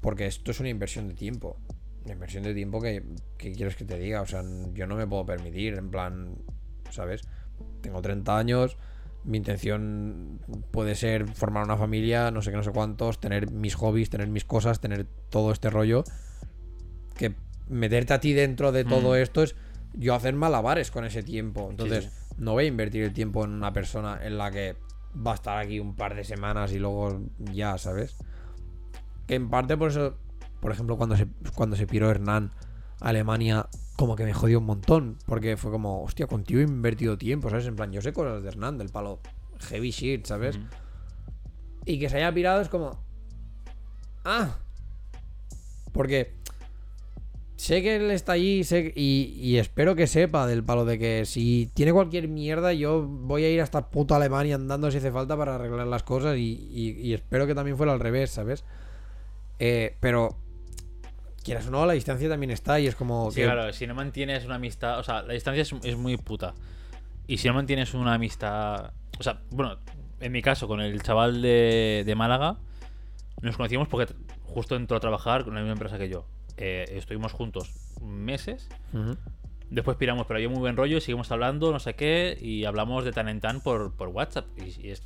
Porque esto es una inversión de tiempo. Una inversión de tiempo que, que quieres que te diga. O sea, yo no me puedo permitir. En plan, ¿sabes? Tengo 30 años. Mi intención puede ser formar una familia, no sé qué, no sé cuántos, tener mis hobbies, tener mis cosas, tener todo este rollo que meterte a ti dentro de todo Mm. esto es yo hacer malabares con ese tiempo. Entonces, sí. no voy a invertir el tiempo en una persona en la que va a estar aquí un par de semanas y luego ya, ¿sabes? Que en parte por eso, por ejemplo, cuando se, cuando se piró Hernán a Alemania, como que me jodió un montón. Porque fue como, hostia, contigo he invertido tiempo, ¿sabes? En plan, yo sé cosas de Hernán, del palo heavy shit, ¿sabes? Y que se haya pirado es como. Ah. Porque. Sé que él está allí sé, y, y espero que sepa del palo de que si tiene cualquier mierda, yo voy a ir hasta puta Alemania andando si hace falta para arreglar las cosas. Y, y- y espero que también fuera al revés, ¿sabes? Eh, pero. Quieras o no, la distancia también está y es como. Sí, que- claro, si no mantienes una amistad, o sea, la distancia es, es muy puta. Y si no mantienes una amistad, o sea, bueno, en mi caso, con el chaval de, de Málaga, nos conocimos porque justo entró a trabajar con la misma empresa que yo. Eh, estuvimos juntos meses, después piramos, pero había muy buen rollo, seguimos hablando, no sé qué, y hablamos de tan en tan por, por WhatsApp. Y, y es,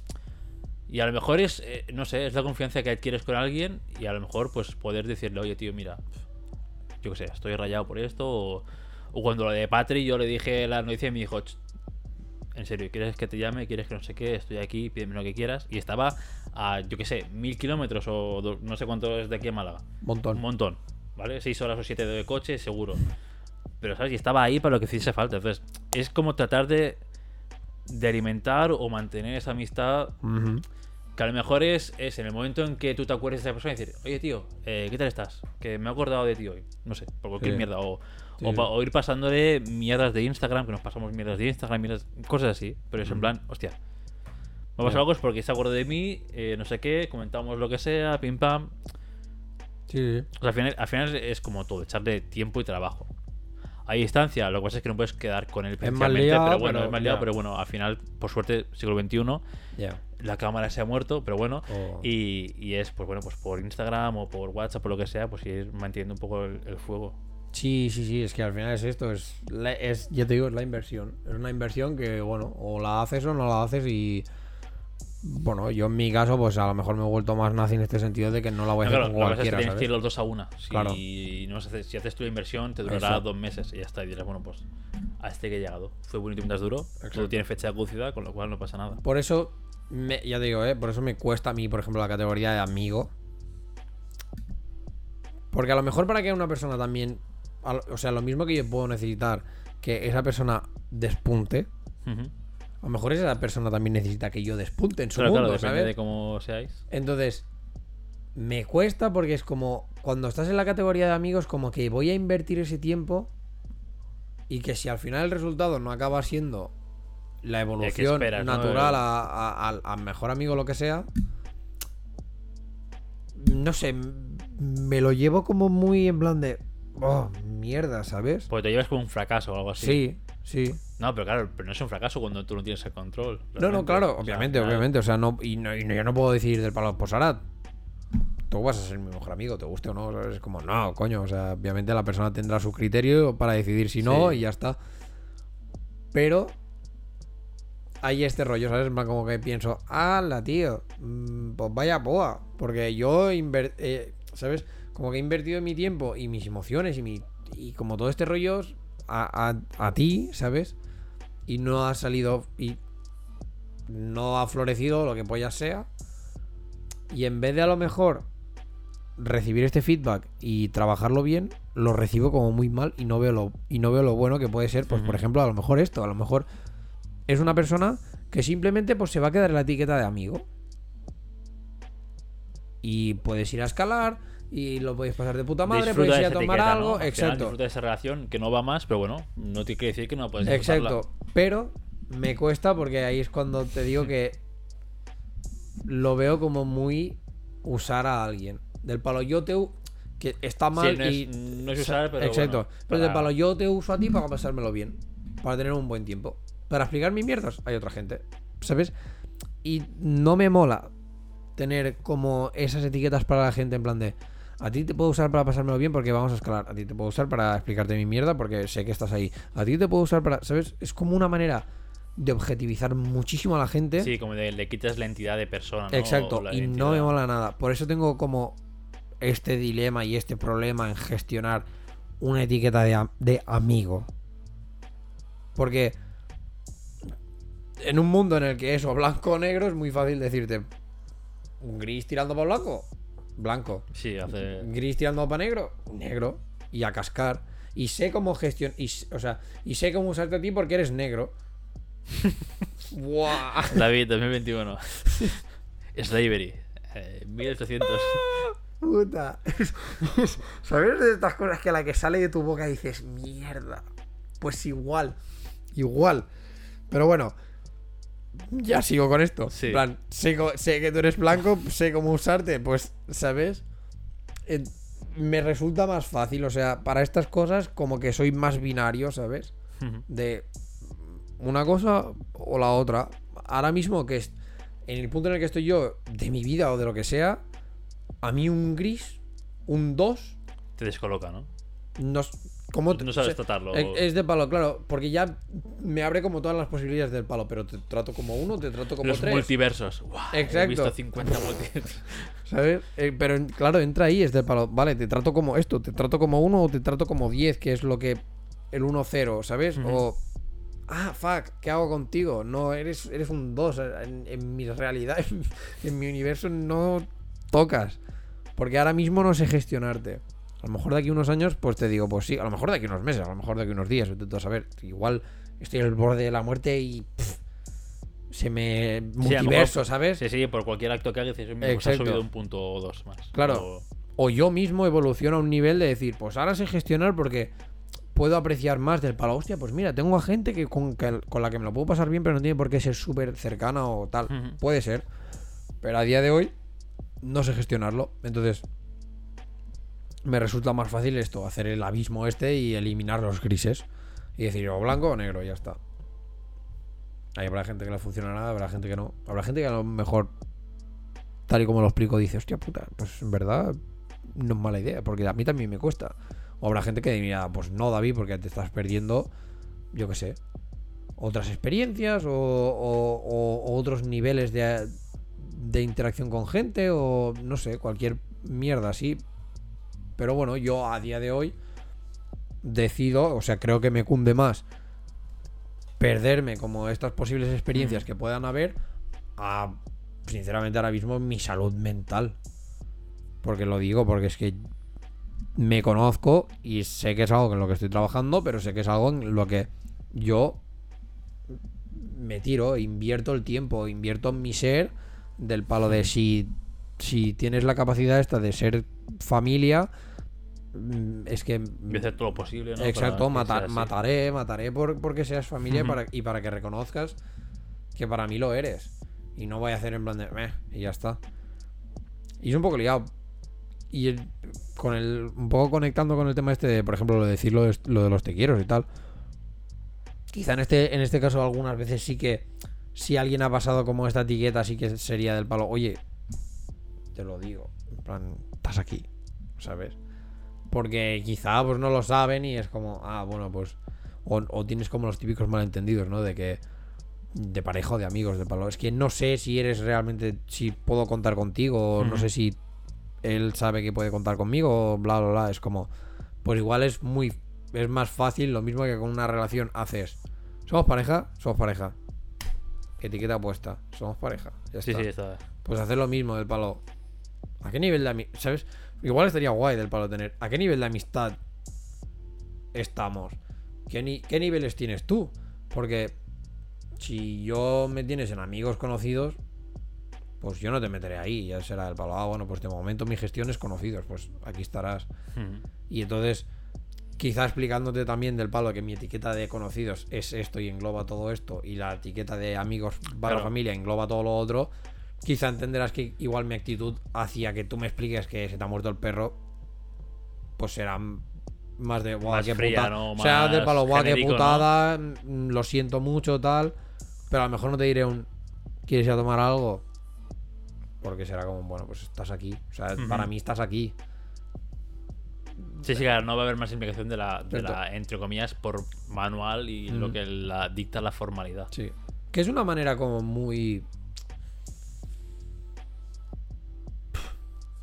y a lo mejor es, eh, no sé, es la confianza que adquieres con alguien y a lo mejor pues poder decirle, oye tío, mira, yo qué sé, estoy rayado por esto. O, o cuando lo de Patri yo le dije la noticia y me dijo, "Ch, en serio, ¿quieres que te llame? ¿Quieres que no sé qué? Estoy aquí, pídeme lo que quieras. Y estaba a, yo qué sé, mil kilómetros o do- no sé cuánto es de aquí a Málaga. Montón. Un montón, ¿vale? Seis horas o siete de coche, seguro. Pero, ¿sabes? Y estaba ahí para lo que hiciese falta. Entonces, es como tratar de, de alimentar o mantener esa amistad Ujú. Que a lo mejor es, es en el momento en que tú te acuerdes de esa persona y decir, oye tío, eh, ¿qué tal estás? Que me he acordado de ti hoy. No sé, por cualquier Sí. mierda. O, Sí, o, pa- sí. o ir pasándole mierdas de Instagram, que nos pasamos mierdas de Instagram, mierdas, cosas así. Pero es en plan, hostia. Me pasa Ya. algo es porque se acordó de mí, eh, no sé qué, comentamos lo que sea, pim pam. Sí. O sea, al final, al final es como todo, echarle tiempo y trabajo. A distancia, lo que pasa es que no puedes quedar con él más presencialmente, liado, pero bueno, pero es más liado, pero bueno, al final, por suerte, siglo XXI, Ya. La cámara se ha muerto, pero bueno, Oh. y, y es, pues bueno, pues por Instagram o por WhatsApp o lo que sea, pues ir manteniendo un poco el, el fuego. Sí, sí, sí, es que al final es esto, es, la- es, ya te digo, es la inversión. Es una inversión que, bueno, o la haces o no la haces y... Bueno, yo en mi caso, pues a lo mejor me he vuelto más nazi en este sentido de que no la voy a No, hacer claro, con pasa es que cualquiera, tienes que ir los dos a una. Si, Claro. no haces- si haces tu inversión, te durará Eso. dos meses y ya está. Y dirás, bueno, pues a este que he llegado. Fue bonito mientras duró. Todo tiene fecha de caducidad, con lo cual no pasa nada. Por eso, me- ya te digo, ¿eh? Por eso me cuesta a mí, por ejemplo, la categoría de amigo. Porque a lo mejor para que una persona también... O sea, lo mismo que yo puedo necesitar que esa persona despunte, a lo mejor esa persona también necesita que yo despunte en su Claro, mundo, claro, depende ¿sabes? de cómo seáis. Entonces, me cuesta porque es como cuando estás en la categoría de amigos, como que voy a invertir ese tiempo y que si al final el resultado no acaba siendo la evolución esperas, natural a, a- al- al mejor amigo lo que sea, no sé, me lo llevo como muy en plan de, oh, mierda, ¿sabes? Porque te llevas como un fracaso o algo así. Sí, sí. No, pero claro, pero no es un fracaso cuando tú no tienes el control. No, no, claro, O sea, obviamente, obviamente. O sea, no, y, no, y no- yo no puedo decidir del palo por Sarat. Tú vas a ser mi mejor amigo, te guste o no. ¿sabes? Es como, no, coño. O sea, obviamente la persona tendrá su criterio para decidir si no Sí. y ya está. Pero hay este rollo, ¿sabes? Como que pienso, la tío! mm, Pues vaya boa. Porque yo, inver- eh, ¿sabes? Como que he invertido mi tiempo y mis emociones y, mi, y como todo este rollo a, a- a ti, ¿sabes? Y no ha salido y no ha florecido lo que pollas sea. Y en vez de a lo mejor recibir este feedback y trabajarlo bien, lo recibo como muy mal y no veo lo, y no veo lo bueno que puede ser, pues por ejemplo, a lo mejor esto, a lo mejor es una persona que simplemente pues se va a quedar en la etiqueta de amigo. Y puedes ir a escalar y lo podéis pasar de puta madre, Disfruta podéis ir a tomar etiqueta, algo, exacto. Disfruta de esa relación que no va más, pero bueno, no te quiere decir que no puedes disfrutarla. Exacto, pero me cuesta porque ahí es cuando te digo que lo veo como muy usar a alguien. Del palo yo te que está mal no es- y no es usar, pero exacto. bueno, pero del palo yo te uso a ti para pasármelo bien, para tener un buen tiempo. Para explicar mis mierdas hay otra gente, ¿sabes? Y no me mola tener como esas etiquetas para la gente en plan de a ti te puedo usar para pasármelo bien porque vamos a escalar. A ti te puedo usar para explicarte mi mierda porque sé que estás ahí. A ti te puedo usar para. ¿Sabes? Es como una manera de objetivizar muchísimo a la gente. Sí, como de- le quitas la entidad de persona, ¿no? Exacto. Y no me mola nada. Por eso tengo como este dilema y este problema en gestionar una etiqueta de, de amigo. Porque en un mundo en el que eso, blanco o negro, es muy fácil decirte un gris tirando para blanco, blanco. Sí, hace. Gris tirando para negro, negro. Y a cascar. Y sé cómo gestionar. Y, o sea, y sé cómo usarte a ti porque eres negro. Buah. David, 2021. Slavery. Eh, 1800. Puta. ¿Sabes de estas cosas que a la que sale de tu boca dices, mierda? Pues igual. Igual. Pero bueno. Ya sigo con esto. Sí. En plan, sé, que tú eres blanco, sé cómo usarte. Pues, ¿sabes? Eh, me resulta más fácil. O sea, para estas cosas, como que soy más binario, ¿sabes? de una cosa o la otra. Ahora mismo que es en el punto en el que estoy yo de mi vida o de lo que sea, a mí un gris, un 2, Te descoloca, ¿no? no, ¿cómo te- No sabes o sea, tratarlo. Es, es de palo, claro, porque ya me abre como todas las posibilidades del palo, pero te trato como uno, te trato como Los tres. multiversos. Guau, He Exacto. visto 50 multiversos. ¿Sabes? Eh, pero claro, entra ahí, es del palo. Vale, te trato como esto, te trato como uno o te trato como 10, que es lo que. El 1-0, ¿sabes? O. Ah, fuck, ¿qué hago contigo? No, eres, eres un 2. En, en mi realidad, en, en mi universo no tocas. Porque ahora mismo no sé gestionarte. A lo mejor de aquí unos años, pues te digo, pues sí. A lo mejor de aquí unos meses, a lo mejor de aquí unos días, intento saber. Igual estoy al borde de la muerte y. pff, se me. Sí, a Multiverso, ¿sabes? Sí, sí, por cualquier acto que hagas dices, "Mira, pues ha subido un punto o dos más. Claro. O- o yo mismo evoluciono a un nivel de decir, pues ahora sé gestionar porque puedo apreciar más del palo. Hostia, pues mira, tengo a gente que con, que- con la que me lo puedo pasar bien, pero no tiene por qué ser súper cercana o tal. Puede ser. Pero a día de hoy no sé gestionarlo. Entonces, me resulta más fácil esto, hacer el abismo este y eliminar los grises. Y decir, o blanco o negro, ya está. Ahí habrá gente que le funcionará, habrá gente que no. Habrá gente que a lo mejor, tal y como lo explico, dice, hostia puta, pues en verdad no es mala idea, porque a mí también me cuesta. O habrá gente que dirá, pues no, David, porque te estás perdiendo, yo qué sé, otras experiencias o, o- o- o otros niveles de, de interacción con gente o no sé, cualquier mierda así. Pero bueno, yo a día de hoy decido, o sea, creo que me cunde más perderme como estas posibles experiencias Mm. que puedan haber a, sinceramente, ahora mismo mi salud mental. Porque lo digo, porque es que me conozco y sé que es algo en lo que estoy trabajando, pero sé que es algo en lo que yo me tiro, invierto el tiempo, invierto en mi ser del palo de si, si tienes la capacidad esta de ser familia, mm, es que Voy a hacer todo lo posible, ¿no? Exacto, mataré, mataré por, porque seas familia para, y para que reconozcas que para mí lo eres. Y no voy a hacer en plan de "Meh", y ya está. Y es un poco liado. Y el- con el, un poco conectando con el tema este de, por ejemplo, lo de decir lo de, lo de los te quiero y tal. Quizá en este, en este caso algunas veces sí que si alguien ha pasado como esta etiqueta sí que sería del palo, oye, te lo digo, en plan, estás aquí, ¿sabes? Porque quizá pues no lo saben y es como, ah, bueno, pues. O, o tienes como los típicos malentendidos, ¿no? De que. De pareja o de amigos, de palo. Es que no sé si eres realmente. Si puedo contar contigo, o no sé si él sabe que puede contar conmigo, o bla, bla, bla. Es como. Pues igual es muy. Es más fácil, lo mismo que con una relación haces. ¿Somos pareja? Somos pareja. Etiqueta puesta. Somos pareja. Ya Sí, está. sí, está. Pues hacer lo mismo del palo. ¿A qué nivel de ami- ¿Sabes? Igual estaría guay del palo tener. ¿A qué nivel de amistad estamos? ¿Qué, ni- qué niveles tienes tú? Porque si yo me tienes en amigos conocidos, pues yo no te meteré ahí. Ya será el palo. Ah, bueno, pues de momento mi gestión es conocidos. Pues aquí estarás. Ujú. Y entonces, quizá explicándote también del palo que mi etiqueta de conocidos es esto y engloba todo esto, y la etiqueta de amigos para Claro. familia engloba todo lo otro, quizá entenderás que igual mi actitud hacia que tú me expliques que se te ha muerto el perro, pues será más de, guau, qué fría, puta. ¿no? O sea, del palo, guau, qué putada, mm, lo siento mucho, tal. Pero a lo mejor no te diré un, ¿quieres ir a tomar algo? Porque será como, bueno, pues estás aquí. O sea, para mí estás aquí. Sí, sí, claro, no va a haber más implicación de la, de Cierto. la entre comillas, por manual y lo que la dicta la formalidad. Sí. Que es una manera como muy.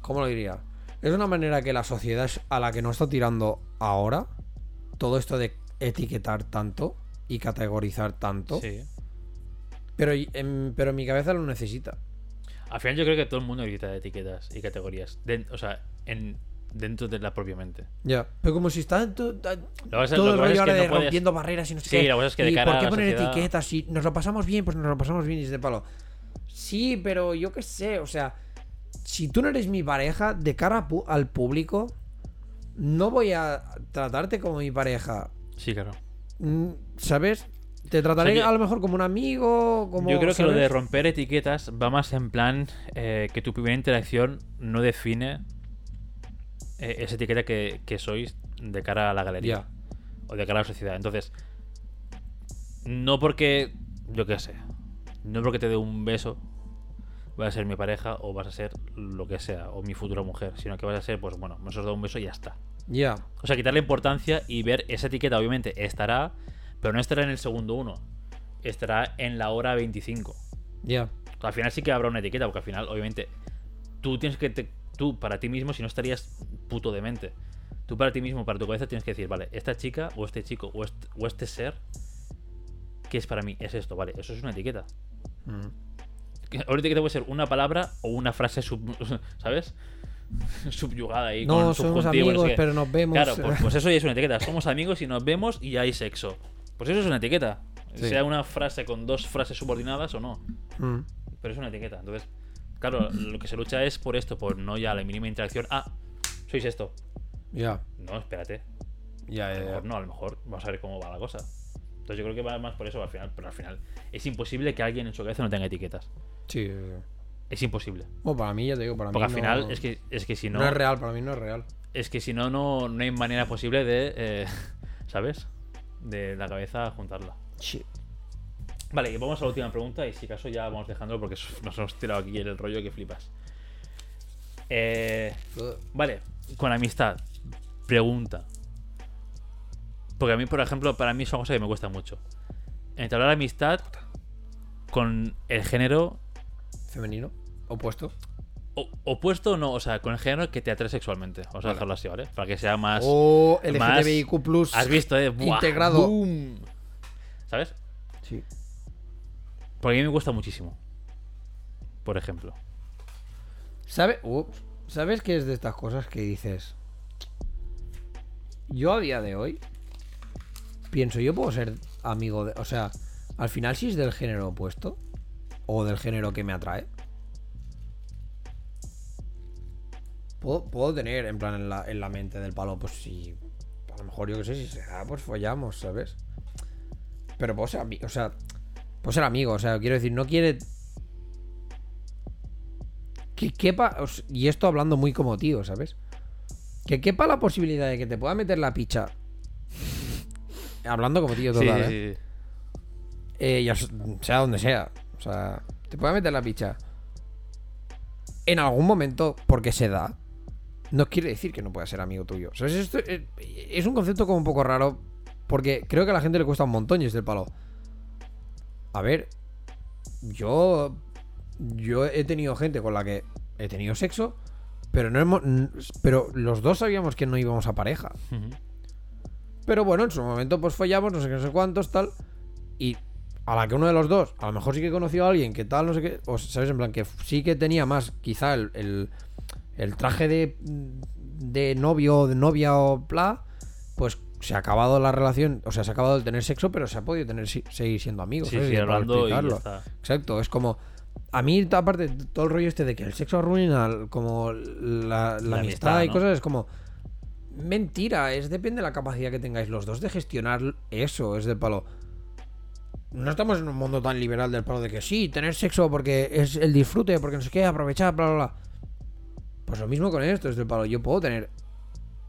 ¿Cómo lo diría? Es una manera que la sociedad es a la que no está tirando ahora. Todo esto de etiquetar tanto y categorizar tanto. Sí. Pero, en, pero mi cabeza lo necesita. Al final yo creo que todo el mundo necesita etiquetas y categorías. O sea, en, dentro de la propia mente. Ya. Pero como si está to- pasa- todo el es rollo que ahora no de puedes- rompiendo barreras y no sé Sí, qué. la cosa es que de ¿Y cara por qué poner sociedad- etiquetas? Si nos lo pasamos bien, pues nos lo pasamos bien y es de palo. Sí, pero yo qué sé, o sea, si tú no eres mi pareja, de cara al público, no voy a tratarte como mi pareja. Sí, claro. Mm, ¿Sabes? Te trataré O sea, yo- a lo mejor como un amigo, como... Yo creo que lo de romper etiquetas va más en plan eh, que tu primera interacción no define eh, esa etiqueta que, que sois de cara a la galería o de cara a la sociedad. Entonces, no porque, yo qué sé, no porque te dé un beso vas a ser mi pareja o vas a ser lo que sea, o mi futura mujer, sino que vas a ser, pues bueno, nos has dado un beso y ya está. Ya. O sea, quitarle importancia y ver esa etiqueta, obviamente, estará, pero no estará en el segundo uno, estará en la hora 25. Ya. Al final sí que habrá una etiqueta, porque al final, obviamente, tú tienes que. te- tú, para ti mismo, si no estarías puto demente. Tú, para ti mismo, para tu cabeza, tienes que decir, vale, esta chica, o este chico, o este, o este ser, ¿qué es para mí? Es esto, vale, eso es una etiqueta. Mm. Que- Una etiqueta puede ser una palabra o una frase, sub- ¿sabes? Subyugada ahí. No, con somos no sé amigos, qué. pero nos vemos. Claro, pues, pues eso ya es una etiqueta. Somos amigos y nos vemos y hay sexo. Pues eso es una etiqueta. Sí. Sea una frase con dos frases subordinadas o no. Mm. Pero es una etiqueta. Entonces, claro, lo que se lucha es por esto, por no ya la mínima interacción. Ah, sois esto. Ya. No, espérate. Ya, A lo mejor no, a lo mejor vamos a ver cómo va la cosa. Entonces yo creo que va más por eso al final, pero al final es imposible que alguien en su cabeza no tenga etiquetas. Sí. Es imposible. Bueno, para mí, ya te digo, para Porque al mí final no- es que es que si no, no, es real, para mí no es real. es que si no no no hay manera posible de eh, ¿sabes? De la cabeza juntarla. Sí. Vale, y vamos a la última pregunta y si acaso ya vamos dejándolo porque nos hemos tirado aquí el rollo que flipas. Eh, Vale, con amistad. Pregunta. Porque a mí, por ejemplo, para mí es una cosa que me cuesta mucho. Entablar amistad con el género Femenino. Opuesto. o- opuesto, no, o sea, con el género que te atrae sexualmente. Vamos a Vale. dejarlo así, ¿vale? Para que sea más. O más- LGTBIQ plus. Has visto, eh? Buah, integrado. boom. ¿Sabes? Sí. Porque a mí me cuesta muchísimo. Por ejemplo. ¿Sabe? Ups. ¿Sabes qué es de estas cosas que dices? Yo a día de hoy pienso, yo puedo ser amigo de. O sea, al final, si es del género opuesto o del género que me atrae, puedo, puedo tener en plan en la, en la mente del palo, pues si. A lo mejor yo que sé, si se da, pues follamos, ¿sabes? Pero puedo ser amigo, o sea, puedo ser amigo, o sea, quiero decir, no quiere que quepa, y esto hablando muy como tío, ¿sabes? Que quepa la posibilidad de que te pueda meter la picha. Hablando como tío total, ¿eh? Eh, ya sea donde sea. O sea, te pueda meter la picha. En algún momento, porque se da, no quiere decir que no pueda ser amigo tuyo. ¿Sabes? Esto es, es un concepto como un poco raro. Porque creo que a la gente le cuesta un montón y es del palo. A ver, yo. Yo he tenido gente con la que he tenido sexo, pero no hemos. Pero los dos sabíamos que no íbamos a pareja. Pero bueno, en su momento pues follamos, no sé qué, no sé cuántos, tal. Y a la que uno de los dos, a lo mejor sí que conoció a alguien que tal, no sé qué. O sabes, en plan, que sí que tenía más, quizá el, el, el traje de, de novio o de novia o bla, pues se ha acabado la relación, o sea, se ha acabado el tener sexo, pero se ha podido tener seguir siendo amigos. Sí, ¿sabes? sí, hablando y ya. Exacto, es como. A mí, aparte, todo el rollo este de que el sexo arruina como la, la La amistad, amistad, y ¿no? cosas, es como. Mentira, es depende de la capacidad que tengáis los dos de gestionar eso, es del palo. No estamos en un mundo tan liberal del palo de que sí, tener sexo porque es el disfrute, porque no sé qué, aprovechar, bla, bla, bla. Pues lo mismo con esto, es del palo. Yo puedo tener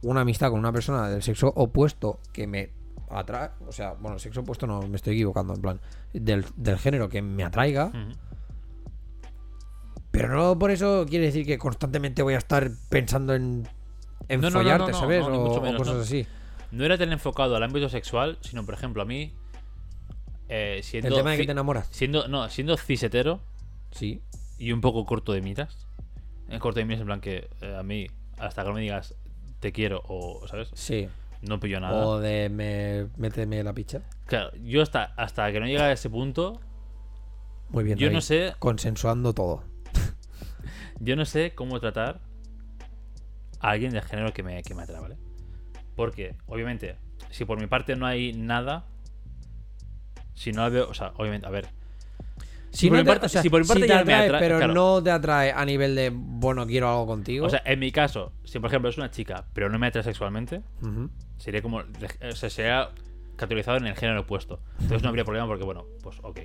una amistad con una persona del sexo opuesto que me atrae, o sea, bueno, el sexo opuesto no me estoy equivocando, en plan, del, del género que me atraiga, pero no por eso quiere decir que constantemente voy a estar pensando en, en No, follarte, no, no, ¿sabes? o, mucho o cosas no. así. No era tan enfocado al ámbito sexual, sino, por ejemplo, a mí. Eh, siendo, El tema de que te enamoras. siendo, no, siendo cisetero Sí. y un poco corto de miras. En corto de miras, en plan que eh, a mí, hasta que no me digas te quiero o, ¿sabes? Sí. No pillo nada. O de me, méteme la picha. Claro, yo hasta, hasta que no llega a ese punto, Muy bien. yo no sé, Consensuando todo. yo no sé cómo tratar a alguien del género que me, que me atrae, ¿vale? Porque, obviamente, si por mi parte no hay nada, si no la veo, o sea, obviamente, a ver, Si, por no mi te, parte- o sea, si por mi parte te ya me atrae, pero claro. no te atrae a nivel de, bueno, quiero algo contigo. o sea, en mi caso, si por ejemplo es una chica, pero no me atrae sexualmente, sería como, o sea, sería categorizado en el género opuesto. Entonces no habría problema porque, bueno, pues ok,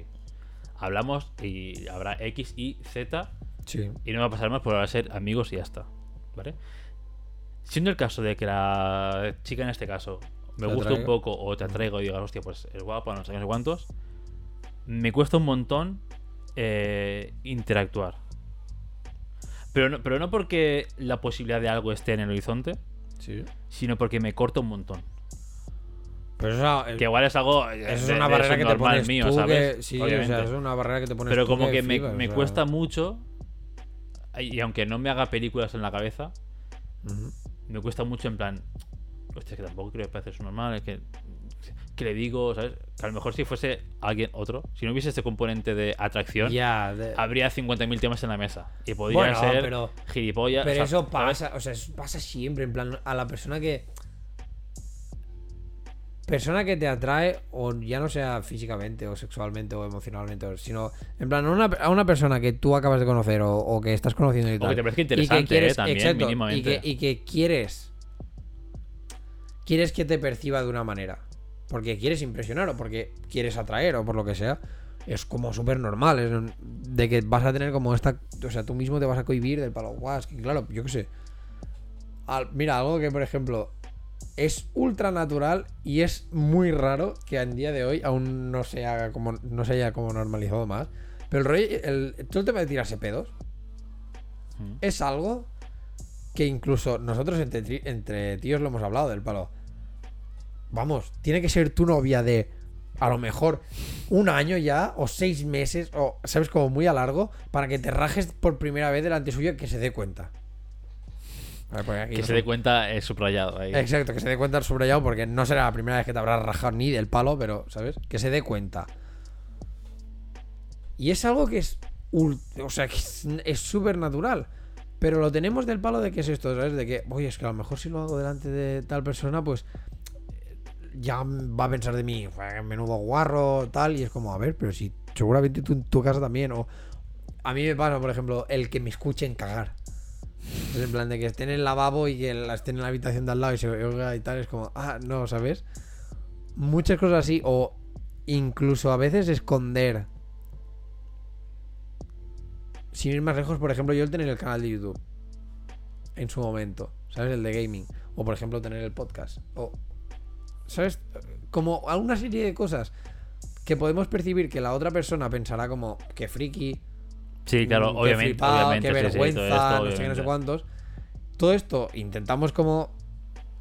hablamos y habrá X, Y, Z Sí. y no va a pasar más por ahora ser amigos y ya está. ¿Vale? Siendo el caso de que la chica en este caso me gusta un poco o te atraigo y digas, hostia, pues es guapa, no sé qué, no sé cuántos, me cuesta un montón eh, interactuar. Pero no, pero no porque la posibilidad de algo esté en el horizonte, Sí. sino porque me corta un montón. Pero eso, Que igual es algo. eh, es de- una barrera que te pones mío, ¿sabes? sí, Obviamente. o sea, es una barrera que te pones Pero como que me, me o sea. cuesta mucho. Y aunque no me haga películas en la cabeza, me cuesta mucho en plan. Hostia, es que tampoco creo que parece normal. Es que. Que le digo, ¿sabes? Que a lo mejor si fuese alguien otro, si no hubiese este componente de atracción, Ya, de- habría 50.000 temas en la mesa. Y podría Bueno, ser pero- gilipollas. Pero o sea, eso ¿sabes? pasa, o sea, eso pasa siempre, en plan, a la persona que... Persona que te atrae, o ya no sea físicamente, o sexualmente, o emocionalmente, sino, en plan, a una, a una persona que tú acabas de conocer, o, o que estás conociendo y O tal. que te parezca y interesante, eh, también, exacto, mínimamente. Y que, y que quieres... Quieres que te perciba de una manera. Porque quieres impresionar, o porque quieres atraer, o por lo que sea. Es como súper normal, es de que vas a tener como esta... O sea, tú mismo te vas a cohibir del palo, guau, es que claro, yo qué sé. Al- mira, algo que, por ejemplo, es ultra natural y es muy raro que en día de hoy aún no se haga como no se haya como normalizado más. Pero el rollo, el, todo el tema de tirarse pedos Mm. es algo que incluso nosotros entre, tíos lo hemos hablado del palo. Vamos, tiene que ser tu novia de a lo mejor un año ya o seis meses o sabes como muy a largo para que te rajes por primera vez delante suyo y que se dé cuenta. A ver, porque aquí Que no se dé cuenta es subrayado ahí. Exacto, que se dé cuenta el subrayado porque no será la primera vez que te habrás rajado ni del palo, pero, ¿sabes? Que se dé cuenta. Y es algo que es. O sea, que es súper natural. Pero lo tenemos del palo de que es esto, ¿sabes? De que, oye, es que a lo mejor si lo hago delante de tal persona, pues. eh, Ya va a pensar de mí, "Fue, menudo guarro, tal. Y es como, a ver, pero si seguramente tú en tu casa también. O. A mí me pasa, por ejemplo, el que me escuchen cagar. Es en plan de que esté en el lavabo y que estén en la habitación de al lado y se oiga y tal. Es como, ah, no, ¿sabes? Muchas cosas así. O incluso a veces esconder. Sin ir más lejos, por ejemplo, yo el tener el canal de YouTube. En su momento. ¿Sabes? El de gaming. O por ejemplo, tener el podcast. O. ¿Sabes? Como alguna serie de cosas que podemos percibir que la otra persona pensará como que friki, Sí, claro, Mm, obviamente. Flipado, obviamente, qué sí, sí, vergüenza, esto, no sé qué, no sé cuántos. Todo esto intentamos como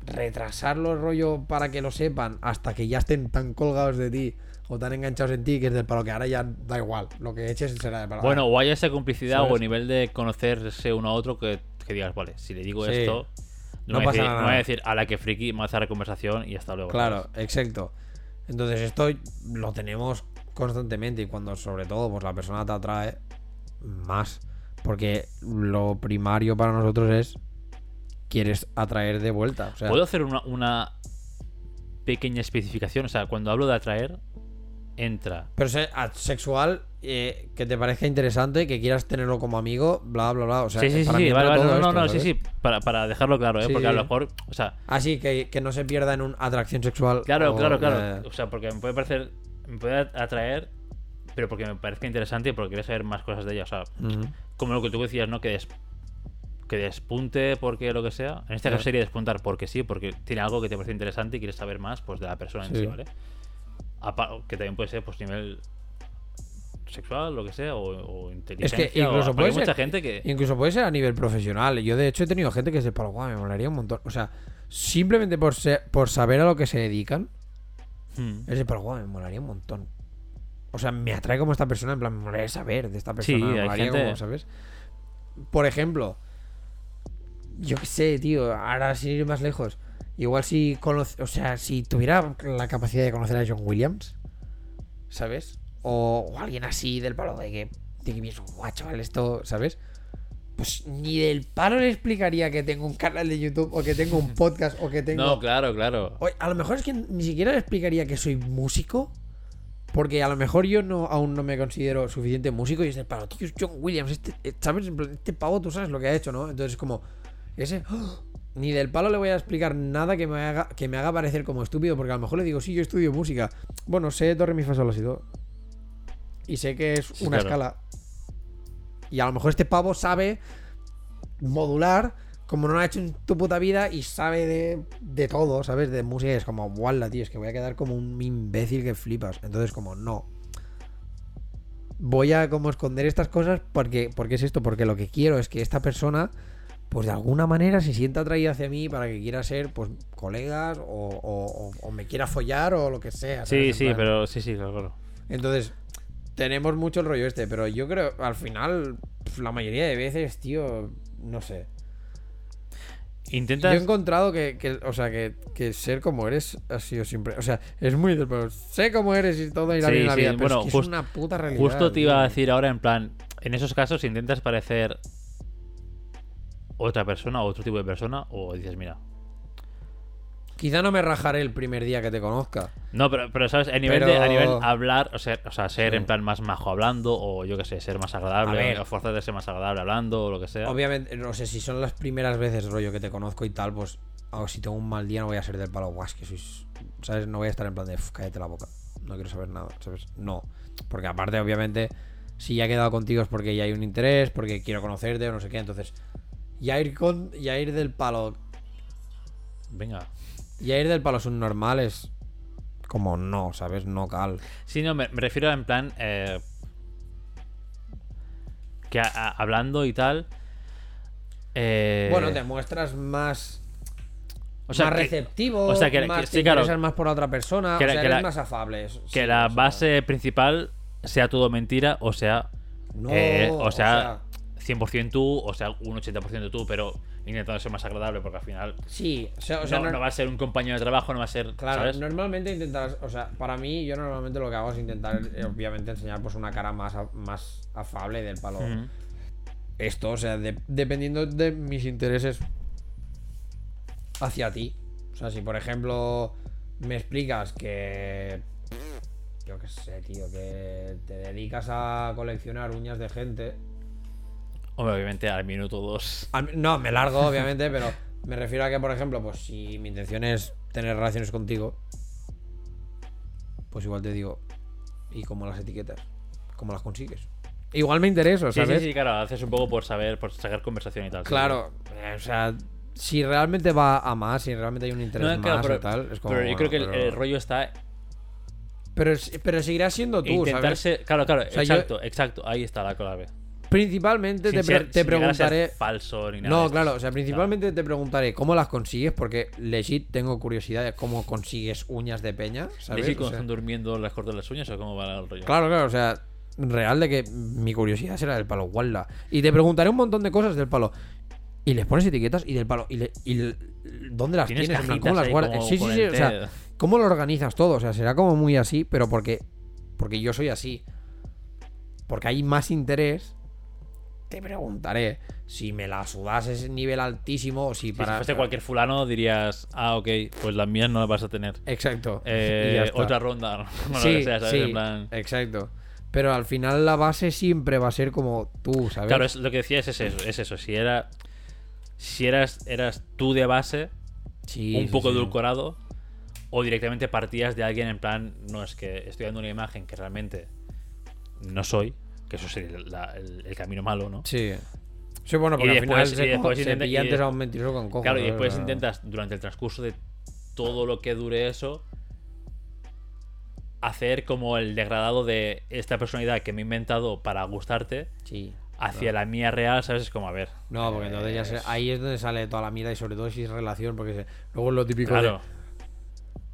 retrasarlo el rollo para que lo sepan hasta que ya estén tan colgados de ti o tan enganchados en ti que es del palo que ahora ya da igual. Lo que eches será de palo. Bueno, o haya esa complicidad ¿Sabes? o nivel de conocerse uno a otro que, que digas, vale, si le digo Sí. esto, No voy pasa decir, nada. no voy a decir a la que friki, me hace la conversación y hasta luego. Claro, exacto. Entonces esto lo tenemos constantemente y cuando sobre todo pues la persona te atrae más. Porque lo primario para nosotros es. Quieres atraer de vuelta. O sea, ¿Puedo hacer una, una pequeña especificación? O sea, cuando hablo de atraer, entra. Pero ser sexual, eh, que te parezca interesante, que quieras tenerlo como amigo, bla, bla, bla. O sea, sí, sí, sí, para sí, mí vale, vale, no, no, esto, no, sí, sí, para, para dejarlo claro, ¿eh? Sí, porque a lo mejor, o sea, Ah, sí, que, que no se pierda en una atracción sexual. claro, o- claro, eh, claro, o sea, porque me puede parecer, me puede atraer, pero porque me parezca interesante y porque quiero saber más cosas de ella, o sea, como lo que tú decías, ¿no? Que, des- que despunte porque lo que sea. En este caso sería despuntar porque sí, porque tiene algo que te parece interesante y quieres saber más pues de la persona en sí, ¿vale? Que también puede ser pues nivel sexual, lo que sea, o, o inteligencia. incluso puede mucha gente que... Incluso puede ser a nivel profesional. Yo, de hecho, he tenido gente que es de palo, me molaría un montón. O sea, simplemente por, ser- por saber a lo que se dedican, Hmm. es de palo, me molaría un montón. O sea, me atrae como esta persona, en plan, me molaría saber de esta persona. Sí, me molaría gente- como, ¿sabes? Por ejemplo, yo qué sé, tío, ahora sin ir más lejos. Igual si conoce, o sea, si tuviera la capacidad de conocer a John Williams, ¿sabes? O, o alguien así del palo de que, de que pienso, guau, chaval, esto, ¿sabes? Pues ni del palo le explicaría que tengo un canal de YouTube o que tengo un podcast o que tengo... No, claro, claro. Oye, a lo mejor es que ni siquiera le explicaría que soy músico. Porque a lo mejor yo no aún no me considero suficiente músico y es del palo, tío, es John Williams, este, eh, ¿sabes? Este pavo, tú sabes lo que ha hecho, ¿no? Entonces, como, ese, ¡ah! Ni del palo le voy a explicar nada que me haga que me haga parecer como estúpido, porque a lo mejor le digo, sí, yo estudio música. Bueno, sé Torre, Mi, Fa, Sol, Do. Y sé que es Sí, una claro. escala. Y a lo mejor este pavo sabe modular como no lo ha hecho en tu puta vida y sabe de, de todo, ¿sabes? De música y es como, guala, tío, es que voy a quedar como un imbécil que flipas. Entonces, como, no. Voy a como esconder estas cosas porque, porque es esto, porque lo que quiero es que esta persona, pues de alguna manera se sienta atraída hacia mí para que quiera ser, pues, colegas o, o- o- me quiera follar o lo que sea. Sí, sí, plan- pero sí, sí, claro, entonces, tenemos mucho el rollo este, pero yo creo, al final, la mayoría de veces, tío, no sé. Yo Intentas... he encontrado que, que, o sea, que, que ser como eres ha sido siempre, o sea, es muy pero sé cómo eres y todo irá Sí, bien en la sí, vida, pero bueno, es que just- es una puta realidad. Justo te iba a decir ahora en plan, en esos casos intentas parecer otra persona o otro tipo de persona o dices, mira, Quizá no me rajaré el primer día que te conozca. No, pero, pero ¿sabes? A nivel, Pero- de, a nivel hablar, o sea, o sea ser Sí. en plan más majo hablando, o yo qué sé, ser más agradable, A ver. o a ser más agradable hablando, o lo que sea. Obviamente, no sé si son las primeras veces, rollo, que te conozco y tal, pues, o si tengo un mal día no voy a ser del palo, guau, es que sois, ¿sabes? No voy a estar en plan de, "Uf, cállate la boca, no quiero saber nada, ¿sabes? No, porque aparte, obviamente, si ya he quedado contigo es porque ya hay un interés, porque quiero conocerte o no sé qué, entonces, ya ir con, ya ir del palo, Venga. ya ir del palo es un normal es como no, ¿sabes? No cal. Sí, no, me, me refiero en plan. eh, que a- a- hablando y tal. eh, Bueno, te muestras más... o sea, más que- receptivo, o sea, que- más que- te claro. más por la otra persona, Que o sea, que eres la- más afable. eso- que sí, la sea, base principal sea todo mentira, o sea. No, eh, o o sea, 100% tú, o sea, un 80% tú, pero intentando ser más agradable, porque al final. Sí, o sea, o sea, no, no- no va a ser un compañero de trabajo, no va a ser. claro, ¿sabes? normalmente intentas, o sea, para mí yo normalmente lo que hago es intentar, eh, obviamente, enseñar pues una cara más, más afable del palo. Esto, o sea, de- dependiendo de mis intereses hacia ti. O sea, si por ejemplo me explicas que, yo qué sé, tío, que te dedicas a coleccionar uñas de gente, obviamente al minuto dos. A mí- No, me largo, obviamente, pero me refiero a que, por ejemplo, pues si mi intención es tener relaciones contigo, pues igual te digo, ¿y cómo las etiquetas? ¿Cómo las consigues? Igual me intereso, Sí, ¿sabes? sí, sí, claro, haces un poco por saber, por sacar conversación y tal. sí. Claro, eh, o sea, si realmente va a más, si realmente hay un interés No, claro, más pero, o tal, es como. pero yo bueno, creo que el, pero- el rollo está Pero, pero seguirás siendo tú, ¿sabes? ser- Claro, claro, sea, yo- exacto, exacto, ahí está la clave. Principalmente Sin te, ser- sin preguntaré. falso ni nada. No, claro, o sea, principalmente te preguntaré cómo las consigues, porque legit tengo curiosidad de cómo consigues uñas de peña, ¿sabes? ¿Sí, O cuando sea, están durmiendo las cortas las uñas o cómo va el rollo? claro, claro, o sea, real de que mi curiosidad será del palo, guarda. Y te preguntaré un montón de cosas del palo. Y les pones etiquetas y del palo. ¿Y, le- y le- dónde las Tienes tienes? ¿Cómo las guardas? Sí, sí, sí, o sea. ¿cómo lo organizas todo? O sea, será como muy así, pero porque, porque yo soy así. Porque hay más interés te preguntaré si me la sudas ese nivel altísimo o si Si para. fuese cualquier fulano dirías, ah, ok, pues las mías no las vas a tener. Exacto. Eh, otra ronda, no lo sí, que sea, ¿sabes? sí, En plan- exacto. Pero al final la base siempre va a ser como tú, ¿sabes? Claro, es, lo que decías es eso, es eso. Si era. Si eras, eras tú de base, Sí, un sí, poco sí. edulcorado, o directamente partías de alguien en plan, no es que estoy dando una imagen que realmente no soy, que eso sería la- el, el camino malo, ¿no? Sí. Sí, bueno, Y porque después- al y final después se intenta- pilla y- antes a un mentiroso con cojo. Claro, y después intentas, durante el transcurso de todo lo que dure eso, hacer como el degradado de esta personalidad que me he inventado para gustarte Sí. hacia la mía real, ¿sabes? Es como, a ver. No, porque entonces ya se- ahí es donde sale toda la mierda y sobre todo si es relación, porque se- luego es lo típico Claro. de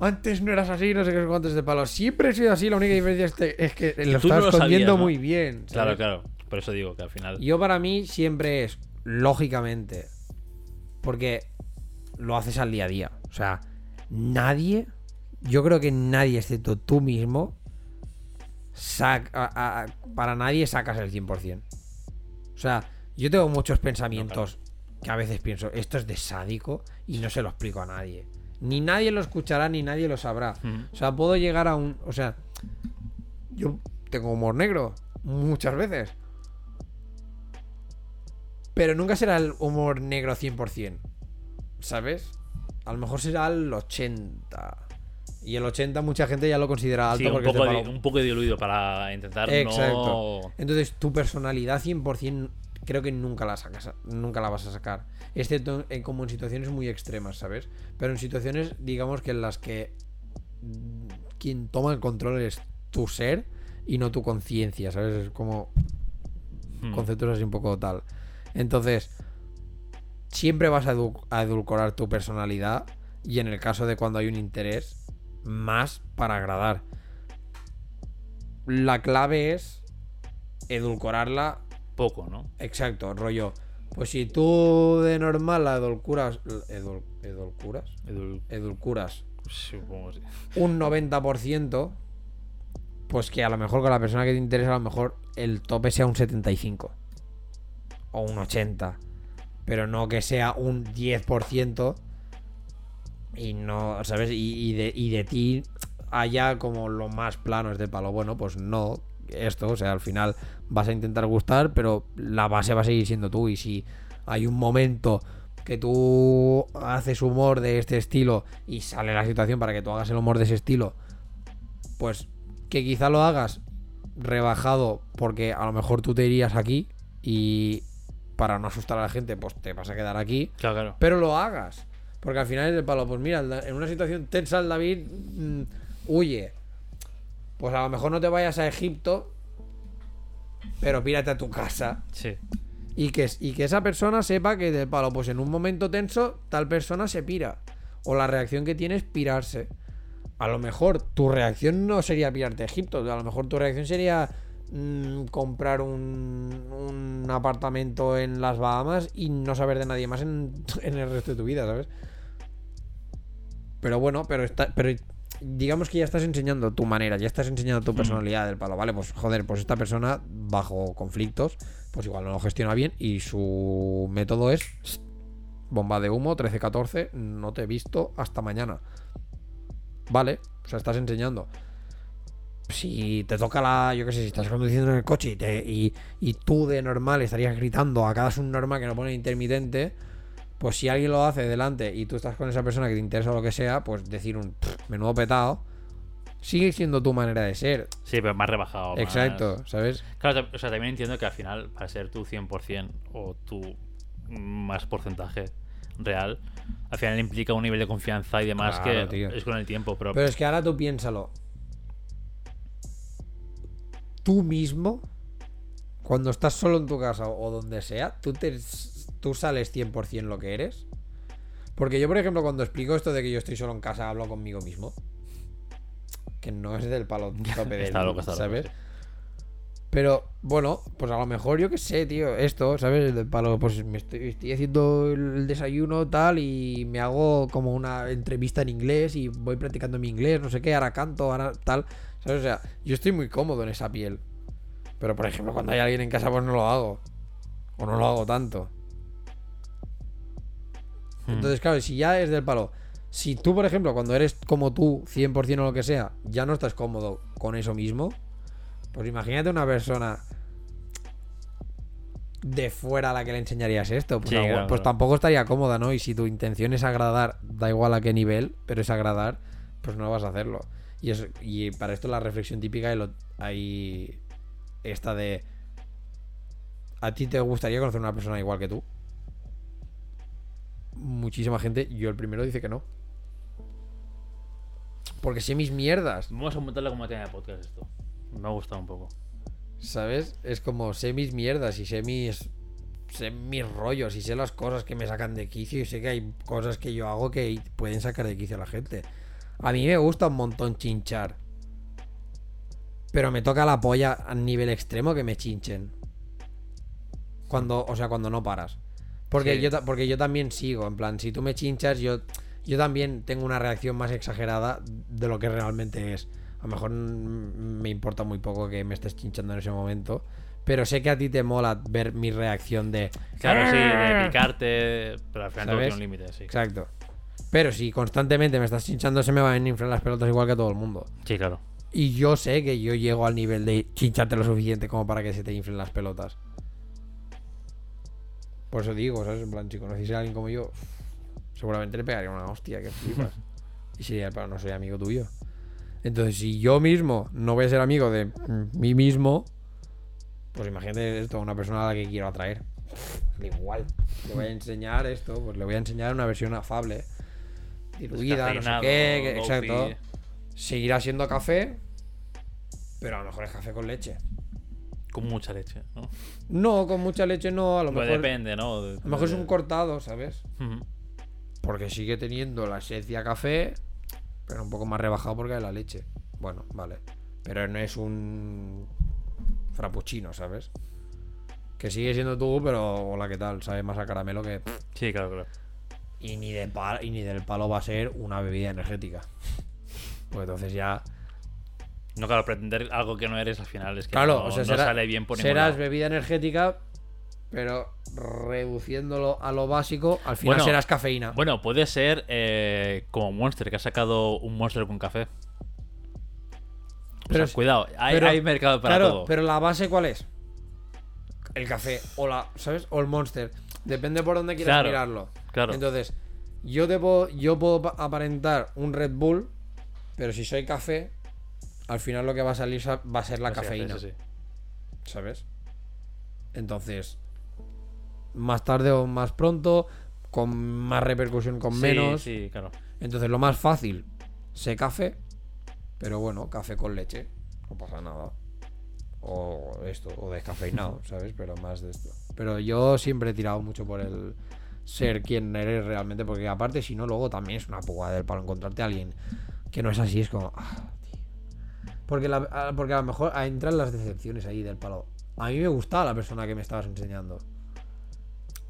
antes no eras así, no sé qué cuántos de palo. Siempre he sido así, la única diferencia es, que- lo no estás lo escondiendo ¿no? muy bien. Claro, ¿sabes? claro. Por eso digo que al final. Yo para mí siempre es, lógicamente, porque lo haces al día a día. O sea, nadie, yo creo que nadie, excepto tú mismo, sac- a- a- para nadie sacas el 100%. O sea, yo tengo muchos pensamientos que a veces pienso, esto es de sádico y no se lo explico a nadie. Ni nadie lo escuchará, ni nadie lo sabrá. Ujú. O sea, puedo llegar a un. O sea, yo tengo humor negro muchas veces. Pero nunca será el humor negro 100%. ¿Sabes? A lo mejor será el 80. Y el 80 mucha gente ya lo considera alto Sí, un porque de poco, palo. un poco diluido para intentar Exacto. no. Entonces, tu personalidad 100% creo que nunca la sacas, nunca la vas a sacar. Excepto en, como en situaciones muy extremas, ¿sabes? Pero en situaciones, digamos que en las que quien toma el control es tu ser y no tu conciencia, ¿sabes? Es como Hmm. conceptos así un poco tal. Entonces, siempre vas a, edu- a edulcorar tu personalidad y en el caso de cuando hay un interés, más para agradar. La clave es edulcorarla Poco, ¿no? exacto, rollo. Pues si tú de normal la edulcuras, edul- edulcuras, Edul- edulcuras Supongo sí. un 90%, pues que a lo mejor con la persona que te interesa, a lo mejor el tope sea un 75 o un 80, pero no que sea un 10% y no, ¿sabes? Y, y de, y de ti haya como lo más plano es de palo. Bueno, pues no, esto, o sea, al final vas a intentar gustar, pero la base va a seguir siendo tú. Y si hay un momento que tú haces humor de este estilo y sale la situación para que tú hagas el humor de ese estilo, pues que quizá lo hagas rebajado porque a lo mejor tú te irías aquí y para no asustar a la gente, pues te vas a quedar aquí, Claro, claro. pero lo hagas. Porque al final es el palo, pues mira, en una situación tensa el David mm, huye. Pues a lo mejor no te vayas a Egipto, pero pírate a tu casa. Sí. Y que, y que esa persona sepa que del palo, pues en un momento tenso, tal persona se pira. O la reacción que tiene es pirarse. A lo mejor tu reacción no sería pirarte a Egipto. A lo mejor tu reacción sería mm, comprar un, un apartamento en las Bahamas y no saber de nadie más en, en el resto de tu vida, ¿sabes? Pero bueno, pero está, pero digamos que ya estás enseñando tu manera, ya estás enseñando tu personalidad del palo, ¿vale? Pues joder, pues esta persona bajo conflictos, pues igual no lo gestiona bien y su método es "Sst, bomba de humo 13-14, no te he visto hasta mañana. Vale, o sea, estás enseñando. Si te toca la, yo qué sé, si estás conduciendo en el coche y, te- y, y tú de normal estarías gritando a cada subnormal que no pone intermitente, pues si alguien lo hace delante y tú estás con esa persona que te interesa o lo que sea, pues decir un "Pff, menudo petado, sigue siendo tu manera de ser. Sí, pero más rebajado. más- Exacto, ¿sabes? Claro, o sea, también entiendo que al final, para ser tu 100% o tu más porcentaje real, al final implica un nivel de confianza y demás Claro, que tío. es con el tiempo. Pero, Pero es que ahora tú piénsalo. Tú mismo, cuando estás solo en tu casa o donde sea, tú, te, tú sales 100% lo que eres. Porque yo, por ejemplo, cuando explico esto de que yo estoy solo en casa, hablo conmigo mismo. Que no es del palo tope del, Está loco, está loco, ¿sabes? sí. Pero, bueno, pues a lo mejor yo qué sé, tío, esto, ¿sabes? Del palo, pues me estoy, estoy haciendo el desayuno tal y me hago como una entrevista en inglés y voy practicando mi inglés, no sé qué, ahora canto, ahora tal, ¿sabes? O sea, yo estoy muy cómodo en esa piel. Pero, por ejemplo, cuando hay alguien en casa, pues no lo hago. O no lo hago tanto. Hmm. Entonces, claro, si ya es del palo. Si tú, por ejemplo, cuando eres como tú, 100% o lo que sea, ya no estás cómodo con eso mismo, pues imagínate una persona de fuera a la que le enseñarías esto. Pues, Sí, algo- claro, pues claro. tampoco estaría cómoda, ¿no? Y si tu intención es agradar, da igual a qué nivel, pero es agradar, pues no vas a hacerlo. Y, es, y para esto la reflexión típica hay esta de... ¿A ti te gustaría conocer una persona igual que tú? Muchísima gente, yo el primero dice que no. Porque sé mis mierdas, Vamos a montarlo como tema de podcast esto. Me ha gustado un poco. ¿sabes? Es como sé mis mierdas y sé mis sé mis rollos y sé las cosas que me sacan de quicio y sé que hay cosas que yo hago que pueden sacar de quicio a la gente. A mí me gusta un montón chinchar. Pero me toca la polla a nivel extremo que me chinchen. Cuando, o sea, cuando no paras. Porque, Sí. yo, porque yo también sigo, en plan, si tú me chinchas, yo, yo también tengo una reacción más exagerada de lo que realmente es. A lo mejor me importa muy poco que me estés chinchando en ese momento. Pero sé que a ti te mola ver mi reacción de... Claro, sí, de picarte, pero al final tiene un límite, sí. Exacto. Pero si constantemente me estás chinchando, se me van a inflar las pelotas igual que a todo el mundo. Sí, claro. Y yo sé que yo llego al nivel de chincharte lo suficiente como para que se te inflen las pelotas. Por eso digo, ¿sabes? En plan, si conociese a alguien como yo, seguramente le pegaría una hostia, que flipas. y sería, pero no soy amigo tuyo. Entonces, si yo mismo no voy a ser amigo de mí mismo, pues imagínate esto, una persona a la que quiero atraer. Da igual. Le voy a enseñar esto, pues le voy a enseñar una versión afable, diluida, no sé qué, que- exacto. Seguirá siendo café, pero a lo mejor es café con leche. Con mucha leche, ¿no? No, con mucha leche no, a lo Pues mejor. depende, ¿no? A lo mejor es un cortado, ¿sabes? Porque sigue teniendo la esencia café, pero un poco más rebajado porque hay la leche. Bueno, vale. Pero no es un frappuccino, ¿sabes? Que sigue siendo tú, pero hola, ¿qué tal? Sabe más a caramelo que. Sí, claro, claro. Y ni, de y ni del palo va a ser una bebida energética. Pues entonces ya. No, claro, pretender algo que no eres al final es que Claro, no, o sea, no será- sale bien por serás bebida energética, pero reduciéndolo a lo básico, al final Bueno, serás cafeína. Bueno, puede ser eh, como Monster, que ha sacado un Monster con café. O Pero sea, cuidado, hay, pero- hay mercado para claro, todo. pero la base ¿cuál es? El café o la, ¿sabes? O el Monster. Depende por dónde quieras Claro, mirarlo. claro. Entonces, yo debo yo puedo pa- aparentar un Red Bull, pero si soy café, al final lo que va a salir sa- va a ser la cafeína, sí, sí. ¿sabes? Entonces, más tarde o más pronto, con más repercusión, con Sí, menos. Sí, claro. Entonces, lo más fácil, sé café, pero bueno, café con leche, no pasa nada. O esto, o descafeinado, ¿sabes? Pero más de esto. Pero yo siempre he tirado mucho por el ser quien eres realmente, porque aparte, si no, luego también es una pugada del palo encontrarte a alguien que no es así, es como. ah. Porque, la- a- porque a lo mejor ah, entran las decepciones ahí del palo. A mí me gustaba la persona que me estabas enseñando.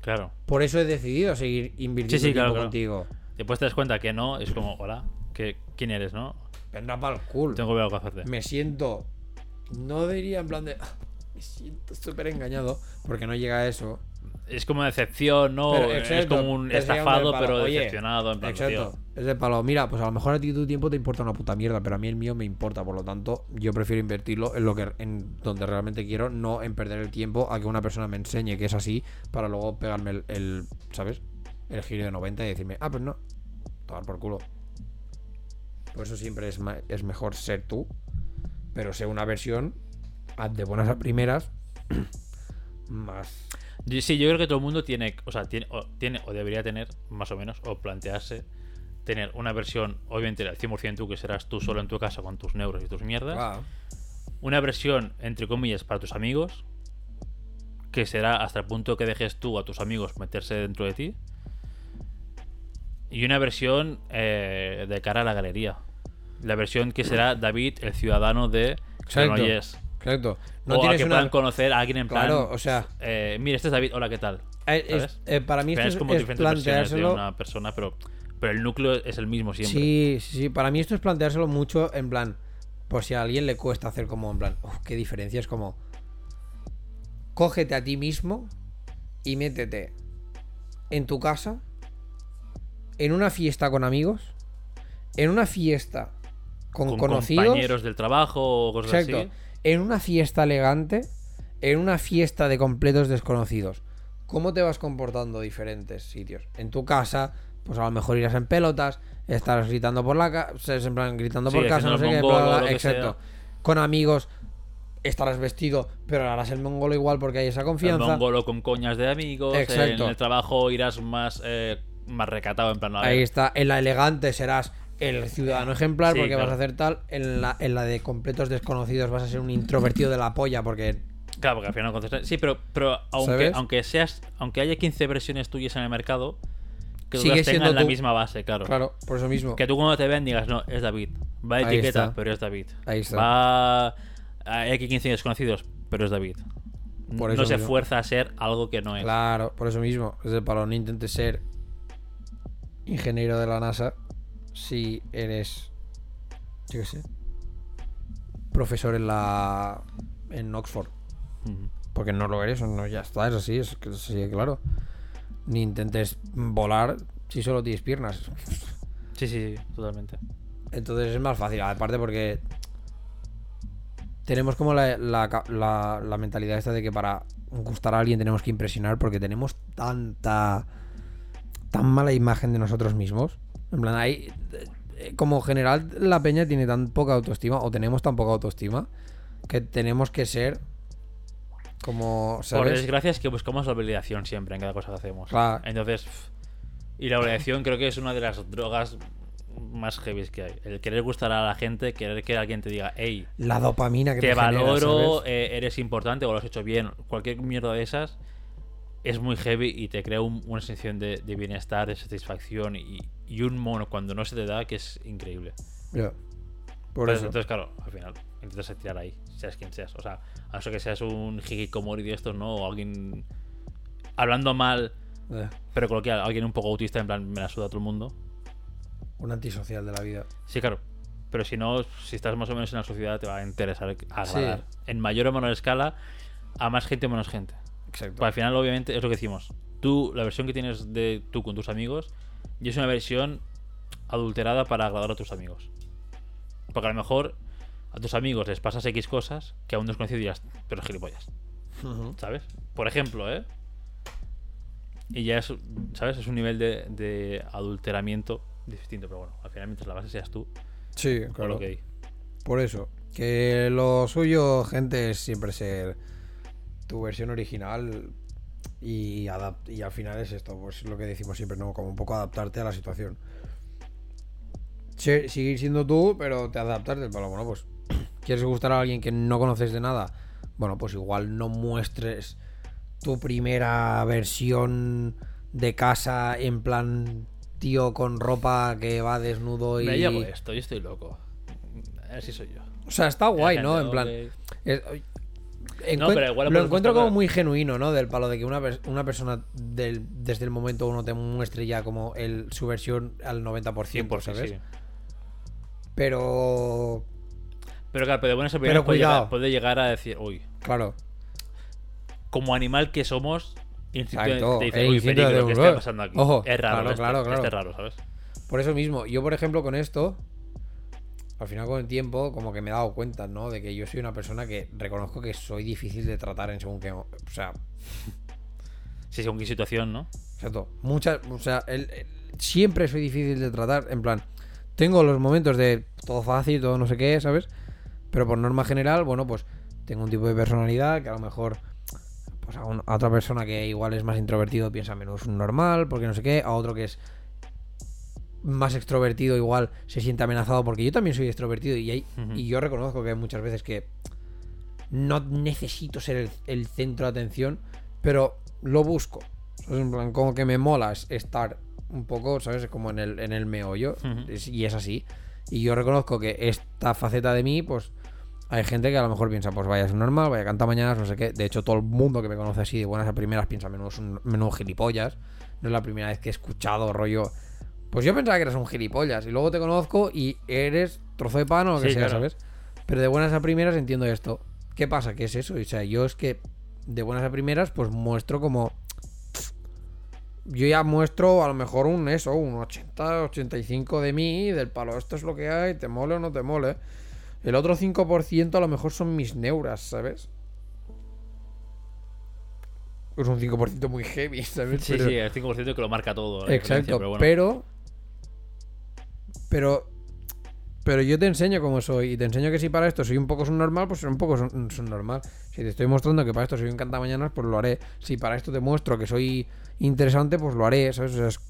Claro. Por eso he decidido seguir invirtiendo Sí, sí, claro, tiempo claro. contigo. Después te das cuenta que no, es como, hola, ¿qué, ¿quién eres, no? Vendrá para el culo. Tengo que ver algo que hacerte. me siento. No diría en plan de. "Ah, Me siento súper engañado. Porque no llega a eso. Es como decepción, ¿no? Pero, es como un estafado, pero oye, decepcionado. En plan, Exacto. tío. Es de palo. Mira, pues a lo mejor a ti tu tiempo te importa una puta mierda. Pero a mí el mío me importa. Por lo tanto, yo prefiero invertirlo en lo que en donde realmente quiero. No en perder el tiempo a que una persona me enseñe que es así. Para luego pegarme el. el, ¿Sabes? El giro de 90 y decirme, ah, pues no. Tomar por culo. Por eso siempre es, es mejor ser tú. Pero ser una versión de buenas a primeras. más. Sí, yo creo que todo el mundo tiene, o sea, tiene o, tiene, o debería tener, más o menos, o plantearse tener una versión, obviamente al 100% tú, que serás tú solo en tu casa con tus neuros y tus mierdas. Una versión, entre comillas, para tus amigos, que será hasta el punto que dejes tú a tus amigos meterse dentro de ti. Y una versión eh, de cara a la galería. La versión que será David, el ciudadano de Exacto. Exacto. No o a tienes que una. puedan conocer a alguien en plan. Claro, o sea. eh, mira, este es David, hola, ¿qué tal? Eh, es- eh, para mí esto es, es como es diferentes versiones de planteárselo. una persona, pero, pero el núcleo es el mismo siempre. Sí, sí, sí. Para mí esto es planteárselo mucho en plan. Por si a alguien le cuesta hacer como en plan. "Uf, qué diferencia. Es como. Cógete a ti mismo y métete en tu casa, en una fiesta con amigos, en una fiesta con, Con conocidos. compañeros del trabajo o cosas Exacto. así. En una fiesta elegante, en una fiesta de completos desconocidos. ¿Cómo te vas comportando diferentes sitios? En tu casa, pues a lo mejor irás en pelotas, estarás gritando por la casa, en plan gritando Sí, por casa, no sé el qué, bla, bla, exacto. Con amigos estarás vestido, pero harás el mongolo igual porque hay esa El confianza. mongolo con coñas de amigos. Exacto. En el trabajo irás más, eh, más recatado, en plan. Ahí está. En la elegante serás el ciudadano ejemplar Sí, porque vas a hacer tal. En la, en la de completos desconocidos vas a ser un introvertido de la polla porque Claro, porque al final no contestas. Sí, pero, pero aunque, ¿Sabes? aunque seas. Aunque haya 15 versiones tuyas en el mercado, que Sigue todas tengan la tú. misma base, claro. Claro, por eso mismo. Que tú cuando te vean digas, no, es David. Va de Ahí etiqueta, está. pero es David. Ahí está. Va. Hay aquí 15 desconocidos, pero es David. Por no se fuerza a ser algo que no es. Claro, por eso mismo. Es el palo, no intentes ser ingeniero de la NASA si eres, yo qué sé, profesor en la en Oxford. Porque no lo eres, no, ya está, es así, es que sí, claro. Ni intentes volar si solo tienes piernas. Sí, sí, sí, totalmente. Entonces es más fácil, aparte porque tenemos como la, la- la mentalidad esta de que para gustar a alguien tenemos que impresionar porque tenemos tanta tan mala imagen de nosotros mismos. En plan, hay eh, como general la peña tiene tan poca autoestima o tenemos tan poca autoestima que tenemos que ser como, Por ¿sabes? desgracia es que buscamos la validación siempre en cada cosa que hacemos. Claro. Entonces, y la validación creo que es una de las drogas más heavy que hay. El querer gustar a la gente, querer que alguien te diga, hey, La dopamina que te genera, valoro, eh, eres importante o lo has hecho bien, cualquier mierda de esas es muy heavy y te crea un- una sensación de, de bienestar, de satisfacción y, y un mono cuando no se te da que es increíble. Ya. Por Entonces, eso. entonces, claro, al final intentas tirar ahí, seas quien seas. O sea, a no ser que seas un hikikomori de estos, ¿no? O alguien hablando mal, Eh, pero coloquial, alguien un poco autista, en plan, me la suda a todo el mundo. un antisocial de la vida. Sí, claro. Pero si no, si estás más o menos en la sociedad, te va a interesar agradar. En mayor o menor escala, a más gente o menos gente. Exacto. Pues al final, obviamente, es lo que decimos. Tú, la versión que tienes de tú con tus amigos, y es una versión adulterada para agradar a tus amigos. Porque a lo mejor a tus amigos les pasas X cosas que a un desconocido dirás, pero gilipollas, Ujú. ¿sabes? Por ejemplo, ¿eh? Y ya es, ¿sabes? Es un nivel de, de adulteramiento distinto, pero bueno, al final mientras la base seas tú, Sí, claro. lo que hay. Por eso. Que lo suyo, gente, es siempre ser tu versión original y, y al final es esto, pues lo que decimos siempre, ¿no? Como un poco adaptarte a la situación. Se- seguir siendo tú, pero te adaptarte. Pero bueno, pues quieres gustar a alguien que no conoces de nada. Bueno, pues igual no muestres tu primera versión de casa en plan tío con ropa que va desnudo y... Me llevo esto, yo estoy loco. Así soy yo. O sea, está guay, ¿no? En plan. es- No, encuent- pero igual lo encuentro como muy genuino, ¿no? Del palo de que una, una persona del- desde el momento uno te muestre ya como el, su versión al 90%, 100%, ¿sabes? sí. Pero. Pero claro, pero de buenas Pero puede llegar, puede llegar a decir, uy, Claro, como animal que somos, Exacto, te dice, uy, instinto de peligro, ¿qué un- está pasando aquí? Ojo, es raro, claro, esto, claro, claro. es raro, ¿sabes? por eso mismo. Yo, por ejemplo, con esto, al final con el tiempo, como que me he dado cuenta, ¿no? De que yo soy una persona que reconozco que soy difícil de tratar en según qué. O sea, Sí, según qué situación, ¿no? Exacto. Muchas, o sea, el- el- siempre soy difícil de tratar. En plan, tengo los momentos de todo fácil, todo no sé qué, ¿sabes? Pero por norma general, bueno, pues tengo un tipo de personalidad que a lo mejor pues a, un- a otra persona que igual es más introvertido piensa menos normal, porque no sé qué, a otro que es más extrovertido igual se siente amenazado porque yo también soy extrovertido y, hay, Ujú. y yo reconozco que hay muchas veces que no necesito ser el, el centro de atención, pero lo busco. En plan, como que me mola es- estar un poco, ¿sabes? Como en el, en el meollo. Ujú. es- y es así. Y yo reconozco que esta faceta de mí, pues hay gente que a lo mejor piensa, pues vaya, es normal, vaya, canta mañana, no sé qué. De hecho, todo el mundo que me conoce así de buenas a primeras piensa, menudo, es menudo gilipollas. No es la primera vez que he escuchado rollo. Pues yo pensaba que eras un gilipollas. Y luego te conozco y eres trozo de pan o lo que Sí, sea, claro. ¿sabes? Pero de buenas a primeras entiendo esto. ¿Qué pasa? ¿Qué es eso? O sea, yo es que de buenas a primeras, pues muestro como yo ya muestro a lo mejor un eso, un 80, 85 de mí, del palo, esto es lo que hay, te mole o no te mole. El otro 5% a lo mejor son mis neuras, ¿sabes? Es un 5% muy heavy, ¿sabes? Sí, Pero- sí, el 5% que lo marca todo. Exacto, pero pero, bueno. pero pero yo te enseño cómo soy y te enseño que si para esto soy un poco subnormal, pues soy un poco subnormal. Si te estoy mostrando que para esto soy un cantamañanas, pues lo haré. Si para esto te muestro que soy interesante, pues lo haré, ¿sabes? Es-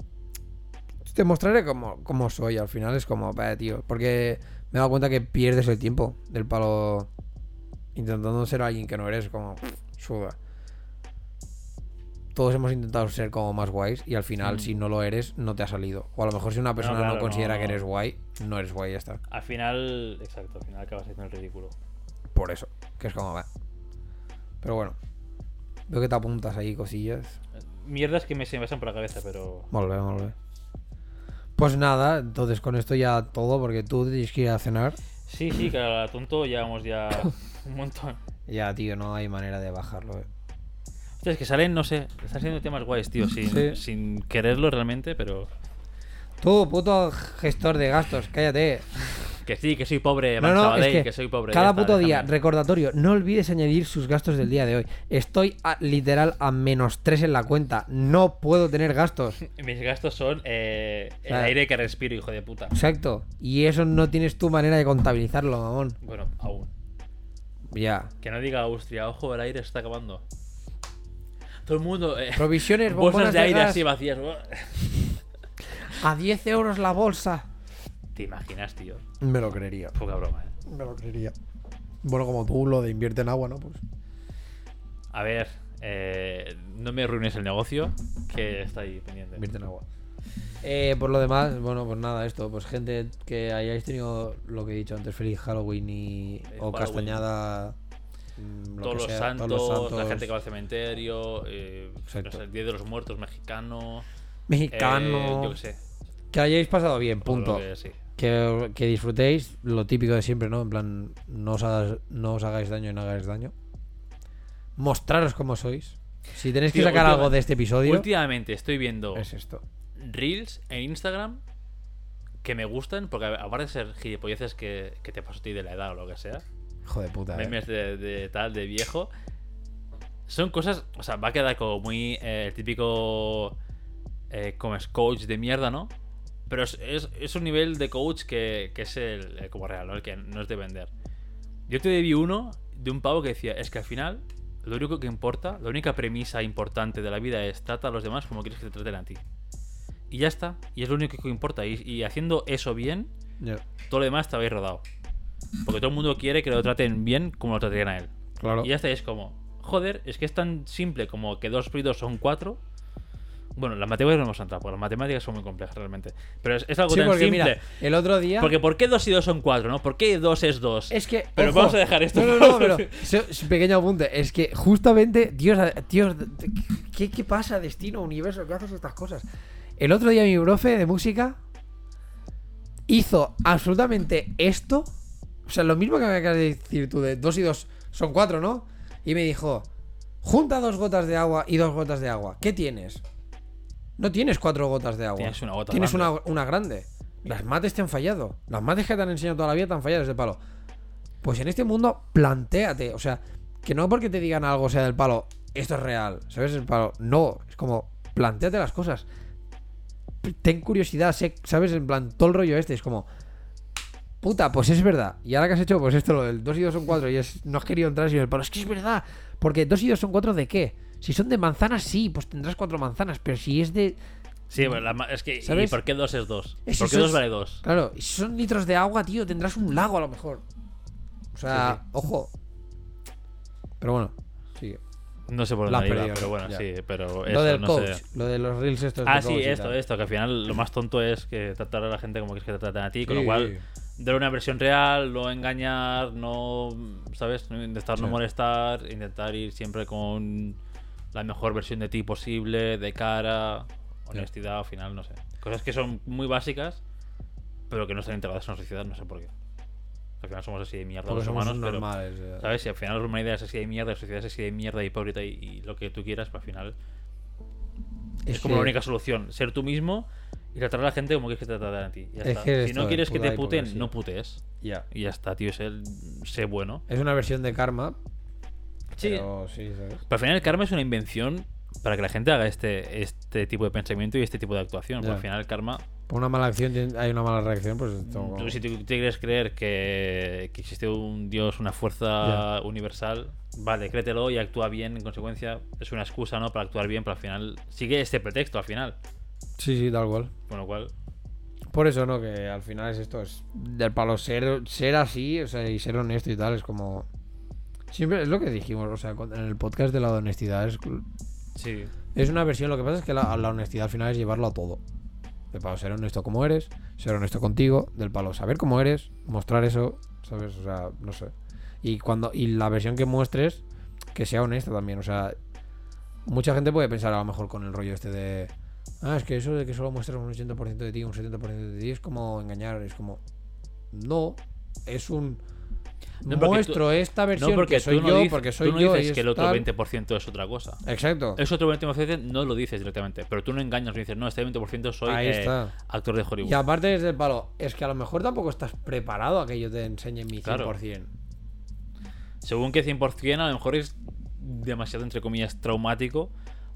te mostraré cómo, cómo soy. Al final es como, "Bah, tío, porque me he dado cuenta que pierdes el tiempo del palo intentando ser alguien que no eres, como, suda todos hemos intentado ser como más guays y al final, Mm. si no lo eres, no te ha salido. O a lo mejor si una persona no, claro, considera no. que eres guay, no eres guay, ya está. Al final, exacto, al final acabas haciendo el ridículo. Por eso, que es como va. Pero bueno, veo que te apuntas ahí cosillas. Mierdas que me se me pasan por la cabeza, pero. Volve, volve. Pues nada, entonces con esto ya todo, porque tú tienes que ir a cenar. Sí, sí, que a tonto llevamos ya un montón. Ya, tío, no hay manera de bajarlo. eh. Es que salen, no sé, están siendo temas guays, tío, sin, Sí. sin quererlo realmente, pero. Tú, puto gestor de gastos, cállate. Que sí, que soy pobre, No, no, es que, que soy pobre. cada está, puto día, déjame. recordatorio, no olvides añadir sus gastos del día de hoy. Estoy a- literal a menos 3 en la cuenta. No puedo tener gastos. Mis gastos son eh, el Claro. aire que respiro, hijo de puta. Exacto. Y eso no tienes tu manera de contabilizarlo, mamón. Bueno, aún. Ya. Que no diga Austria, ojo, el aire se está acabando. Todo el mundo. eh, Provisiones, bolsas de aire gas, así vacías. A 10 euros la bolsa. ¿Te imaginas, tío? Me lo creería. Poca broma, eh. Me lo creería. Bueno, como tú lo de invierte en agua, ¿no? Pues. A ver, eh, no me arruines el negocio, que está ahí pendiente. Invierte en agua. Eh, por lo demás, bueno, pues nada, esto, pues gente que hayáis tenido lo que he dicho antes, feliz Halloween y o Halloween. castañada, lo Todos, los sea, santos, todos los santos, la gente que va al cementerio, eh, no sé, el Día de los Muertos mexicano. mexicano, eh, yo qué sé. que hayáis pasado bien, punto. que- sí. Que, que disfrutéis lo típico de siempre, ¿no? En plan, no os, hagas- no os hagáis daño y no hagáis daño. Mostraros cómo sois. Si tenéis que sacar algo de este episodio, Últimamente estoy viendo es esto. reels en Instagram que me gustan, porque aparte de ser gilipolleces que, que te paso a ti de la edad o lo que sea, Hijo de puta, eh. memes de, de tal, de viejo, son cosas, o sea, va a quedar como muy eh, el típico eh, como es coach de mierda, ¿no? Pero es, es- es un nivel de coach que, que es el, el como real, ¿no? El que no es de vender. Yo te vi uno de un pavo que decía, es que al final lo único que importa, la única premisa importante de la vida es trata a los demás como quieres que te traten a ti. Y ya está, y es lo único que importa. Y, y haciendo eso bien, Ya, todo lo demás te habéis rodado. Porque todo el mundo quiere que lo traten bien como lo tratarían a él. claro. Y ya está, es como, joder, es que es tan simple como que 2 plus 2 son 4. Bueno, las matemáticas no hemos entrado, porque las matemáticas son muy complejas realmente. Pero es, es algo Sí, tan porque simple. mira, el otro día. Porque ¿por qué 2 y 2 son 4, no? ¿Por qué 2 es 2? Es que. Pero ojo, vamos a dejar esto. No, no, no, pero. pequeño apunte. Es que justamente. Dios, Dios. ¿Qué, qué pasa, destino, universo? ¿Qué haces estas cosas? El otro día mi profe de música. Hizo absolutamente esto. O sea, lo mismo que me acabas de decir tú, de 2 y 2 son 4, ¿no? Y me dijo. Junta dos gotas de agua y dos gotas de agua. ¿Qué tienes? No tienes cuatro gotas de agua. Tienes una gota Tienes grande. una, una grande. Las mates te han fallado. Las mates que te han enseñado toda la vida te han fallado desde el palo. Pues en este mundo, plantéate. O sea, que no porque te digan algo sea del palo, esto es real. ¿Sabes? El palo. No, es como, plantéate las cosas. Ten curiosidad, sé- ¿sabes? En plan, todo el rollo este es como. Puta, pues es verdad. Y ahora que has hecho, pues esto, lo del 2 y 2 son 4 y es, no has querido entrar y el palo. Es que es verdad. Porque 2 y 2 son 4 de qué? Si son de manzanas, sí, pues tendrás 4 manzanas. Pero si es de. Sí, bueno, la ma- es que. ¿Y ¿Sabes? por qué 2 es 2? Es ¿Por qué eso 2 es- vale 2? Claro, y si son litros de agua, tío, tendrás un lago a lo mejor. O sea, Sí, ojo. Pero bueno, sigue. No sé por La dónde iba, perdido, pero ¿no? bueno, Ya. sí, pero lo eso, del no coach, sé. lo de los reels estos. de Ah, sí, coach y esto, esto, que al final lo más tonto es que tratar a la gente como quieres que te traten a ti, con Sí. lo cual dar una versión real, no engañar, no, ¿sabes? No Intentar no Sí. molestar, intentar ir siempre con la mejor versión de ti posible, de cara, honestidad, al final, no sé. Cosas que son muy básicas, pero que no están integradas en la sociedad, no sé por qué. Al final somos así de mierda Porque los humanos, pero, normales. ¿sabes? Si al final la humanidad es así de mierda, la sociedad es así de mierda, hipócrita y, y lo que tú quieras, pues al final Es, Es como la que- única solución. Ser tú mismo y tratar a la gente como quieres que te traten a ti. Ya Es está. que si no es quieres que te puten, hipocresía. no putes. Ya. Y ya está, tío. Sé, sé bueno. Es una versión de karma. Sí. Pero sí, ¿sabes? Pero al final el karma es una invención para que la gente haga este, este tipo de pensamiento y este tipo de actuación. Porque al final el karma Por una mala acción hay una mala reacción, pues Tú, si tú te quieres creer que, que existe un Dios, una fuerza universal, vale, créetelo y actúa bien en consecuencia. Es una excusa, ¿no? Para actuar bien, pero al final sigue este pretexto al final. Sí, sí, tal cual. Con lo cual, Por eso, ¿no? Que al final es esto, es del palo ser, ser así, o sea, y ser honesto y tal, es como... Siempre es lo que dijimos, o sea, en el podcast de la honestidad es, sí. es una versión, lo que pasa es que la, la honestidad al final es llevarlo a todo. Del palo ser honesto como eres, ser honesto contigo, del palo saber cómo eres, mostrar eso, ¿sabes? O sea, no sé. Y cuando y la versión que muestres, que sea honesta también, o sea, mucha gente puede pensar a lo mejor con el rollo este de... Ah, es que eso de que solo muestras un 80% de ti, un 70% de ti, es como engañar, es como... No, es un... No, muestro esta versión No porque que soy tú no yo, dices, porque soy tú no yo dices que el otro tal. 20% es otra cosa. Exacto. Ese otro 20% no lo dices directamente, pero tú no engañas, no dices, no, este 20% soy eh, actor de Hollywood. Y aparte desde el palo, es que a lo mejor tampoco estás preparado a que yo te enseñe mi 100%. Claro. Según que 100% a lo mejor es demasiado, entre comillas, traumático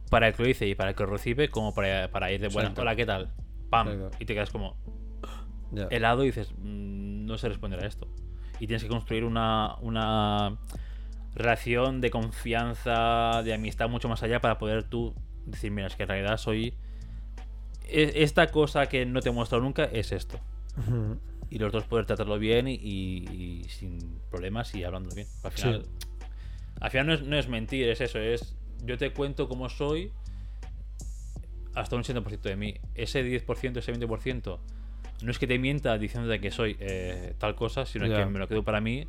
para el que lo dice y para el que lo recibe, como para, para ir de, bueno, Exacto. hola, ¿qué tal? Pam. Exacto. Y te quedas como helado y dices, "Mm, no sé responder a esto. Y tienes que construir una, una relación de confianza, de amistad mucho más allá para poder tú decir, mira, es que en realidad soy... e- Esta cosa que no te he mostrado nunca es esto. Y los dos poder tratarlo bien y, y- y sin problemas y hablándolo bien. Al final, al final no, es, no es mentir, es eso, es yo te cuento cómo soy hasta un 80% de mí. Ese 10%, ese 20%, no es que te mienta diciéndote que soy eh, tal cosa, sino Ya. que me lo quedo para mí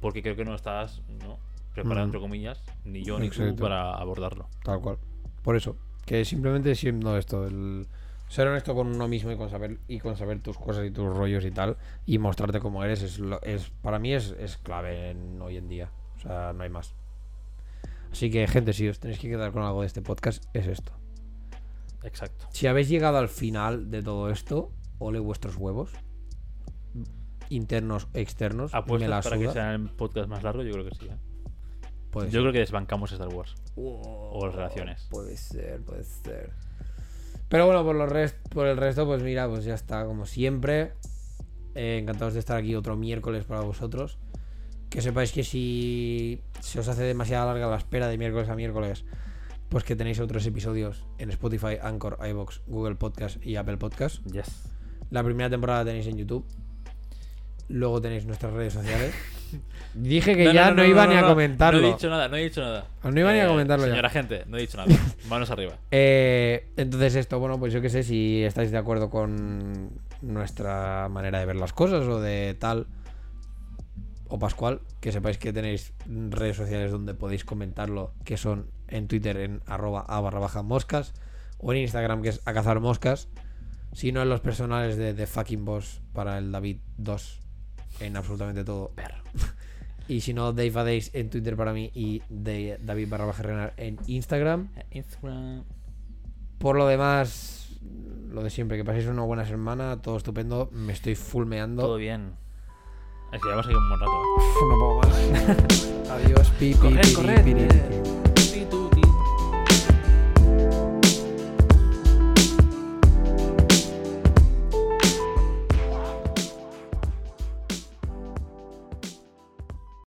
porque creo que no estás ¿no? preparado, Ujú. entre comillas, ni yo ni Exacto. tú para abordarlo. Tal cual. Por eso. Que simplemente siendo esto, el ser honesto con uno mismo y con saber, y con saber tus cosas y tus rollos y tal, y mostrarte como eres, es, lo- es para mí es, es clave en, hoy en día. O sea, no hay más. Así que, gente, si os tenéis que quedar con algo de este podcast, es esto. Exacto. Si habéis llegado al final de todo esto, ole vuestros huevos. Internos, externos. me ¿Apuestas la para que sea el podcast más largo? Yo creo que sí. ¿eh? Puede Yo ser. creo que desbancamos Star Wars. o o las relaciones. Puede ser, puede ser. Pero bueno, por, los rest- por el resto, pues mira, pues ya está, como siempre. Eh, encantados de estar aquí otro miércoles para vosotros. Que sepáis que si se os hace demasiado larga la espera de miércoles a miércoles, pues que tenéis otros episodios en Spotify, Anchor, iBox, Google Podcast y Apple Podcast. Yes. La primera temporada la tenéis en YouTube. Luego tenéis nuestras redes sociales. Dije que ya no, iba ni a comentarlo. No he dicho nada, no he dicho nada. No iba ni a comentarlo ya. Señora gente, no he dicho nada. Manos arriba. Eh, entonces esto, bueno, pues yo qué sé, si estáis de acuerdo con nuestra manera de ver las cosas o de tal, o Pascual, que sepáis que tenéis redes sociales donde podéis comentarlo, que son en Twitter en arroba a barra baja moscas, o en Instagram que es a cazar moscas, si no en los personales de The Fucking Boss para el David 2, en absolutamente todo. Y si no, Dave a Days en Twitter para mí y de David barra baja Renar en Instagram. Instagram. Por lo demás, lo de siempre, que paséis una buena semana, todo estupendo, me estoy fulmeando. Todo bien. Es que llevamos aquí un buen rato. ¿eh? No puedo más. Adiós, pi, pi, Corred,